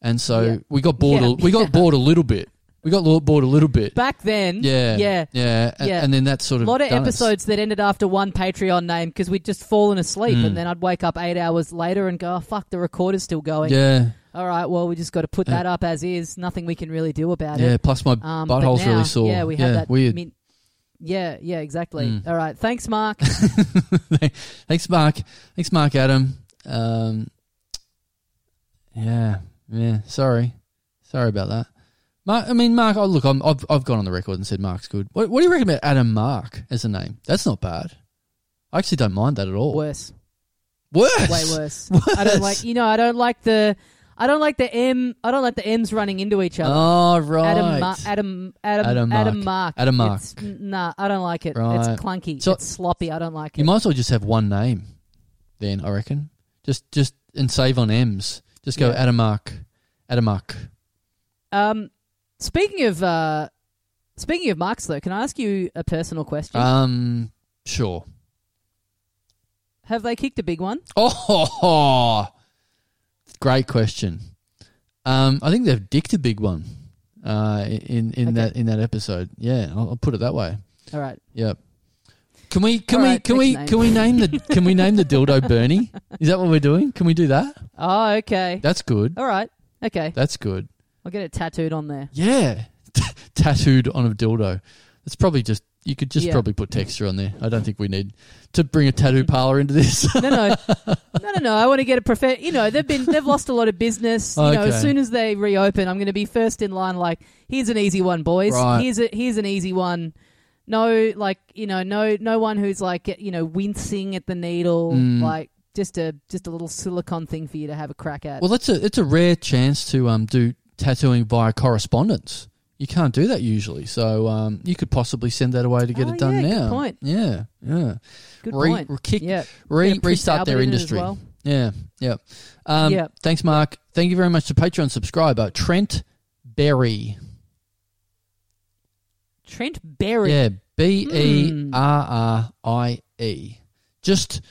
and so Yeah. we got bored. Yeah. A, we got bored a little bit. We got bored a little bit. Back then, yeah, yeah, yeah, and, Yeah. and then that sort of a lot of done us. episodes that ended after one Patreon name because we'd just fallen asleep, Mm. and then I'd wake up eight hours later and go, oh, "Fuck, the recorder's still going." Yeah, All right, well, we just got to put that up as is. Nothing we can really do about it. yeah. Plus my Um, but butthole's now, really sore. Yeah, we have that. weird. min- yeah, yeah, exactly. Mm. All right, thanks, Mark. [laughs] Thanks, Mark. Thanks, Mark Adam. Um, yeah, yeah. Sorry, sorry about that. Mark, I mean, Mark. Oh, look, I'm, I've I've gone on the record and said Mark's good. What, what do you reckon about Adam Mark as a name? That's not bad. I actually don't mind that at all. worse, Worse. way worse. [laughs] I don't like. You know, I don't like the. I don't like the M. I don't like the M's running into each other. Oh right. Adam, Adam, Adam, Adam Adam, Mark. Mark. Adam Mark. It's, nah, I don't like it. Right. It's clunky. So- it's sloppy. I don't like it. you might as well just have one name. Then I reckon. Just just and save on M's. Just go Yeah. Adam Mark. Adam Mark. Um, speaking of uh, speaking of marks, though, can I ask you a personal question? Um. Sure. Have they kicked a big one? Oh, [laughs] great question. Um, I think they've dicked a big one uh, in in Okay. that in that episode. Yeah, I'll, I'll put it that way. All right. Yep. Can we can All we right, can we name. can we name the can we name the dildo Bernie? Is that what we're doing? Can we do that? Oh, okay. That's good. All right. Okay. That's good. I'll get it tattooed on there. Yeah, [laughs] tattooed on a dildo. That's probably just you could just Yeah. probably put texture on there. I don't think we need to bring a tattoo parlor into this. [laughs] No, no, no, no, no. I want to get a prof. You know, they've been they've lost a lot of business. You know, as soon as they reopen, I'm going to be first in line. Like, here's an easy one, boys. Right. Here's a here's an easy one. No, like you know, no no one who's like you know wincing at the needle. Mm. Like just a just a little silicon thing for you to have a crack at. Well, that's a it's a rare chance to um do tattooing via correspondence. You can't do that usually, so um, you could possibly send that away to get Oh, it done yeah, good now. point. Yeah, yeah. Good re- point. re- kick- yeah. Re- restart their Albert in industry. well. Yeah, yeah. Um, Yeah. Thanks, Mark. Thank you very much to Patreon subscriber Trent Berrie. Trent Berrie. Yeah, B E Hmm. R R I E. Just,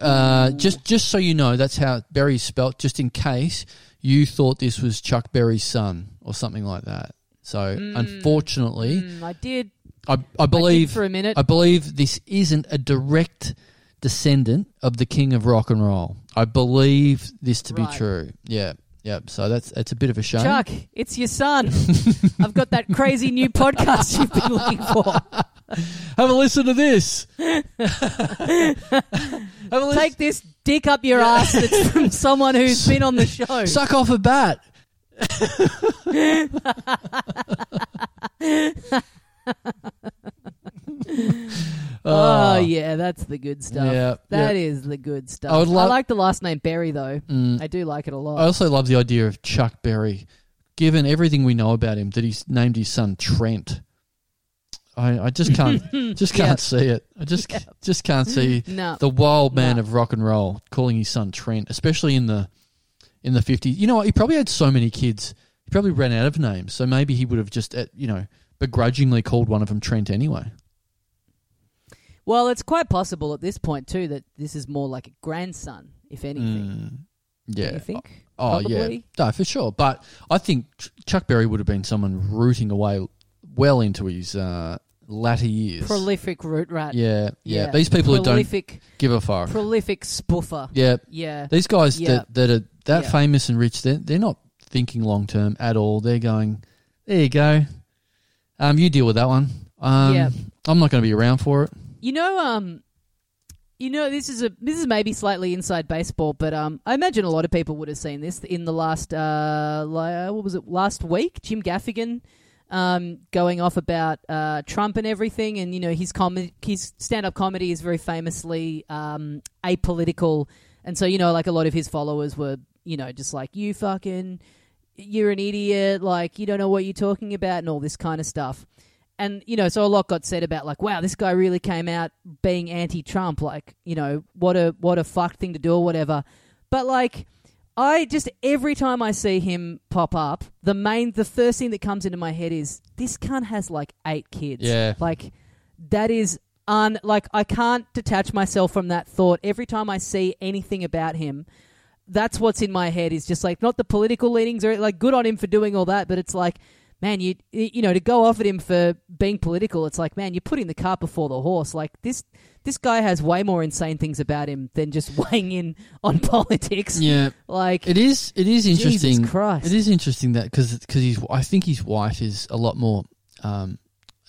uh, just, just so you know, that's how Berry's spelt. Just in case you thought this was Chuck Berry's son or something like that. So, unfortunately, Mm, I did. I, I I believe for a minute. I believe this isn't a direct descendant of the king of rock and roll. I believe this to be true. Yeah, yeah. So that's that's a bit of a shame. Chuck, it's your son. I've got that crazy new podcast you've been looking for. [laughs] Have a listen to this. [laughs] Have a listen. Take this dick up your ass that's from someone who's been on the [laughs] show. Suck off a bat. Oh, yeah, that's the good stuff. Yeah, That yeah. is the good stuff. I I, would love- like the last name Berry though. Mm. I do like it a lot. I also love the idea of Chuck Berry, given everything we know about him, that he's named his son Trent. I, I just [laughs] can't just can't see it. I just just can't see [laughs] no. the wild man of rock and roll calling his son Trent, especially in the in the fifties. You know what? He probably had so many kids. He probably ran out of names. So maybe he would have just uh, you know begrudgingly called one of them Trent anyway. Well, it's quite possible at this point too that this is more like a grandson, if anything. Mm, yeah. You think? Oh yeah, Probably? no, for sure. But I think Chuck Berry would have been someone rooting away well into his uh, latter years. Prolific root rat. yeah, yeah, Yeah. These people who don't prolific, give a fuck. prolific spoofer. yeah, Yeah. these guys Yeah. that that are that Yeah. famous and rich, they're they're not thinking long term at all. They're going, there you go. Um, you deal with that one. Um, Yeah. I'm not going to be around for it. You know, um, you know, this is a this is maybe slightly inside baseball, but um, I imagine a lot of people would have seen this in the last uh, what was it last week? Jim Gaffigan, um, going off about uh, Trump and everything, and you know his com- his stand up comedy is very famously um, apolitical, and so you know like a lot of his followers were you know just like you fucking you're an idiot, like you don't know what you're talking about, and all this kind of stuff and you know, so a lot got said about like, wow, this guy really came out being anti-Trump, like you know, what a what a fucked thing to do or whatever. But like, I just every time I see him pop up, the main, the first thing that comes into my head is this cunt has like eight kids. Yeah. like that is un like I can't detach myself from that thought. Every time I see anything about him, that's what's in my head is just like not the political leanings or like good on him for doing all that, but it's like, man, you you know to go off at him for being political. It's like, man, you're putting the cart before the horse. Like this this guy has way more insane things about him than just [laughs] weighing in on [laughs] politics. Yeah, Like it is. It is Jesus interesting. Christ. It is interesting that because because he's. I think his wife is a lot more um,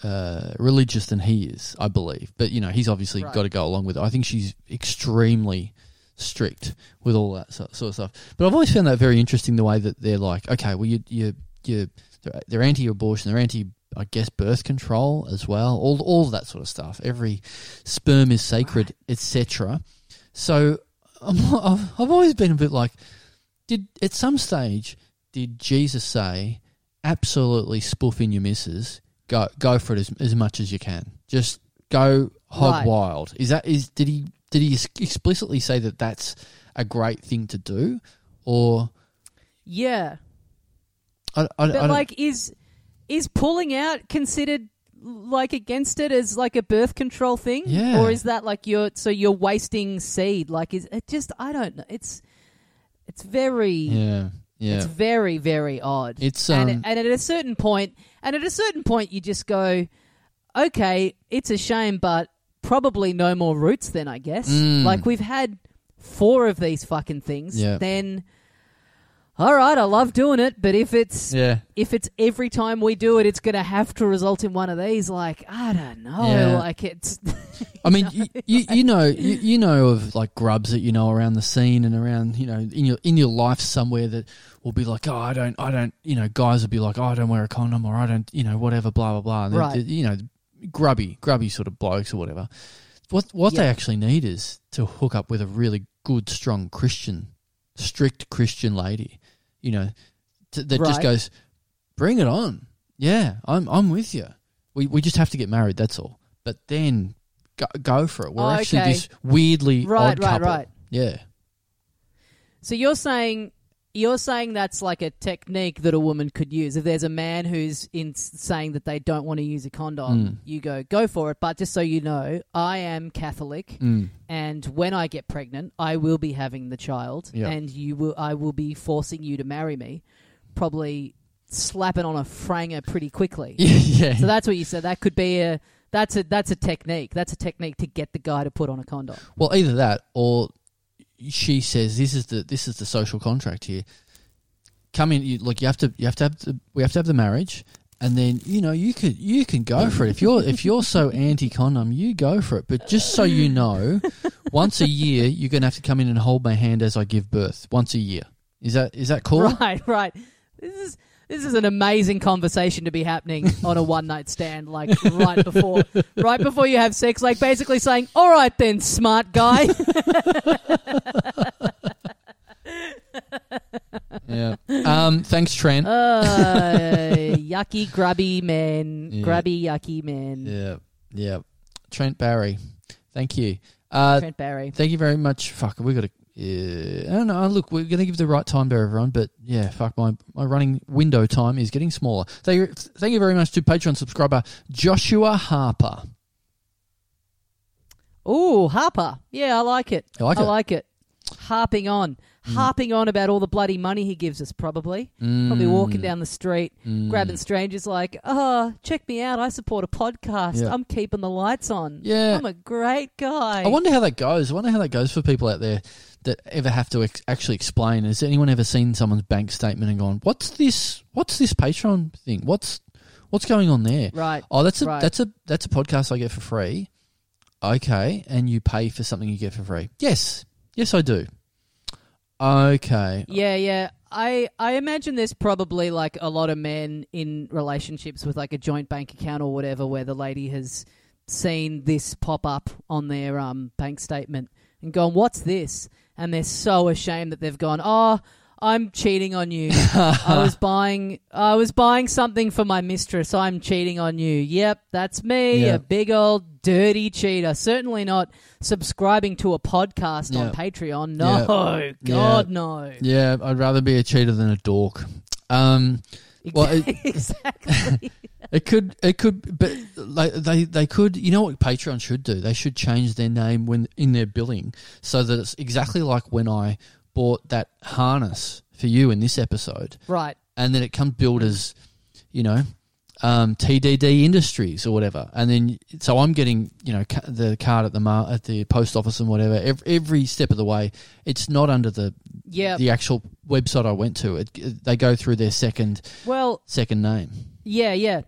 uh, religious than he is. I believe, but you know he's obviously Right. got to go along with it. I think she's extremely strict with all that sort of stuff. But I've always found that very interesting. The way that they're like, okay, well, you you you they're, they're anti-abortion, they're anti. I guess birth control as well, all all of that sort of stuff. Every sperm is sacred, etc. So I'm, I've, I've always been a bit like, did at some stage did Jesus say, absolutely spoof in your missus, go go for it as, as much as you can, just go hog Right. wild? Is that is did he did he explicitly say that that's a great thing to do, or yeah, I, I, I but don't- like is is pulling out considered like against it as like a birth control thing? Yeah. Or is that like you're so you're wasting seed? Like is it just I don't know. It's it's very yeah yeah It's very, very odd. It's, and, um, and at a certain point, and at a certain point, you just go, okay, it's a shame, but probably no more roots. Then I guess, Mm. like we've had four of these fucking things. Yeah. Then, all right, I love doing it, but if it's yeah if it's every time we do it, it's going to have to result in one of these. Like I don't know, Yeah. like it's [laughs] I mean, you, you, you know, you, you know of like grubs that you know around the scene and around you know in your in your life somewhere that will be like, oh, I don't, I don't, you know, guys will be like, oh, I don't wear a condom or I don't, you know, whatever, blah blah blah. They're- Right. they're, you know, grubby, grubby sort of blokes or whatever. What what they actually need is to hook up with a really good, strong Christian, strict Christian lady, you know, t- that just goes, bring it on. Yeah, I'm I'm with you. We we just have to get married. That's all. But then go, go for it. We're Oh, actually okay. this weirdly Right, odd right, couple. right. Yeah. So you're saying you're saying that's like a technique that a woman could use. If there's a man who's in saying that they don't want to use a condom, Mm. you go go for it. But just so you know, I am Catholic, Mm. and when I get pregnant, I will be having the child, Yeah. and you will I will be forcing you to marry me, probably slap it on a franger pretty quickly. [laughs] yeah. so that's what you said. That could be a that's a that's a technique. That's a technique to get the guy to put on a condom. Well, either that or she says this is the this is the social contract here. Come in, you, look. You have to you have to have the, we have to have the marriage, and then you know you could you can go for it if you're if you're so anti condom, you go for it. But just so you know, once a year you're gonna have to come in and hold my hand as I give birth. Once a year. Is that is that cool? [laughs] Right, right. This is this is an amazing conversation to be happening on a [laughs] one night stand, like right before right before you have sex, like basically saying, All right then, smart guy. [laughs] Yeah. Um. Thanks, Trent. uh, [laughs] yucky grubby man. Yeah. Grubby yucky man. yeah. Yeah. Trent Barry. Thank you. Uh, Trent Barry. Thank you very much. Fuck, we got to. Uh, I don't know. Look, we're going to give the right time to everyone, but yeah, fuck, my, my running window time is getting smaller. Thank you, thank you very much to Patreon subscriber Joshua Harper. Oh, Harper. Yeah, I like it. You like I it? like it. Harping on. Harping on about all the bloody money he gives us, probably. Probably Mm. walking down the street, grabbing strangers like, oh, check me out. I support a podcast. Yeah. I'm keeping the lights on. Yeah. I'm a great guy. I wonder how that goes. I wonder how that goes for people out there that ever have to ex- actually explain. Has anyone ever seen someone's bank statement and gone, "What's this? What's this Patreon thing? What's what's going on there?" Right. Oh, that's a Right. that's a that's a podcast I get for free. Okay, and you pay for something you get for free. Yes, yes, I do. Okay. Yeah, yeah. I I imagine there's probably like a lot of men in relationships with like a joint bank account or whatever where the lady has seen this pop up on their um bank statement and gone, "What's this?" And they're so ashamed that they've gone, "Oh, I'm cheating on you. I [laughs] was buying I was buying something for my mistress. I'm cheating on you." Yep, that's me, Yeah. a big old dirty cheater. Certainly not subscribing to a podcast Yeah. on Patreon. No, Yeah. God no. Yeah, I'd rather be a cheater than a dork. Um, [laughs] Well, it- [laughs] [laughs] exactly. it could, it could, but like they, they could. You know what Patreon should do? They should change their name when in their billing so that it's exactly like when I bought that harness for you in this episode, Right. and then it comes billed as, you know, um, TDD Industries or whatever, and then so I'm getting you know ca- the card at the mar- at the post office and whatever every, every step of the way. It's not under the Yeah. the actual website I went to. It, they go through their second Well, second name. Yeah, yeah,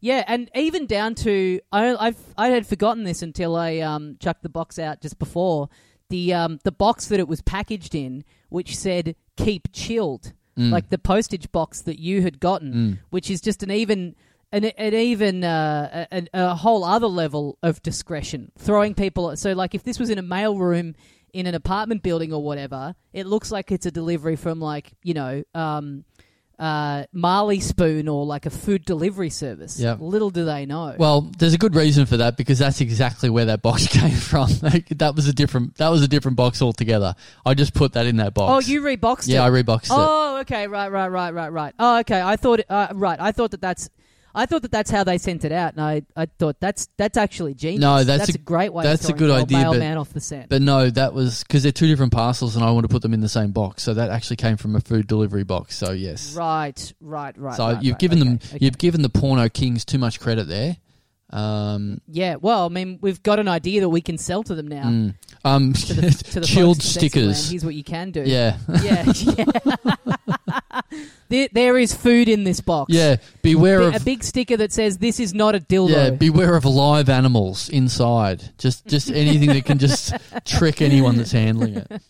yeah, and even down to I, I've I had forgotten this until I um, chucked the box out just before the um, the box that it was packaged in, which said "keep chilled," like the postage box that you had gotten, which is just an even. An, an even uh, a, a whole other level of discretion, throwing people. So, like, if this was in a mail room in an apartment building or whatever, it looks like it's a delivery from, like, you know, um, uh, Marley Spoon or like a food delivery service. Yeah. Little do they know. Well, there's a good reason for that because that's exactly where that box [laughs] came from. Like, that was a different that was a different box altogether. I just put that in that box. oh, you reboxed it. yeah, I reboxed it. Oh, okay, right, right, right, right, right. Oh, okay. I thought, it, uh, right. I thought that that's, I thought that that's how they sent it out, and I, I thought that's that's actually genius. No, that's a, a- great way. that's a good idea, but- Mailman off the scent. But no, that was because they're two different parcels, and I want to put them in the same box. So that actually came from a food delivery box. So yes. right, right, right. so right, you've right. given them Okay, okay. you've given the porno kings too much credit there. Um, Yeah. Well, I mean, we've got an idea that we can sell to them now. mm. um, To the, to the [laughs] chilled folks in Sexyland. stickers. Here's what you can do. Yeah, yeah, [laughs] yeah. [laughs] there, there is food in this box. yeah. Beware of a big sticker that says "This is not a dildo." Yeah, beware of live animals inside. Just just anything that can just [laughs] trick anyone that's handling it.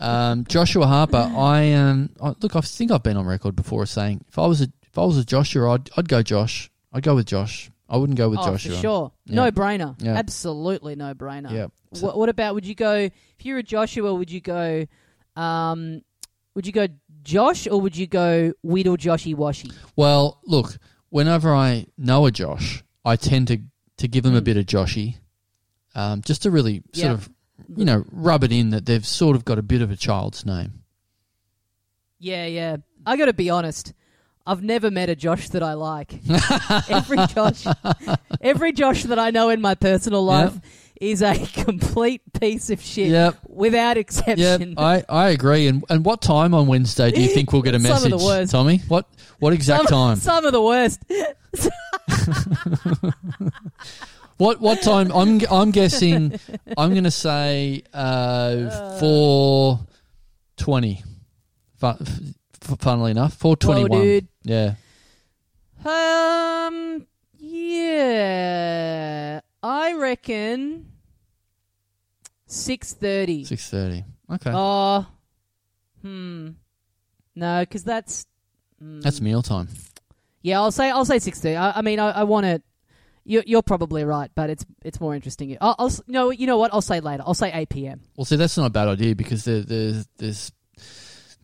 Um, Joshua Harper, I um, I, look, I think I've been on record before as saying if I was a if I was a Joshua, I'd I'd go Josh. I'd go with Josh. I wouldn't go with oh, Joshua. for sure, Yeah. no brainer. Yeah. Absolutely no brainer. Yeah. What, what about? Would you go if you're a Joshua? Would you go? Um, would you go Josh or would you go Weedle Joshy Washy? Well, look, whenever I know a Josh, I tend to to give them a Mm. bit of Joshy, um, just to really sort Yeah. of you know rub it in that they've sort of got a bit of a child's name. Yeah, yeah. I got to be honest. I've never met a Josh that I like. [laughs] every Josh, every Josh that I know in my personal life is a [laughs] complete piece of shit, Yep. without Yeah, exception. I, I agree. And and what time on Wednesday do you think we'll get a [laughs] Some of the message, worst. Tommy? What what exact some, time? [laughs] Some of the worst. What what time? I'm I'm guessing. I'm going to say uh, four twenty. Fun, funnily enough, four twenty one. Yeah. Um, yeah, I reckon six thirty. Six thirty. Okay. Oh, hmm, no, because that's hmm. That's mealtime. yeah. I'll say I'll say six thirty. I, I mean, I, I want it. You're, you're probably right, but it's it's more interesting. I'll, I'll s- no, you know what? I'll say later. I'll say eight p.m. Well, see, that's not a bad idea because there, there's there's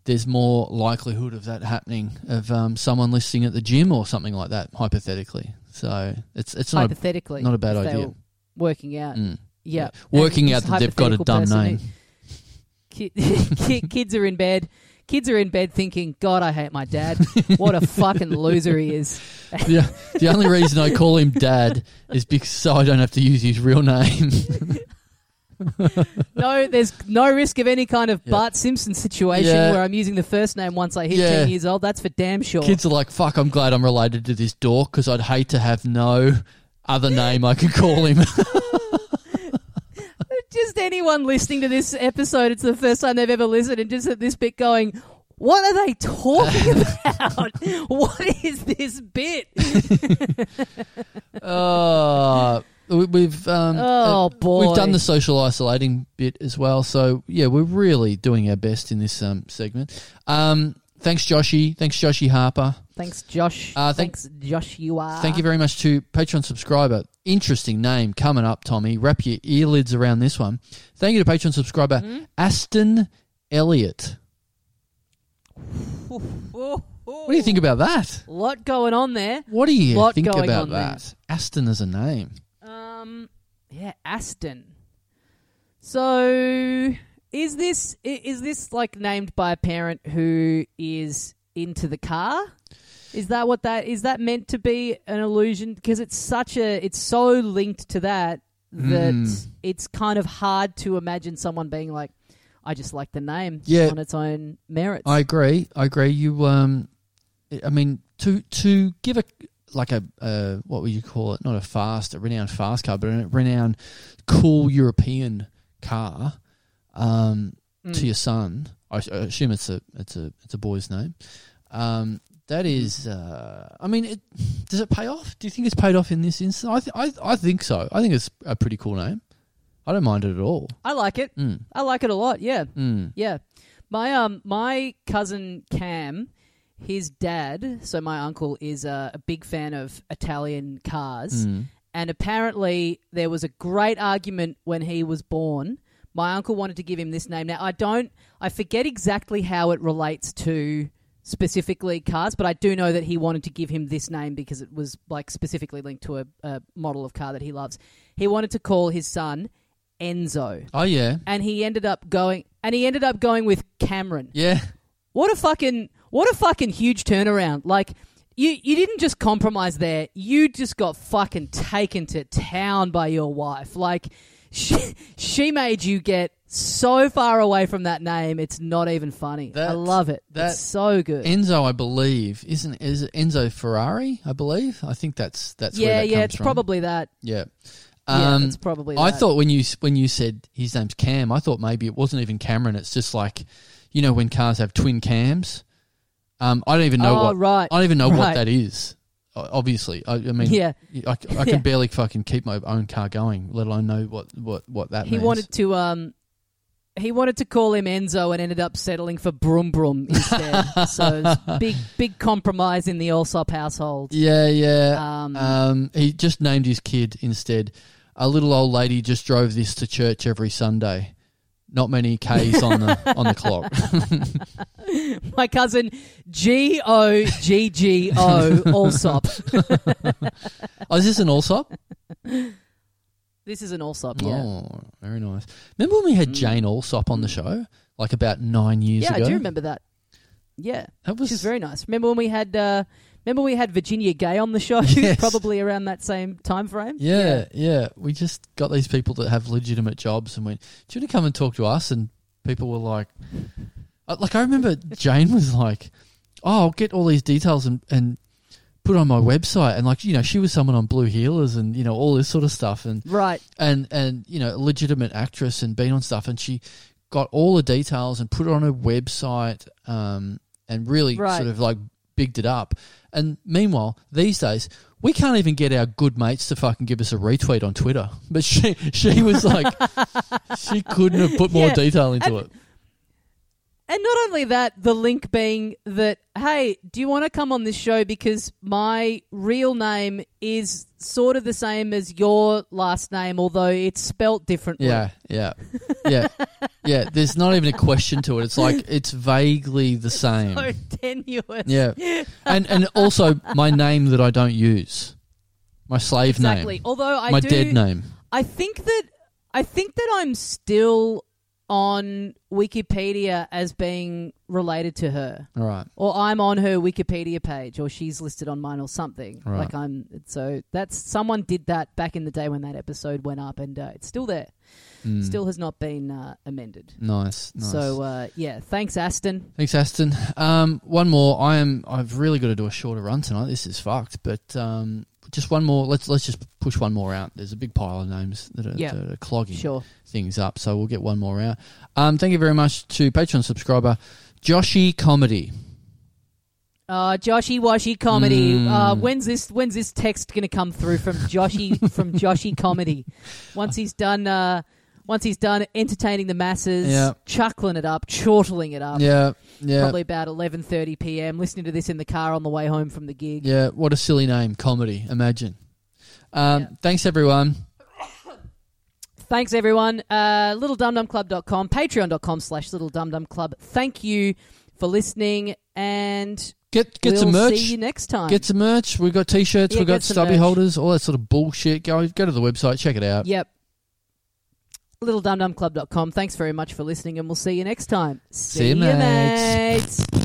there's more likelihood of that happening of um, someone listening at the gym or something like that, hypothetically. So it's it's not a, hypothetically, not a bad idea. working out. mm. Yeah, working out that they've got a dumb name. who- [laughs] Ki- [laughs] ki- kids are in bed. Kids are in bed thinking, "God, I hate my dad. What a fucking loser he is." [laughs] the, the only reason I call him Dad is because so I don't have to use his real name. No, there's no risk of any kind of. Bart Simpson situation Yeah. where I'm using the first name once I hit Yeah. ten years old. That's for damn sure. Kids are like, "Fuck, I'm glad I'm related to this dork because I'd hate to have no other name I could call him." [laughs] [laughs] just anyone listening to this episode, it's the first time they've ever listened, and just at this bit going. What are they talking [laughs] about? what is this bit? uh, we've um, Oh, uh, boy. we've done the social isolating bit as well. So yeah, we're really doing our best in this um, segment. Um, thanks, Joshy. Thanks, Joshy Harper. Thanks, Josh. Uh, thank- Thanks, Josh. You are. Thank you very much to Patreon subscriber. Interesting name coming up, Tommy. Wrap your earlids around this one. Thank you to Patreon subscriber Hmm? Aston Elliott. What do you think about that? A lot going on there. What do you Lot think about on there. that? Aston as a name. Um, yeah, Aston. So, is this is this like named by a parent who is into the car? Is that what that is? That meant to be an illusion because it's such a it's so linked to that that Mm. it's kind of hard to imagine someone being like, I just like the name Yeah. on its own merits. I agree. I agree. You, um, I mean, to to give a like a uh, what would you call it? Not a fast, a renowned fast car, but a renowned cool European car um, Mm. to your son. I, I assume it's a it's a it's a boy's name. Um, that is, uh, I mean, it, does it pay off? Do you think it's paid off in this instance? I, th- I I think so. I think it's a pretty cool name. I don't mind it at all. I like it. Mm. I like it a lot. Yeah. Mm. Yeah. My um my cousin Cam, his dad, so my uncle is a, a big fan of Italian cars, Mm. and apparently there was a great argument when he was born. My uncle wanted to give him this name. Now I don't I forget exactly how it relates to specifically cars, but I do know that he wanted to give him this name because it was like specifically linked to a, a model of car that he loves. He wanted to call his son Enzo Oh yeah, and he ended up going and he ended up going with Cameron. yeah. What a fucking what a fucking huge turnaround. Like you you didn't just compromise there. You just got fucking taken to town by your wife. Like she [laughs] she made you get so far away from that name. It's not even funny. I love it. that- it's so good. Enzo, I believe, isn't is it Enzo Ferrari? I believe. I think that's that's where yeah, that yeah, it's from. probably that. yeah. yeah, Um, it's probably I that. thought when you when you said his name's Cam, I thought maybe it wasn't even Cameron. It's just like you know when cars have twin cams. Um, I don't even know Oh, what right. I don't even know what Right. that is. O- Obviously, I, I mean, Yeah. I, I can [laughs] Yeah. barely fucking keep my own car going, let alone know what what what that he means. wanted to um he wanted to call him Enzo and ended up settling for Brum Brum instead. [laughs] so it's big big compromise in the Allsop household. Yeah, yeah. Um, Um, he just named his kid instead. A little old lady just drove this to church every Sunday. Not many K's on the on the clock. [laughs] My cousin G O G G O Allsop. [laughs] oh, is this an Allsop? This is an Allsop, yeah. Oh, very nice. Remember when we had Jane Allsop on the show, like about nine years ago. Yeah, ago? I do remember that. Yeah. That was She's very nice. Remember when we had uh remember we had Virginia Gay on the show [laughs] Yes. probably around that same time frame? Yeah, yeah, We just got these people that have legitimate jobs and went, "Do you want to come and talk to us?" And people were like, uh, "Like I remember [laughs] Jane was like, oh, I'll get all these details and and put on my website." And like you know, she was someone on Blue Heelers and you know all this sort of stuff and Right. and and you know, a legitimate actress and been on stuff, and she got all the details and put it on her website, um, and really Right. sort of like bigged it up. And meanwhile, these days we can't even get our good mates to fucking give us a retweet on Twitter. But she she was like, [laughs] she couldn't have put more Yeah. detail into And- it. And not only that, the link being that, hey, do you want to come on this show because my real name is sort of the same as your last name, although it's spelt differently. Yeah, yeah, yeah, yeah. There's not even a question to it. It's like it's vaguely the same. So tenuous. Yeah, and and also my name that I don't use, my slave Exactly. name, Exactly. Although I my do, dead name. I think that I think that I'm still on Wikipedia as being related to her. All right. Or I'm on her Wikipedia page, or she's listed on mine, or something. Right. Like I'm. So that's someone did that back in the day when that episode went up, and uh, it's still there. Mm. Still has not been uh, amended. nice. nice. So uh, yeah, thanks, Aston. Thanks, Aston. Um, one more. I am. I've really got to do a shorter run tonight. This is fucked. But um, just one more. Let's let's just push one more out. There's a big pile of names that are, Yeah. that are clogging Sure. things up. So we'll get one more out. Um, thank you very much to Patreon subscriber Joshy Comedy. Uh, Joshy Washy comedy. Mm. Uh, when's this? When's this text going to come through from Joshy from Joshy comedy? Once he's done. Uh, once he's done entertaining the masses, Yeah. chuckling it up, chortling it up. Yeah, yeah, Probably about eleven thirty p.m. Listening to this in the car on the way home from the gig. yeah. What a silly name, comedy. Imagine. Um, Yeah. Thanks everyone. Thanks, everyone. Uh, littledumdumclub.com, patreon.com slash littledumdumclub. Thank you for listening, and Get get we'll some merch. see you next time. Get some merch. We've got t-shirts. Yeah, we've got get some stubby merch. holders. All that sort of bullshit. Go go to the website. Check it out. Yep. littledumdumclub.com. Thanks very much for listening, and we'll see you next time. See you, mates. mates.